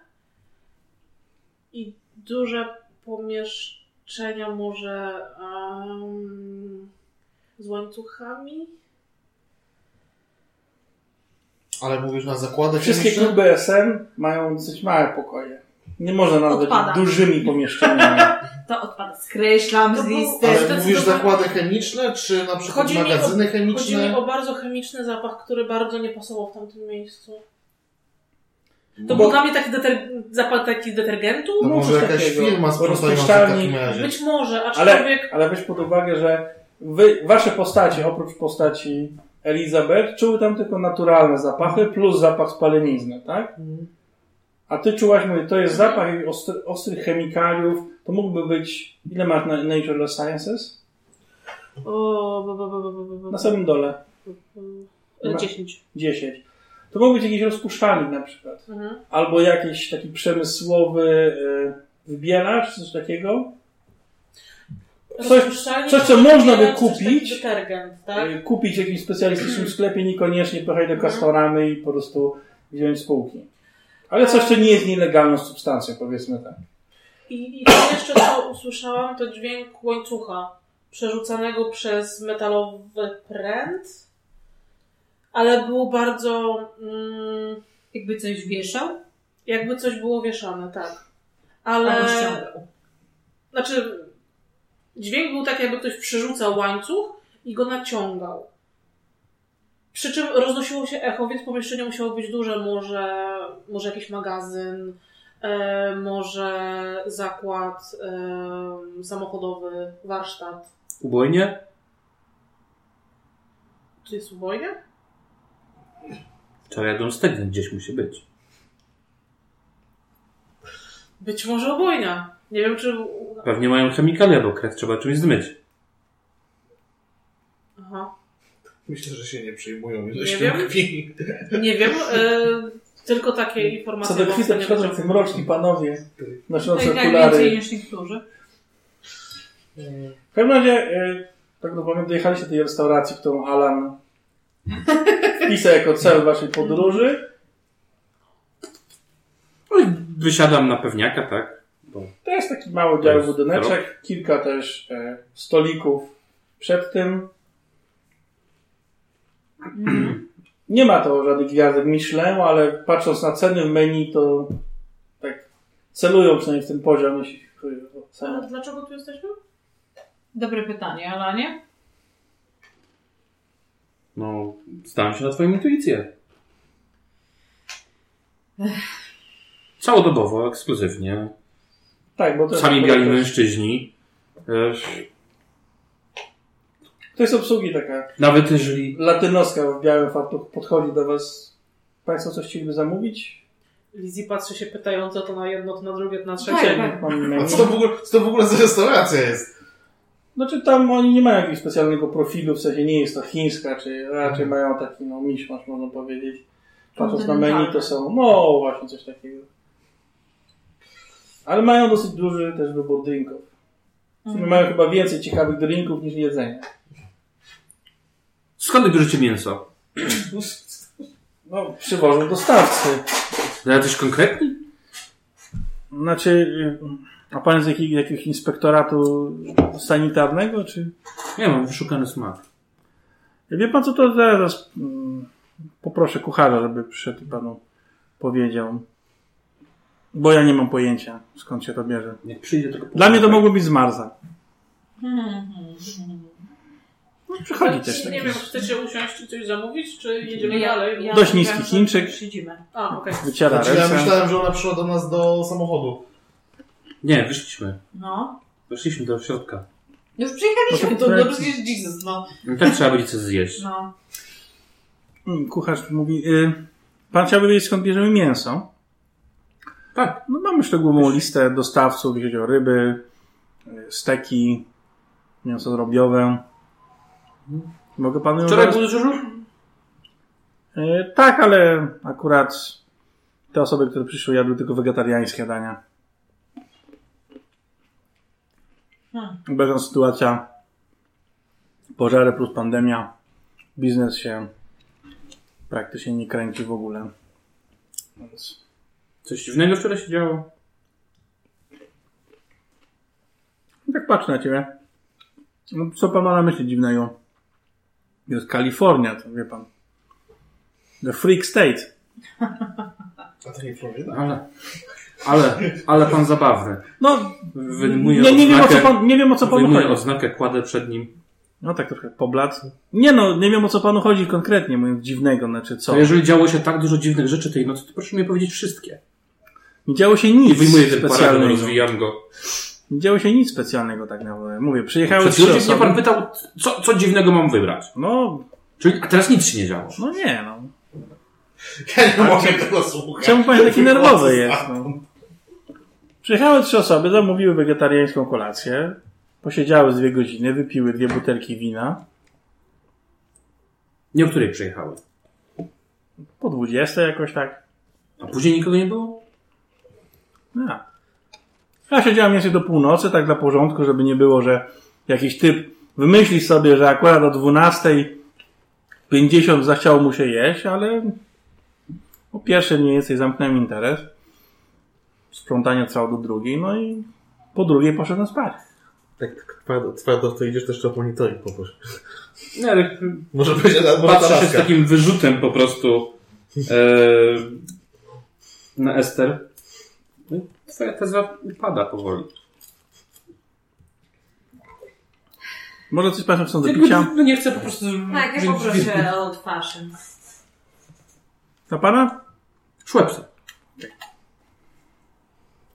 i duże pomieszczenia może em, z łańcuchami. Ale mówisz na zakładach wszystkie chemicznych? kluby SM mają dosyć małe pokoje. Nie można nazwać Odpada. dużymi pomieszczeniami. <laughs> To odpada. Skreślam To z był- listy. Ale mówisz zakłady chemiczne, czy na przykład Chodzi mi o- magazyny Chodzi mi chemiczne? o bardzo chemiczny zapach, który bardzo nie pasował w tamtym miejscu. To Bo- był dla mnie taki deter... zapach taki detergentu? To No, może jakaś takiego. firma sprzątająca w. Być może, Ale, aczkolwiek ale weź pod uwagę, że wy, wasze postacie, oprócz postaci Elizabeth, czuły tam tylko naturalne zapachy plus zapach spalenizny, tak? A ty czułaś, mówię, to jest zapach ostry, ostrych chemikaliów, to mógłby być, ile masz na Natural Sciences? O, bo, bo, bo, bo, bo. Na samym dole. E, Ma- 10. 10. To mógł być jakiś rozpuszczalnik na przykład. Mhm. Albo jakiś taki przemysłowy y, wybielacz, coś takiego. Coś- coś, co można by kupić. Tak? Y, Kupić w jakimś specjalistycznym sklepie, niekoniecznie pojechać do Castoramy i po prostu wziąć z półki. Ale coś, co nie jest nielegalną substancją, powiedzmy tak. I, I to jeszcze co usłyszałam, to dźwięk łańcucha przerzucanego przez metalowy pręt, ale był bardzo mm, Jakby coś wieszał, jakby coś było wieszane, tak. Ale ściągał. znaczy dźwięk był tak, jakby ktoś przerzucał łańcuch i go naciągał. Przy czym roznosiło się echo, więc pomieszczenie musiało być duże, może, może jakiś magazyn, e, może zakład e, samochodowy, warsztat. Ubojnie? Czy jest ubojnia? Czarjadą stegnet gdzieś musi być. Być może ubojnia. Nie wiem, czy... Pewnie mają chemikalia, bo krew trzeba czymś zmyć. Aha. Myślę, że się nie przyjmują Nie ilością wiem. krwi. Nie wiem, e, tylko takie informacje... Co do mam kwita nie przychodzą wiem. ci mroczni panowie, noszący Tak, tak okulary. więcej niż niektórzy. W każdym razie, e, tak naprawdę dojechaliście do tej restauracji, którą Alan wpisał jako cel waszej podróży. No i wysiadam na pewniaka, tak? To jest taki mały biały budyneczek, kilka też e, stolików przed tym. Nie ma to żadnych gwiazdek Michelin, ale patrząc na ceny w menu, to tak celują przynajmniej w ten poziom, jeśli chodzi o A cenę. dlaczego tu jesteśmy? Dobre pytanie, Alanie? no, zdałem się na twoją intuicję. Całodobowo, ekskluzywnie. Tak, bo to Sami biali mężczyźni. E, to jest obsługi taka Nawet jeżeli... latynoska w białym fartuchu podchodzi do was. Państwo coś chcieliby zamówić? Lizzie patrzy się pytająco to na jedno, to na drugie, to na Tak, trzecie. tak. Mam A co to w ogóle, co to w ogóle za restauracja jest? Znaczy tam oni nie mają jakiegoś specjalnego profilu, w sensie nie jest to chińska, czy raczej mają taki no miszmasz, można powiedzieć. Patrząc na menu to są, no właśnie coś takiego. Ale mają dosyć duży też wybór drinków. Sumie Mają chyba więcej ciekawych drinków niż jedzenia. Skąd bierzecie mięso? No, przywożą dostawcy. Ale coś konkretni? Znaczy, y, a pan z jakiego, jakiegoś inspektoratu sanitarnego, czy... Nie mam wyszukany smak. Wie pan co, to zaraz mm, poproszę kucharza, żeby przyszedł i panu powiedział. Bo ja nie mam pojęcia, skąd się to bierze. Jak przyjdzie tylko... Dla mnie to mogło być z Marsa. Hmm, No, przychodzi też Nie taki wiem, chcecie usiąść i coś zamówić, czy jedziemy Ja, dalej? ja Dość niski Chińczyk. Siedzimy. A, okej. wyciera Znaczy, ja myślałem, że ona przyszła do nas do samochodu. Nie, wyszliśmy. No. Weszliśmy do środka. Już przyjechaliśmy, No to to, to projekt- przecież Jesus, no. I tak trzeba będzie coś zjeść. No. Mm, Kucharz mówi, y, pan chciałby wiedzieć skąd bierzemy mięso? Tak. No mamy szczegółową listę dostawców, jeśli chodzi o ryby, y, steki, mięso drobiowe. Mogę panu Wczoraj był dyżur? E, Tak, ale akurat te osoby, które przyszły, jadły tylko wegetariańskie dania. Hmm. Obecna sytuacja, pożary plus pandemia, biznes się praktycznie nie kręci w ogóle. Więc Coś dziwnego wczoraj się działo? tak patrzę na ciebie. No, co pan ma na myśli dziwnego? Jest Kalifornia, to wie pan. The freak state. A to nie Florida? Ale... Ale, ale pan zabawny. No, Wyjmuję nie, nie, wiem o co pan, nie wiem o co panu chodzi. oznakę, kładę przed nim. No tak trochę poblat. Nie no, nie wiem o co panu chodzi konkretnie, mówiąc dziwnego, znaczy co? To jeżeli działo się tak dużo dziwnych rzeczy tej nocy, to proszę mi powiedzieć wszystkie. Nie działo się nic wyjmuję ten paragon, rozwijam go. Nie działo się nic specjalnego tak naprawdę. Mówię, przyjechały trzy chwilą mnie pan osoby. pytał, co, co dziwnego mam wybrać. No, Czyli, a teraz nic się nie działo. no nie no. Ja nie mogę tego słuchać. Czemu pan taki nerwowy jest? No? Przyjechały trzy osoby, zamówiły wegetariańską kolację, posiedziały z dwie godziny, wypiły dwie butelki wina. Nie o której przyjechały. Po 20 jakoś tak. A później nikogo nie było? Ja. Ja siedziałem mniej więcej do północy, tak dla porządku, żeby nie było, że jakiś typ wymyśli sobie, że akurat o 12.50 zachciało mu się jeść, ale po pierwsze mniej więcej zamknąłem interes. Sprzątanie trwało do drugiej, no i po drugiej poszedłem spać. Tak, tak twardo, twardo to idziesz, jeszcze o monitoring poproszę. Nie, ale Może na może patrzę się z takim wyrzutem po prostu e, na Ester. No twoja teza upada powoli. Może coś Państwo chcą do picia? no nie chcę po prostu... Tak, ja poproszę od fashion. A Pana? Szłepsa.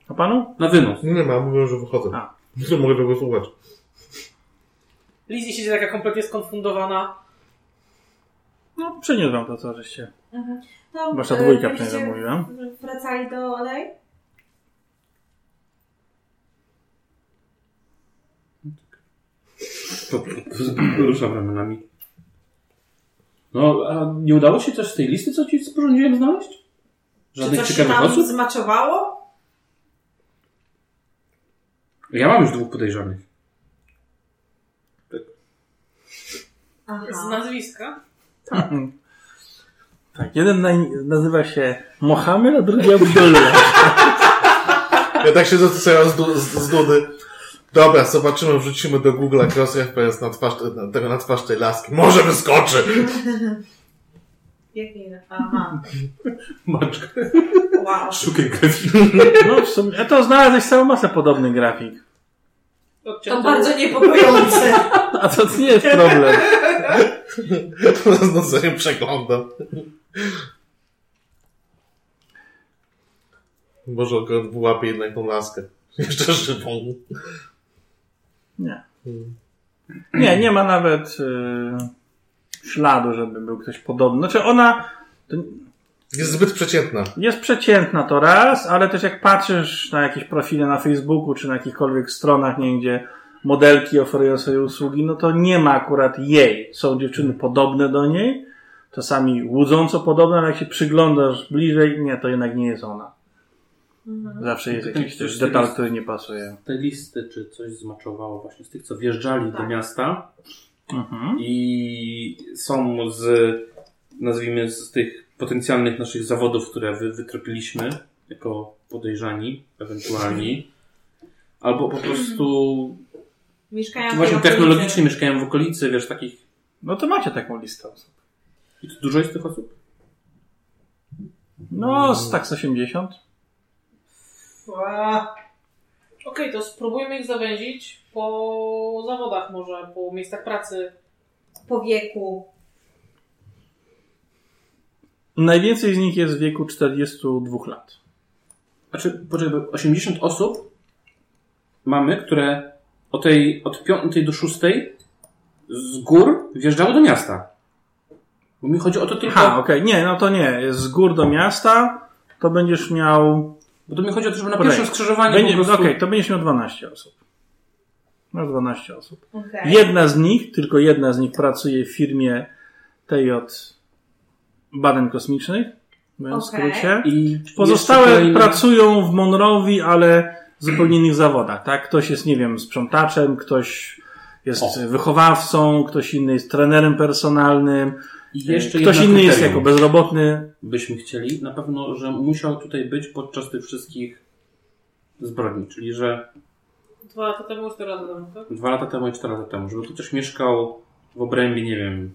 A Panu? Na wynos. Nie ma, mówią, że wychodzę. A. <laughs> Nie mogę tego słuchać. Lizzie siedzi taka kompletnie skonfundowana. No, przyniósł Wam to, co żeście. To, Wasza e, dwójka przynajmniej zamówiła. Wracali do Olej? Ruszam ramionami. No, a nie udało się coś z tej listy, co ci sporządziłem znaleźć? Czy Żadnych coś się ciekawych tam osób? zmaczowało? Ja mam już dwóch podejrzanych. Z Aha. nazwiska. Tak, jeden naj- nazywa się Mohamed, a drugi Abdullah. Ja tak się zastanawiam z, du- z, z dudy. Dobra, zobaczymy, wrzucimy do Google'a cross reference na twarz, na, tego na twarz tej laski. Może wyskoczy! Jakiej? Aha. Maczka. Wow. Szukaj grafiki. No, w sumie, a to znalazłeś całą masę podobnych grafik. To bardzo niepokojące. <laughs> A to nie jest problem. Z nudzeniem przeglądam. Może akurat wyłapie jednak tą laskę. Jeszcze żywą. Nie. Nie, nie ma nawet y, śladu, żeby był ktoś podobny. Znaczy ona Jest zbyt przeciętna. jest przeciętna to raz, ale też jak patrzysz na jakieś profile na Facebooku czy na jakichkolwiek stronach, nie gdzie modelki oferują swoje usługi, no to nie ma akurat jej. Są dziewczyny podobne do niej, czasami łudząco podobne, ale jak się przyglądasz bliżej, nie, to jednak nie jest ona. Zawsze jest jakiś się, też detal, który nie pasuje. Te listy, czy coś zmaczowało właśnie z tych, co wjeżdżali do Tak. miasta Mhm. i są z, nazwijmy, z tych potencjalnych naszych zawodów, które wy, wytropiliśmy jako podejrzani, ewentualni, <laughs> albo po prostu Mieszkają w właśnie technologicznie mieszkają w okolicy, wiesz, takich... No to macie taką listę osób. I to dużo jest tych osób? No, z tak z 80. Okej, to spróbujmy ich zawęzić po zawodach może, po miejscach pracy. Po wieku. Najwięcej z nich jest w wieku 42 lat. Znaczy, poczekaj, bo 80 osób mamy, które o tej, od 5 do 6 z gór wjeżdżały do miasta. Bo mi chodzi o to tylko... Ha, okej, nie, no to nie. Z gór do miasta to będziesz miał. Bo to mi chodzi o to, żeby na Poczekaj. pierwszym skrzyżowaniu Będzie, po prostu... Okej, to będziesz miał 12 osób. Masz 12 osób. Okej. Jedna z nich, tylko jedna z nich pracuje w firmie tej od badań kosmicznych, mówiąc w Okej. skrócie. I Pozostałe kolejny- pracują w Monrowi, ale w zupełnie innych zawodach, tak? Ktoś jest, nie wiem, sprzątaczem, ktoś jest O. wychowawcą, ktoś inny jest trenerem personalnym, I jeszcze ktoś inny jest jako bezrobotny. byśmy chcieli. Na pewno, że musiał tutaj być podczas tych wszystkich zbrodni. Czyli, że Dwa lata temu, cztery lata temu, tak? dwa lata temu i cztery lata temu. Żeby tu też mieszkał w obrębie, nie wiem,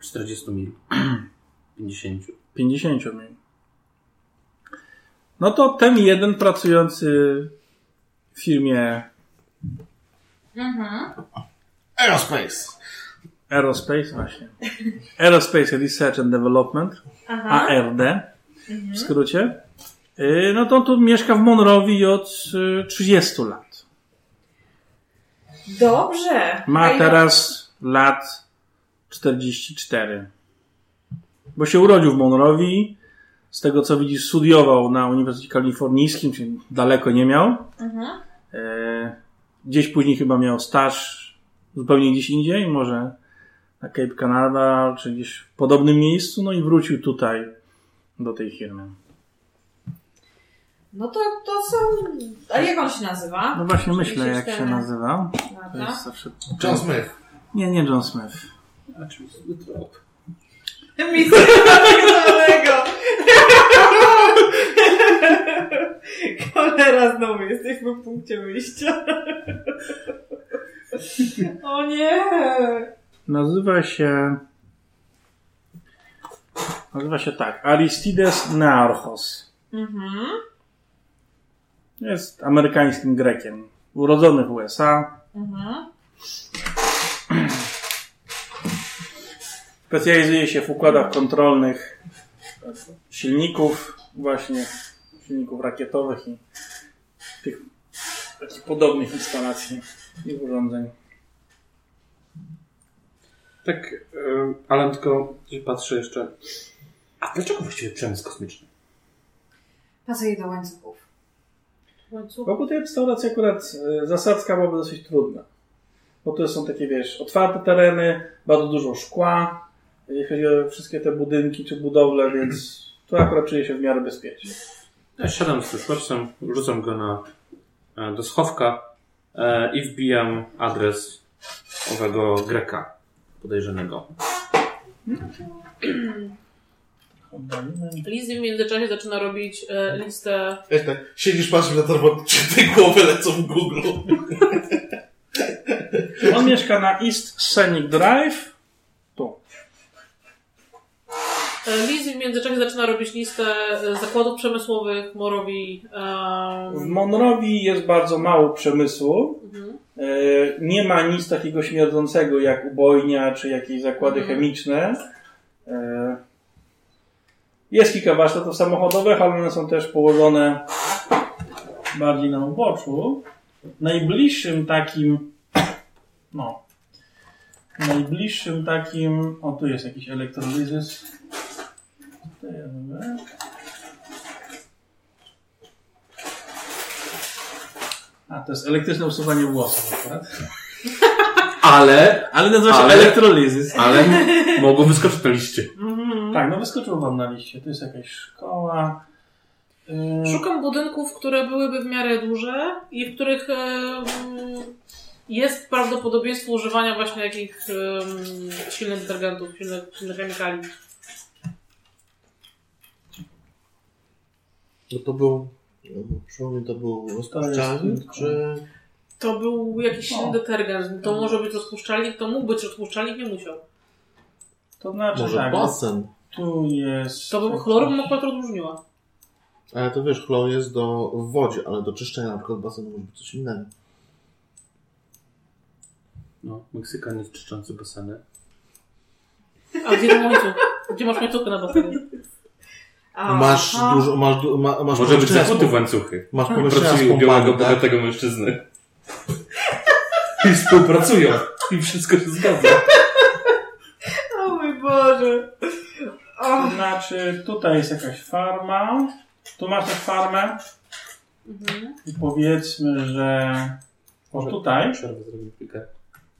40 mil. <clears throat> 50. 50 mil. No to ten jeden pracujący w firmie Mhm. Aerospace. Aerospace, właśnie. Aerospace Research and Development, Aha. ARD Mhm. w skrócie. Yy, No to on tu mieszka w Monrowi od y, 30 lat. Dobrze. Ma teraz lat 44. Bo się urodził w Monrowi. Z tego co widzisz, studiował na Uniwersytecie Kalifornijskim, czyli daleko nie miał. Mhm. E, Gdzieś później chyba miał staż zupełnie gdzieś indziej, może na Cape Canaveral, czy gdzieś w podobnym miejscu, no i wrócił tutaj do tej firmy. No to, to są... A jak on się nazywa? No właśnie myślę, jak się 34. nazywa. To jest zawsze... John Smith. Nie, nie John Smith. A czym trop? Mistrz Zielonego. Cholera znowu, jesteśmy w punkcie wyjścia. O nie! Nazywa się... Nazywa się tak. Aristides Nearchos. Mhm. Jest amerykańskim Grekiem. Urodzony w USA. Mhm. <clears throat> Specjalizuje się w układach kontrolnych silników, właśnie silników rakietowych i tych takich podobnych instalacji i urządzeń. Tak, Alan, tylko patrzę jeszcze. A dlaczego właściwie przemysł kosmiczny? Pasuje do łańcuchów. Łańcuch. Wokół tej restauracji akurat e, zasadzka byłaby dosyć trudna. Bo to są takie, wiesz, otwarte tereny, bardzo dużo szkła, jeśli chodzi o wszystkie te budynki czy budowle, więc tu akurat czuję się w miarę bezpiecznie. Ja siadam z Flashlightem, rzucam go na, e, do schowka e, i wbijam adres owego Greka podejrzanego. <clears throat> Lizzie w międzyczasie zaczyna robić e, listę. Jak tak, siedzisz, patrzysz na telefon, czy te głowy lecą w Google. <laughs> On mieszka na East Scenic Drive. Tu. E, Lizzie w międzyczasie zaczyna robić listę e, zakładów przemysłowych, Morowi. W E, Monrowi jest bardzo mało przemysłu. mhm. E, Nie ma nic takiego śmierdzącego jak ubojnia czy jakieś zakłady Mhm. chemiczne. E, Jest kilka warsztatów samochodowych, ale one są też położone bardziej na uboczu. Najbliższym takim, no, najbliższym takim, o tu jest jakiś elektrolizys. Tutaj, dobra. A, to jest elektryczne usuwanie włosów akurat. <laughs> Ale, Ale nazywa się Ale- elektrolizys. ale mogło wyskoczyć na liście. <laughs> Tak, no wyskoczył wam na liście. To jest jakaś szkoła. Yy, Szukam budynków, które byłyby w miarę duże i w których jest prawdopodobieństwo używania właśnie jakichś silnych detergentów, silnych, silnych chemikali. No to był, przypomnij, to był rozpuszczalnik, czy... To był jakiś silny O. detergent. To może być rozpuszczalnik, to mógł być rozpuszczalnik, nie musiał. to znaczy Może tak, basen. tu jest... To był chlor, bym akurat odróżniła. Ale to wiesz, chlor jest do, w wodzie, ale do czyszczenia na przykład basenu może być coś innego. No, Meksykanin czyszczący baseny. A gdzie łańcuch? Gdzie masz łańcuchy na basenie? Masz Aha. dużo, masz, du- ma, masz Może być zakuty w łańcuchy. Masz pomieszczenia u białego, tak? bogatego mężczyzny. I współpracują. I wszystko się zgadza. O mój Boże. O. To znaczy, tutaj jest jakaś farma. Tu masz też farmę. Mhm. I powiedzmy, że... O, tutaj. Przerwę zrobię chwilkę.